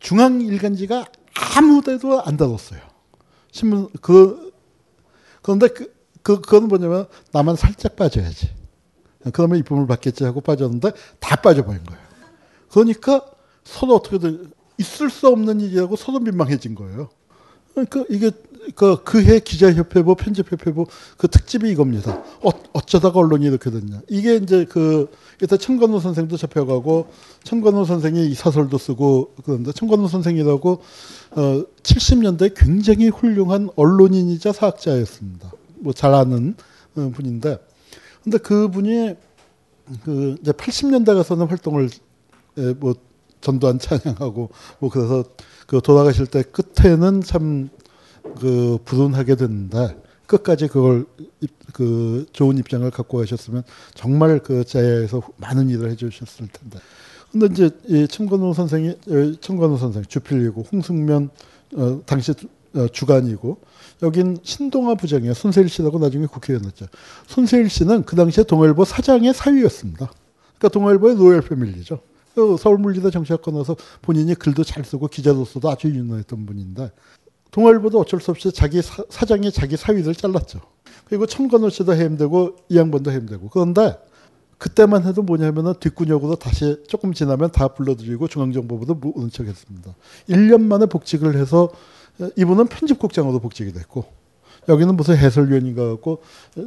Speaker 6: 중앙 일간지가 아무데도 안 다뤘어요. 신문 그 그런데 그, 그 그건 뭐냐면 나만 살짝 빠져야지. 그러면 이쁨을 받겠지 하고 빠졌는데 다 빠져버린 거예요. 그러니까 서로 어떻게든 있을 수 없는 일이라고 서로 민망해진 거예요. 그러니까 이게 그, 그해 기자협회부, 편집협회부 그 특집이 이겁니다. 어, 쩌다가 언론이 이렇게 됐냐. 이게 이제 그, 일단 청건우 선생도 잡혀가고, 청건우 선생이 이 사설도 쓰고, 그런데 청건우 선생이라고, 어, 70년대 굉장히 훌륭한 언론인이자 사학자였습니다. 뭐잘 아는 어, 분인데. 근데 그 분이, 그, 이제 80년대 가서는 활동을, 예, 뭐, 전두환 찬양하고, 뭐, 그래서 그 돌아가실 때 끝에는 참그 불운하게 됐는데 끝까지 그걸 그 좋은 입장을 갖고 가셨으면 정말 그 자야에서 많은 일을 해주셨을 텐데. 근데 이제 이천건호 선생이 천건호 어, 선생 주필이고 홍승면 어, 당시 어, 주관이고 여긴 신동아 부장이야 손세일 씨라고 나중에 국회의원이었죠. 손세일 씨는 그 당시에 동아일보 사장의 사위였습니다. 그러니까 동아일보의 로열 패밀리죠. 그 서울물리대 정치학 과나서 본인이 글도 잘 쓰고 기자로서도 아주 유능했던 분인데 동아일보도 어쩔 수 없이 자기 사, 장이 자기 사위들 잘랐죠. 그리고 청건호 씨도 해임되고 이 양반도 해임되고 그런데 그때만 해도 뭐냐면 뒷구녕으로 다시 조금 지나면 다 불러들이고 중앙정보부도 모른 척 했습니다. 1년 만에 복직을 해서 이분은 편집국장으로 복직이 됐고 여기는 무슨 해설위원인가 갖고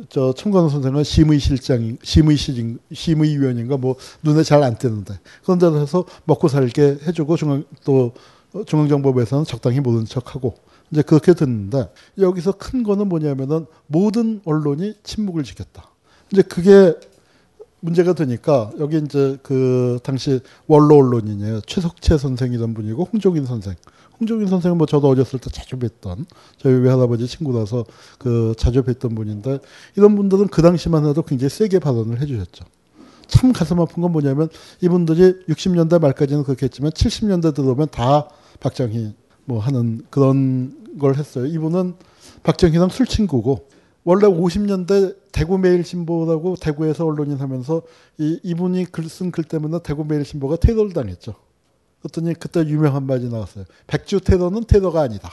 Speaker 6: 저 청관호 선생은 심의실장, 심의실, 심의위원인가 뭐 눈에 잘안 띄는데 그런 데서 먹고 살게 해주고 중앙 또 중앙정보부에서는 적당히 모른 척하고 이제 그렇게 됐는데 여기서 큰 거는 뭐냐면은 모든 언론이 침묵을 지켰다. 이제 그게 문제가 되니까 여기 이제 그 당시 원로 언론인이에요. 최석채 선생이던 분이고 홍종인 선생. 홍종인 선생은 뭐 저도 어렸을 때 자주 뵀던 저희 외할아버지 친구라서 그 자주 뵀던 분인데 이런 분들은 그 당시만 해도 굉장히 세게 발언을 해주셨죠. 참 가슴 아픈 건 뭐냐면 이분들이 60년대 말까지는 그렇게 했지만 70년대 들어오면 다 박정희 뭐 하는 그런 걸 했어요. 이분은 박정희랑 술 친구고 원래 50년대 대구 매일신보라고 대구에서 언론인 하면서 이, 이분이 글쓴 글 때문에 대구 매일신보가 테러를 당했죠. 그랬더니 그때 유명한 말이 나왔어요. 백주 테러는 테러가 아니다.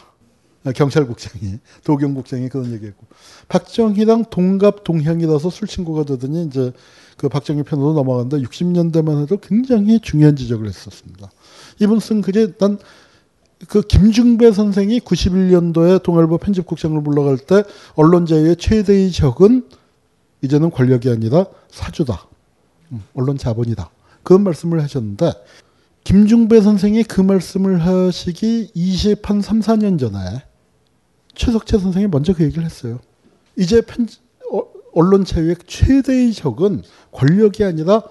Speaker 6: 경찰국장이 도경국장이 그런 얘기했고 박정희랑 동갑 동향이라서 술 친구가 되더니 이제 그 박정희 편으로 넘어간다. 60년대만 해도 굉장히 중요한 지적을 했었습니다. 이분 쓴 글이 난그 김중배 선생이 91년도에 동아일보 편집국장을 물러갈 때 언론자유의 최대의 적은 이제는 권력이 아니라 사주다. 음, 언론 자본이다. 그 말씀을 하셨는데 김중배 선생이 그 말씀을 하시기 20, 한 3, 4년 전에 최석채 선생이 먼저 그 얘기를 했어요. 이제 편 어, 언론 자유의 최대의 적은 권력이 아니라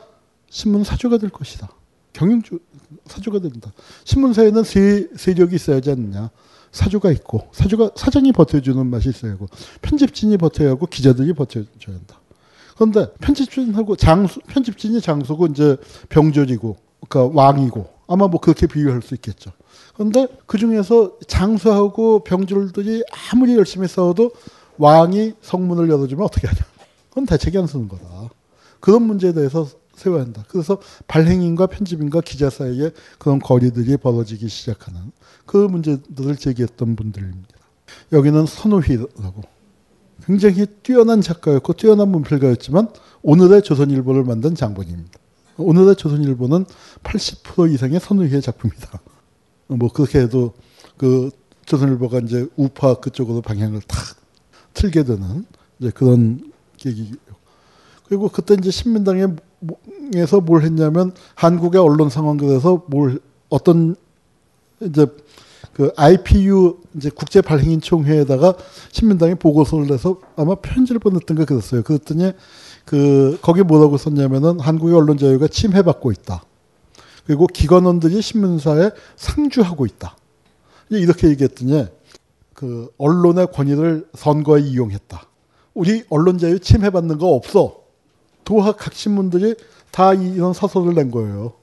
Speaker 6: 신문 사주가 될 것이다. 경영주, 사주가 된다. 신문사에는 세, 세력이 있어야지 않느냐. 사주가 있고 사주가 사장이 버텨주는 맛이 있어야 하고 편집진이 버텨야 하고 기자들이 버텨줘야 한다. 그런데 편집진하고 장수 편집진이 장수고 이제 병졸이고 그러니까 왕이고 아마 뭐 그렇게 비유할 수 있겠죠. 그런데 그 중에서 장수하고 병졸들이 아무리 열심히 싸워도 왕이 성문을 열어주면 어떻게 하냐. 그건 대책이 안 쓰는 거다. 그런 문제에 대해서 세워야 한다. 그래서 발행인과 편집인과 기자 사이에 그런 거리들이 벌어지기 시작하는 그 문제들을 제기했던 분들입니다. 여기는 선우희라고 굉장히 뛰어난 작가였고 뛰어난 문필가였지만 오늘의 조선일보를 만든 장본입니다. 오늘의 조선일보는 80% 이상의 선우희의 작품이다. 뭐 그렇게 해도 그 조선일보가 이제 우파 그쪽으로 방향을 탁 틀게 되는 이제 그런 계기. 그리고 그때 이제 신민당의 에서 뭘 했냐면 한국의 언론 상황에서 뭘 어떤 이제 그 IPU 이제 국제 발행인 총회에다가 신민당이 보고서를 내서 아마 편지를 보냈던 가 그랬어요. 그랬더니 그 거기 뭐라고 썼냐면은 한국의 언론 자유가 침해받고 있다. 그리고 기관원들이 신문사에 상주하고 있다. 이렇게 얘기했더니 그 언론의 권위를 선거에 이용했다. 우리 언론 자유 침해받는 거 없어. 도학 학신문들이 다 이런 사설을 낸 거예요.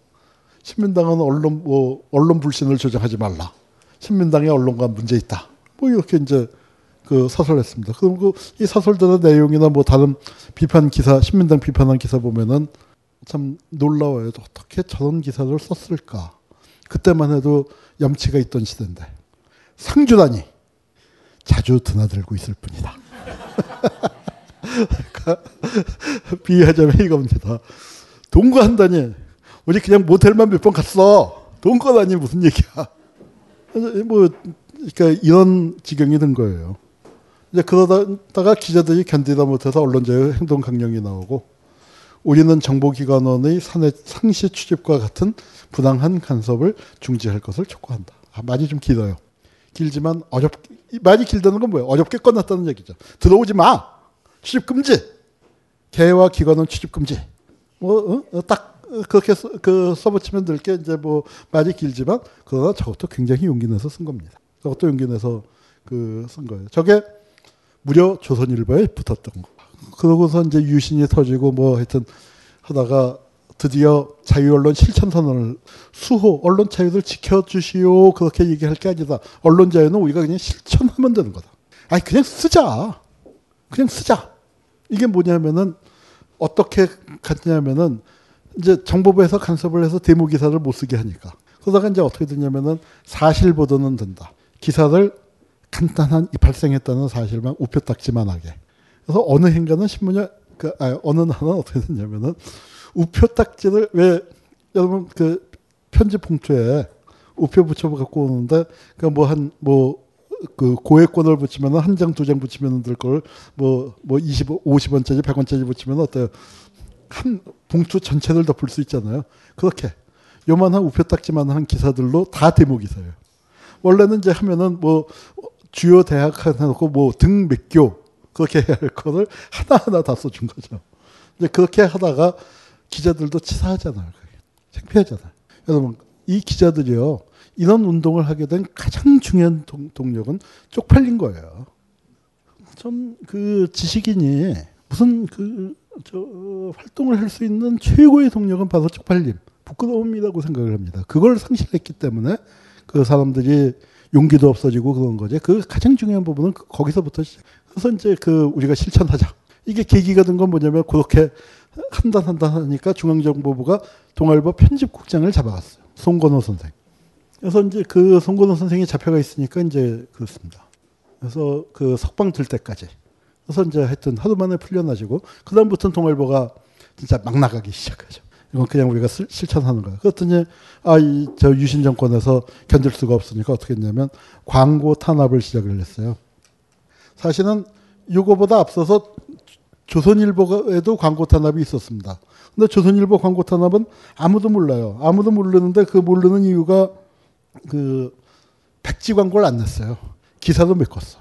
Speaker 6: 신민당은 언론 뭐 언론 불신을 조장하지 말라. 신민당의 언론과 문제 있다. 뭐 이렇게 이제 그사설 했습니다. 그럼 그이 사설들의 내용이나 뭐 다른 비판 기사, 신민당 비판한 기사 보면은 참 놀라워요. 어떻게 저런 기사를 썼을까? 그때만 해도 염치가 있던 시대인데 상주단이 자주 드나들고 있을 뿐이다. *laughs* 그러니까 비하자면 이겁니다. 동거한다니 우리 그냥 모텔만 몇 번 갔어. 동거다니 무슨 얘기야. 뭐 그러니까 이런 지경이 된 거예요. 이제 그러다가 기자들이 견디다 못해서 언론자의 행동 강령이 나오고 우리는 정보기관원의 사내 상시 취집과 같은 부당한 간섭을 중지할 것을 촉구한다. 아, 말이 좀 길어요. 길지만 어렵 말이 길다는 건 뭐예요? 어렵게 꺼놨다는 얘기죠. 들어오지 마. 취집 금지. 개와 기관은 취집 금지. 뭐, 어? 어? 딱 그렇게 써, 그 써붙이면 될게 이제 뭐 말이 길지만 그거나 저것도 굉장히 용기 내서 쓴 겁니다. 저것도 용기 내서 그 쓴 거예요. 저게 무려 조선일보에 붙었던 거. 그러고서 이제 유신이 터지고 뭐 하여튼 하다가 드디어 자유언론 실천선언을 수호 언론 자유를 지켜주시오 그렇게 얘기할 게 아니다. 언론 자유는 우리가 그냥 실천하면 되는 거다. 아니 그냥 쓰자. 그냥 쓰자. 이게 뭐냐면은 어떻게 갔냐면은 이제 정보부에서 간섭을 해서 데모 기사를 못 쓰게 하니까. 그러다가 이제 어떻게 됐냐면은 사실 보도는 된다. 기사를 간단한 이 발생했다는 사실만 우표 닦지만 하게. 그래서 어느 행가는 신문에 그 아니, 어느 날은 어떻게 됐냐면은 우표 딱지를 왜 여러분 그 편지 봉투에 우표 붙여 갖고 오는데 그뭐한뭐 그 고액권을 붙이면 한 장, 두 장 붙이면 될 걸 뭐 뭐 20, 뭐 50원짜리, 100원짜리 붙이면 어때요? 한 봉투 전체를 덮을 수 있잖아요. 그렇게 요만한 우표딱지만 한 기사들로 다 대모 기사요 원래는 이제 하면은 뭐 주요 대학 하 놓고 뭐등몇교 그렇게 해야 할 거를 하나하나 다 써준 거죠. 이제 그렇게 하다가 기자들도 치사하잖아요. 창피하잖아요. 여러분, 이 기자들이요. 이런 운동을 하게 된 가장 중요한 동, 력은 쪽팔린 거예요. 전그 지식인이 무슨 그 활동을 할 수 있는 최고의 동력은 바로 쪽팔림, 부끄러움이라고 생각을 합니다. 그걸 상실했기 때문에 그 사람들이 용기도 없어지고 그런 거지. 그 가장 중요한 부분은 그 거기서부터 그래서 이제 그 우리가 실천하자. 이게 계기가 된 건 뭐냐면 그렇게 한단 한단 하니까 중앙정보부가 동아일보 편집국장을 잡아갔어요. 송건호 선생. 그래서 이제 그 송건호 선생이 잡혀가 있으니까 이제 그렇습니다. 그래서 그 석방 될 때까지. 그래서 이제 하여튼 하루 만에 풀려나지고 그다음부터는 동아일보가 진짜 막 나가기 시작하죠. 이건 그냥 우리가 실, 천하는 거예요 그랬더니 아이 저 유신 정권에서 견딜 수가 없으니까 어떻게 했냐면 광고 탄압을 시작을 했어요. 사실은 이거보다 앞서서 조선일보에도 광고 탄압이 있었습니다. 근데 조선일보 광고 탄압은 아무도 몰라요. 아무도 모르는데 그 모르는 이유가 그 백지 광고를 안 냈어요. 기사도 못 껐어.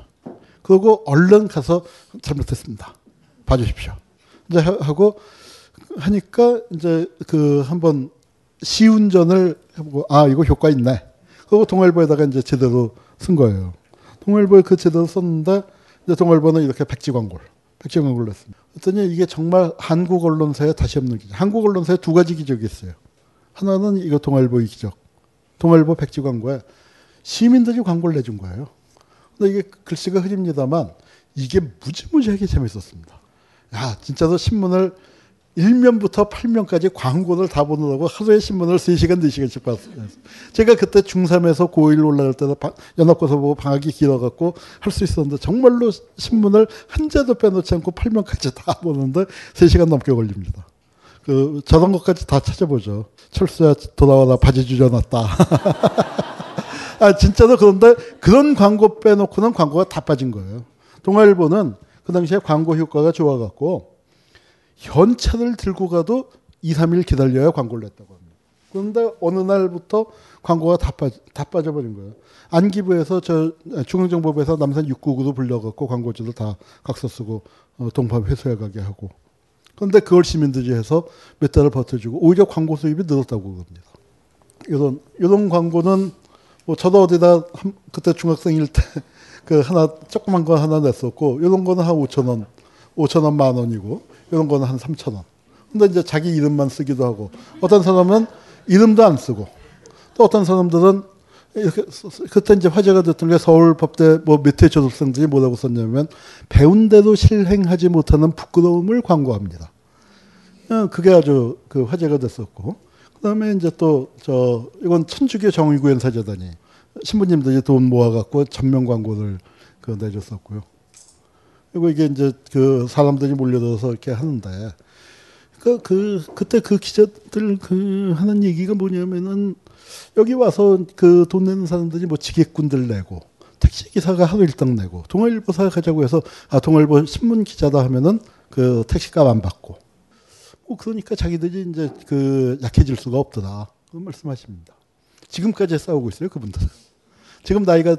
Speaker 6: 그리고 얼른 가서 잘못했습니다. 봐주십시오. 이제 하고 하니까 이제 그 한번 시운전을 해보고 아 이거 효과 있네. 그리고 동아일보에다가 이제 제대로 쓴 거예요. 동아일보에 그 제대로 썼는데 이제 동아일보는 이렇게 백지 광고를 백지 광고를 했습니다. 그랬더니 이게 정말 한국 언론사에 다시 없는 기적. 한국 언론사에 두 가지 기적이 있어요. 하나는 이거 동아일보의 기적. 동아일보 백지 광고에 시민들이 광고를 내준 거예요. 근데 이게 글씨가 흐립니다만 이게 무지무지하게 재밌었습니다. 야, 진짜로 신문을 1면부터 8면까지 광고를 다 보느라고 하루에 신문을 3시간, 4시간씩 봤어요. 제가 그때 중3에서 고1 올라갈 때는 연합고사 보고 방학이 길어갖고 할 수 있었는데 정말로 신문을 한 자도 빼놓지 않고 8면까지 다 보는데 3시간 넘게 걸립니다. 그 자전거까지 다 찾아보죠. 철수야 돌아와라 바지 줄여놨다. *laughs* 아 진짜로 그런데 그런 광고 빼놓고는 광고가 다 빠진 거예요. 동아일보는 그 당시에 광고 효과가 좋아갖고 현찰을 들고 가도 2, 3일 기다려야 광고를 냈다고 합니다. 그런데 어느 날부터 광고가 다, 빠져, 다 빠져버린 거예요. 안기부에서 저 아, 중앙정보부에서 남산 6국으로 불려갖고 광고지도 다 각서 쓰고 어, 동파 회수해 가게 하고 그런데 그걸 시민들이 해서 몇 달을 버텨주고 오히려 광고 수입이 늘었다고 합니다. 이런 이런 광고는 뭐 저도 어디다 한, 그때 중학생일 때 그 *laughs* 하나 조그만 거 하나 냈었고 이런 거는 한 5천 원, 5천 원 만 원이고 이런 거는 한 3천 원. 근데 이제 자기 이름만 쓰기도 하고 어떤 사람은 이름도 안 쓰고 또 어떤 사람들은 그때 이제 화제가 됐던 게 서울법대 뭐 밑에 졸업생들이 뭐라고 썼냐면 배운 대도 실행하지 못하는 부끄러움을 광고합니다. 어, 그게 아주 그 화제가 됐었고 그다음에 이제 또 저 이건 천주교 정의구현 사재단이 신부님들이 돈 모아갖고 전면 광고를 그 내줬었고요. 그리고 이게 이제 그 사람들이 몰려들어서 이렇게 하는데 그, 그 그때 그 기자들 그 하는 얘기가 뭐냐면은 여기 와서 그 돈 내는 사람들이 뭐직객꾼들 내고 택시 기사가 하루 일당 내고 동아일보 사가자고 해서 아 동아일보 신문 기자다 하면은 그 택시값 안 받고 뭐 그러니까 자기들이 이제 그 약해질 수가 없더라 그 말씀하십니다. 지금까지 싸우고 있어요 그분들은. 지금 나이가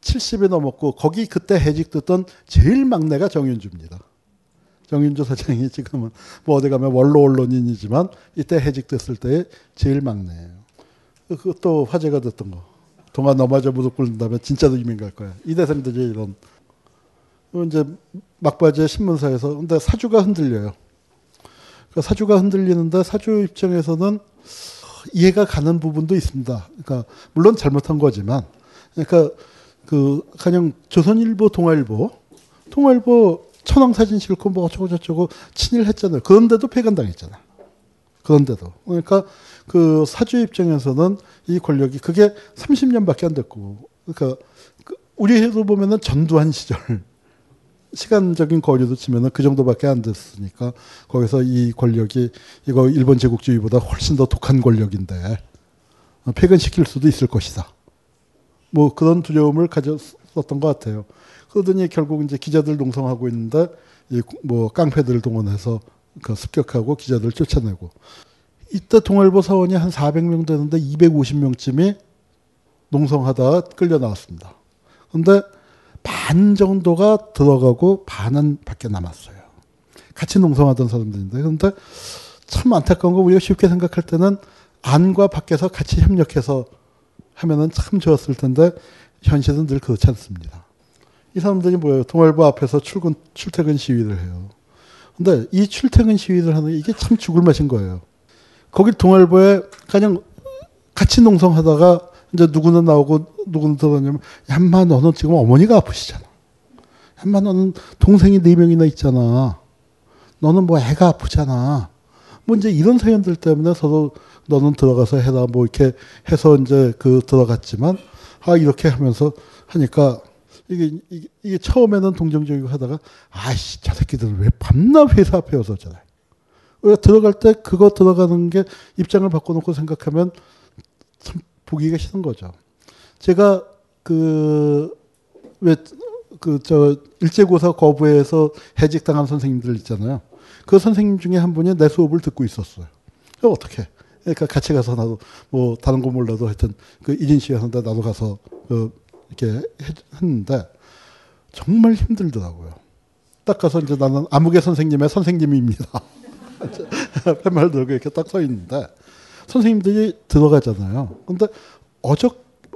Speaker 6: 7 0에 넘었고 거기 그때 해직됐던 제일 막내가 정윤주입니다. 정윤주 사장이 지금은 뭐 어디 가면 원로 언론인이지만 이때 해직됐을 때 제일 막내예요. 그것도 화제가 됐던 거. 동아 넘어져 무릎 꿇는 다음 진짜로 이민 갈 거야. 이 대상들이 이런. 이제 막바지에 신문사에서 근데 사주가 흔들려요. 그러니까 사주가 흔들리는데 사주 입장에서는 이해가 가는 부분도 있습니다. 그러니까 물론 잘못한 거지만, 그러니까 그 그냥 조선일보, 동아일보, 통일보 천황 사진 실고뭐 어쩌고 저쩌고 친일했잖아요. 그런데도 폐간당했잖아. 그런데도 그러니까 그 사주 입장에서는 이 권력이 그게 30년밖에 안 됐고 그러니까 그 우리도 보면은 전두환 시절 *laughs* 시간적인 거리도 치면은 그 정도밖에 안 됐으니까 거기서 이 권력이 이거 일본 제국주의보다 훨씬 더 독한 권력인데 어, 폐근시킬 수도 있을 것이다. 뭐 그런 두려움을 가졌었던 것 같아요. 그러더니 결국 이제 기자들 농성하고 있는데 뭐 깡패들 동원해서 그 습격하고 기자들 쫓아내고 이때 동아일보 사원이 한 400명 되는데 250명쯤이 농성하다 끌려 나왔습니다. 근데 반 정도가 들어가고 반은 밖에 남았어요. 같이 농성하던 사람들인데 그런데 참 안타까운 거 우리가 쉽게 생각할 때는 안과 밖에서 같이 협력해서 하면은 참 좋았을 텐데 현실은 늘 그렇지 않습니다. 이 사람들이 뭐예요? 동아일보 앞에서 출근 출퇴근 시위를 해요. 근데 이 출퇴근 시위를 하는 이게 참 죽을 맛인 거예요. 거기 동아일보에 그냥 같이 농성하다가 이제 누구는 나오고 누구는 들어가냐면 얌마 너는 지금 어머니가 아프시잖아. 얌마 너는 동생이 네 명이나 있잖아. 너는 뭐 애가 아프잖아. 뭐 이제 이런 사연들 때문에 서로 너는 들어가서 해라 뭐 이렇게 해서 이제 그 들어갔지만 아 이렇게 하면서 하니까 이게, 이게, 이게 처음에는 동정적이고 하다가 아씨 저 새끼들은 왜 밤낮 회사 앞에 와서 저래 들어갈 때 그거 들어가는 게 입장을 바꿔놓고 생각하면 참 보기가 싫은 거죠. 제가 그 왜 그 저 일제고사 거부해서 해직당한 선생님들 있잖아요. 그 선생님 중에 한 분이 내 수업을 듣고 있었어요. 어떻게? 그러니까 같이 가서 나도 뭐 다른 거 몰라도 하여튼 그 이진 씨가 한 나도 가서 그 이렇게 했는데 정말 힘들더라고요. 딱 가서 이제 나는 암흑의 선생님의 선생님입니다. 팻말 *laughs* 들고 이렇게 딱서 있는데 선생님들이 들어가잖아요. 근데 어저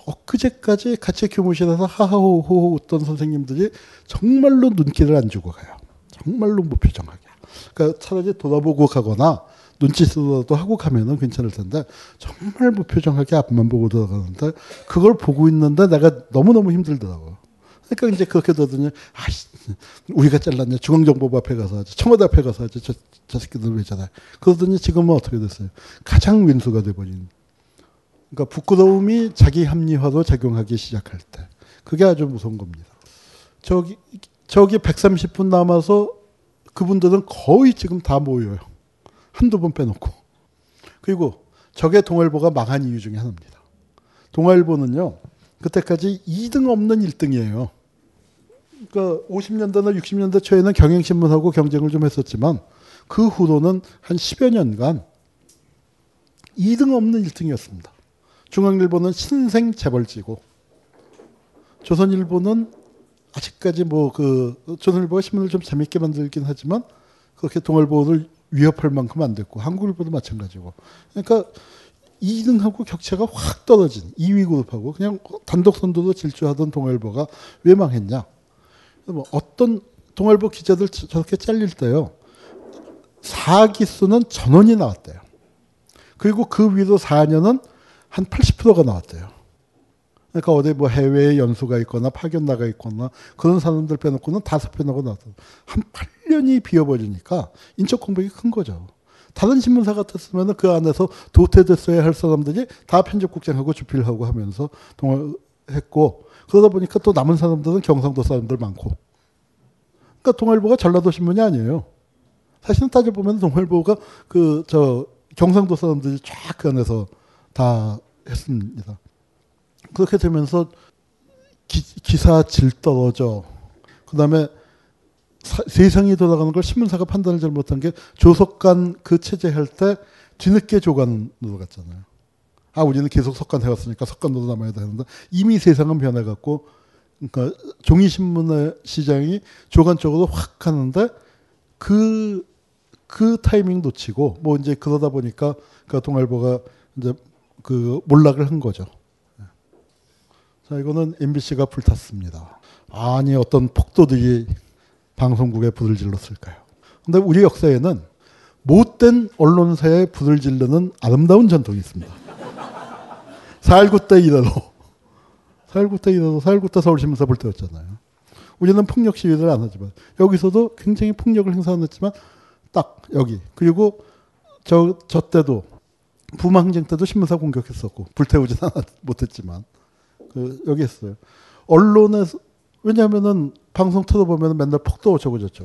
Speaker 6: 엊그제까지 같이 교무실에서 하하호호 웃던 선생님들이 정말로 눈길을 안 주고 가요. 정말로 무표정하게. 뭐 그러니까 차라리 돌아보고 가거나 눈치도 하고 가면은 괜찮을 텐데 정말 무표정하게 뭐 앞만 보고 들어가는데 그걸 보고 있는데 내가 너무너무 힘들더라고. 그러니까 이제 그렇게 되더니 아씨 우리가 잘났냐 중앙정보부 앞에 가서 하지 청와대 앞에 가서 하지 저, 저 새끼들 왜 자다 그러더니 지금은 어떻게 됐어요 가장 왼수가 돼버린 그러니까 부끄러움이 자기 합리화로 작용하기 시작할 때 그게 아주 무서운 겁니다 저기 저기 130분 남아서 그분들은 거의 지금 다 모여요 한두 번 빼놓고 그리고 저게 동아일보가 망한 이유 중에 하나입니다 동아일보는요 그때까지 2등 없는 1등이에요 그 50년대나 60년대 초에는 경영신문하고 경쟁을 좀 했었지만 그 후로는 한 10여 년간 2등 없는 1등이었습니다. 중앙일보는 신생 재벌지고 조선일보는 아직까지 뭐 그 조선일보가 신문을 좀 재밌게 만들긴 하지만 그렇게 동아일보를 위협할 만큼 안 됐고 한국일보도 마찬가지고 그러니까 2등하고 격차가 확 떨어진 2위 그룹하고 그냥 단독 선두로 질주하던 동아일보가 왜 망했냐? 뭐 어떤 동아일보 기자들 저렇게 잘릴 때요. 사기수는 전원이 나왔대요. 그리고 그 위로 4년은 한 80%가 나왔대요. 그러니까 어디 뭐 해외에 연수가 있거나 파견 나가 있거나 그런 사람들 빼놓고는 다섯 표고나왔요한 8년이 비어버리니까 인적 공백이 큰 거죠. 다른 신문사 같았으면 그 안에서 도태됐어야 할 사람들이 다 편집국장하고 주필하고 하면서 동을 했고 그러다 보니까 또 남은 사람들은 경상도 사람들 많고. 그러니까 동아일보가 전라도 신문이 아니에요. 사실 따져보면 동아일보가 그, 저, 경상도 사람들이 쫙 그 안에서 다 했습니다. 그렇게 되면서 기, 사질 떨어져. 그 다음에 세상이 돌아가는 걸 신문사가 판단을 잘못한 게 조석간 그 체제할 때 뒤늦게 조간으로 갔잖아요. 아 우리는 계속 석관 세웠으니까석관도 남아야 되는데 이미 세상은 변해갔고 그러니까 종이 신문의 시장이 조간 쪽으로 확 하는데 그 그 타이밍 놓치고 뭐 이제 그러다 보니까 그 동아일보가 이제 그 몰락을 한 거죠. 예. 자 이거는 MBC가 불탔습니다. 아니 어떤 폭도들이 방송국에 불을 질렀을까요? 근데 우리 역사에는 못된 언론사에 불을 질르는 아름다운 전통이 있습니다. 4.19 때이라도, 4.19 때이라도, 4.19때 서울신문사 불태웠잖아요 우리는 폭력 시위를 안 하지만, 여기서도 굉장히 폭력을 행사했지만, 딱 여기. 그리고 저, 저 때도, 부망쟁 때도 신문사 공격했었고, 불태우진 *laughs* 않았, 못했지만, 그, 여기 했어요. 언론에서, 왜냐면은 방송 틀어보면 맨날 폭도 저거 저쩌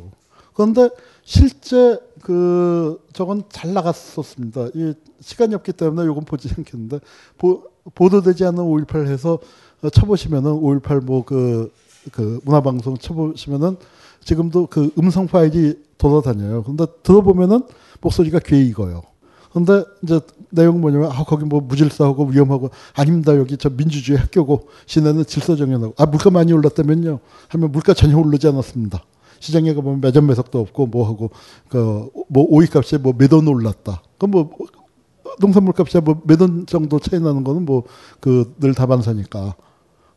Speaker 6: 그런데 실제 그 저건 잘 나갔었습니다. 이 시간이 없기 때문에 요건 보지 않겠는데 보, 보도되지 않은5.18 해서 어, 쳐보시면은 5.18 뭐 그 그 문화방송 쳐보시면은 지금도 그 음성 파일이 돌아다녀요. 근데 들어보면은 목소리가 귀에 익어요. 근데 이제 내용 뭐냐면 아 거기 뭐 무질서하고 위험하고 아닙니다 여기 저 민주주의 학교고 시내는 질서정연하고 아 물가 많이 올랐다면요 하면 물가 전혀 오르지 않았습니다 시장에 가보면 매점 매석도 없고 뭐하고 그 뭐 오이값에 뭐 매도 올랐다 그뭐 농산물 값이 뭐몇 원 정도 차이 나는 거는 뭐 그 늘 다반사니까.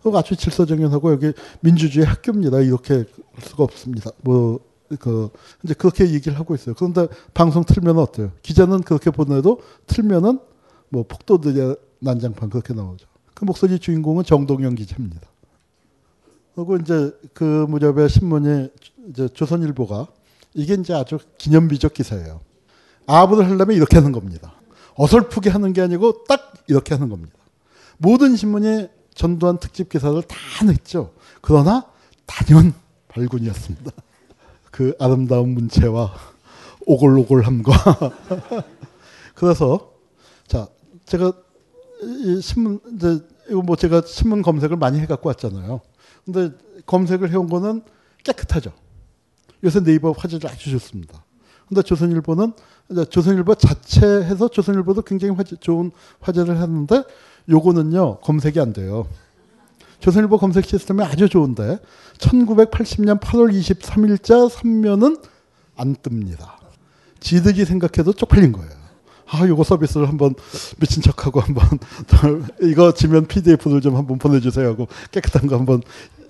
Speaker 6: 그 아주 질서정연하고 여기 민주주의 학교입니다. 이렇게 할 수가 없습니다. 뭐 그 이제 그렇게 얘기를 하고 있어요. 그런데 방송 틀면 어때요? 기자는 그렇게 보내도 틀면은 뭐 폭도들의 난장판 그렇게 나오죠. 그 목소리 주인공은 정동영 기자입니다. 그리고 이제 그 무렵에 신문이 이제 조선일보가 이게 이제 아주 기념비적 기사예요. 아부를 하려면 이렇게 하는 겁니다. 어설프게 하는 게 아니고 딱 이렇게 하는 겁니다. 모든 신문이 전두환 특집 기사를 다 냈죠. 그러나 단연 발군이었습니다. 그 아름다운 문체와 오골오골함과 *laughs* 그래서 자 제가 이 신문 이제 이거 뭐 제가 신문 검색을 많이 해갖고 왔잖아요. 근데 검색을 해온 거는 깨끗하죠. 요새 네이버 화질이 아주 좋습니다. 근데 조선일보는 조선일보 자체에서 조선일보도 굉장히 화제, 좋은 화제를 했는데 요거는요 검색이 안 돼요. 조선일보 검색 시스템이 아주 좋은데 1980년 8월 23일자 3면은 안 뜹니다. 지득이 생각해도 쪽팔린 거예요. 아, 요거 서비스를 한번 미친 척하고 한번 *laughs* 이거 지면 PDF를 좀 한번 보내주세요 하고 깨끗한 거 한번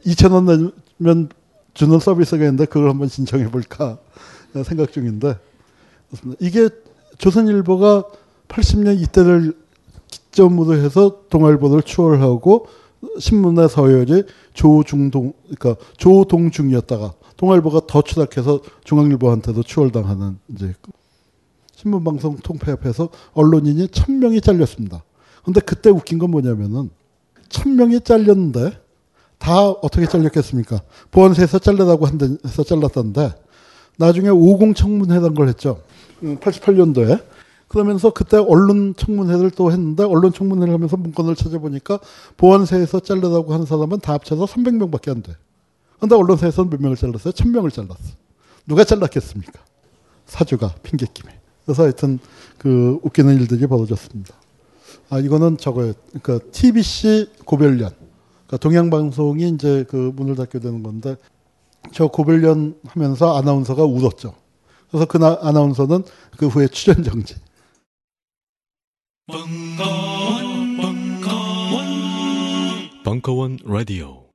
Speaker 6: 2 0 0 0원 내면 주는 서비스가 있는데 그걸 한번 신청해 볼까 생각 중인데 이게 조선일보가 80년 이때를 기점으로 해서 동아일보를 추월하고 신문의 서열이 조중동 그러니까 조동중이었다가 동아일보가 더 추락해서 중앙일보한테도 추월당하는 이제 신문방송 통폐합해서 언론인이 천 명이 잘렸습니다. 근데 그때 웃긴 건 뭐냐면은 천 명이 잘렸는데 다 어떻게 잘렸겠습니까? 보안세에서 잘라다고 한데서 잘랐던데 나중에 오공 청문회란 걸 했죠. 88년도에 음, 그러면서 그때 언론 청문회를 또 했는데 언론 청문회를 하면서 문건을 찾아보니까 보안세에서 잘르다고 하는 사람은 다 합쳐서 300명밖에 안 돼. 근데 언론사에서는 몇 명을 잘랐어요? 1000명을 잘랐어. 누가 잘랐겠습니까? 사주가 핑계김에. 그래서 하여튼 그 웃기는 일들이 벌어졌습니다. 아 이거는 저거예요. 그 TBC 고별련. 그 동양방송이 이제 그 문을 닫게 되는 건데 저 고별련 하면서 아나운서가 울었죠. 그래서 그 아나운서는 그 후에 출연 정지. 벙커원, 벙커원, 벙커원 라디오.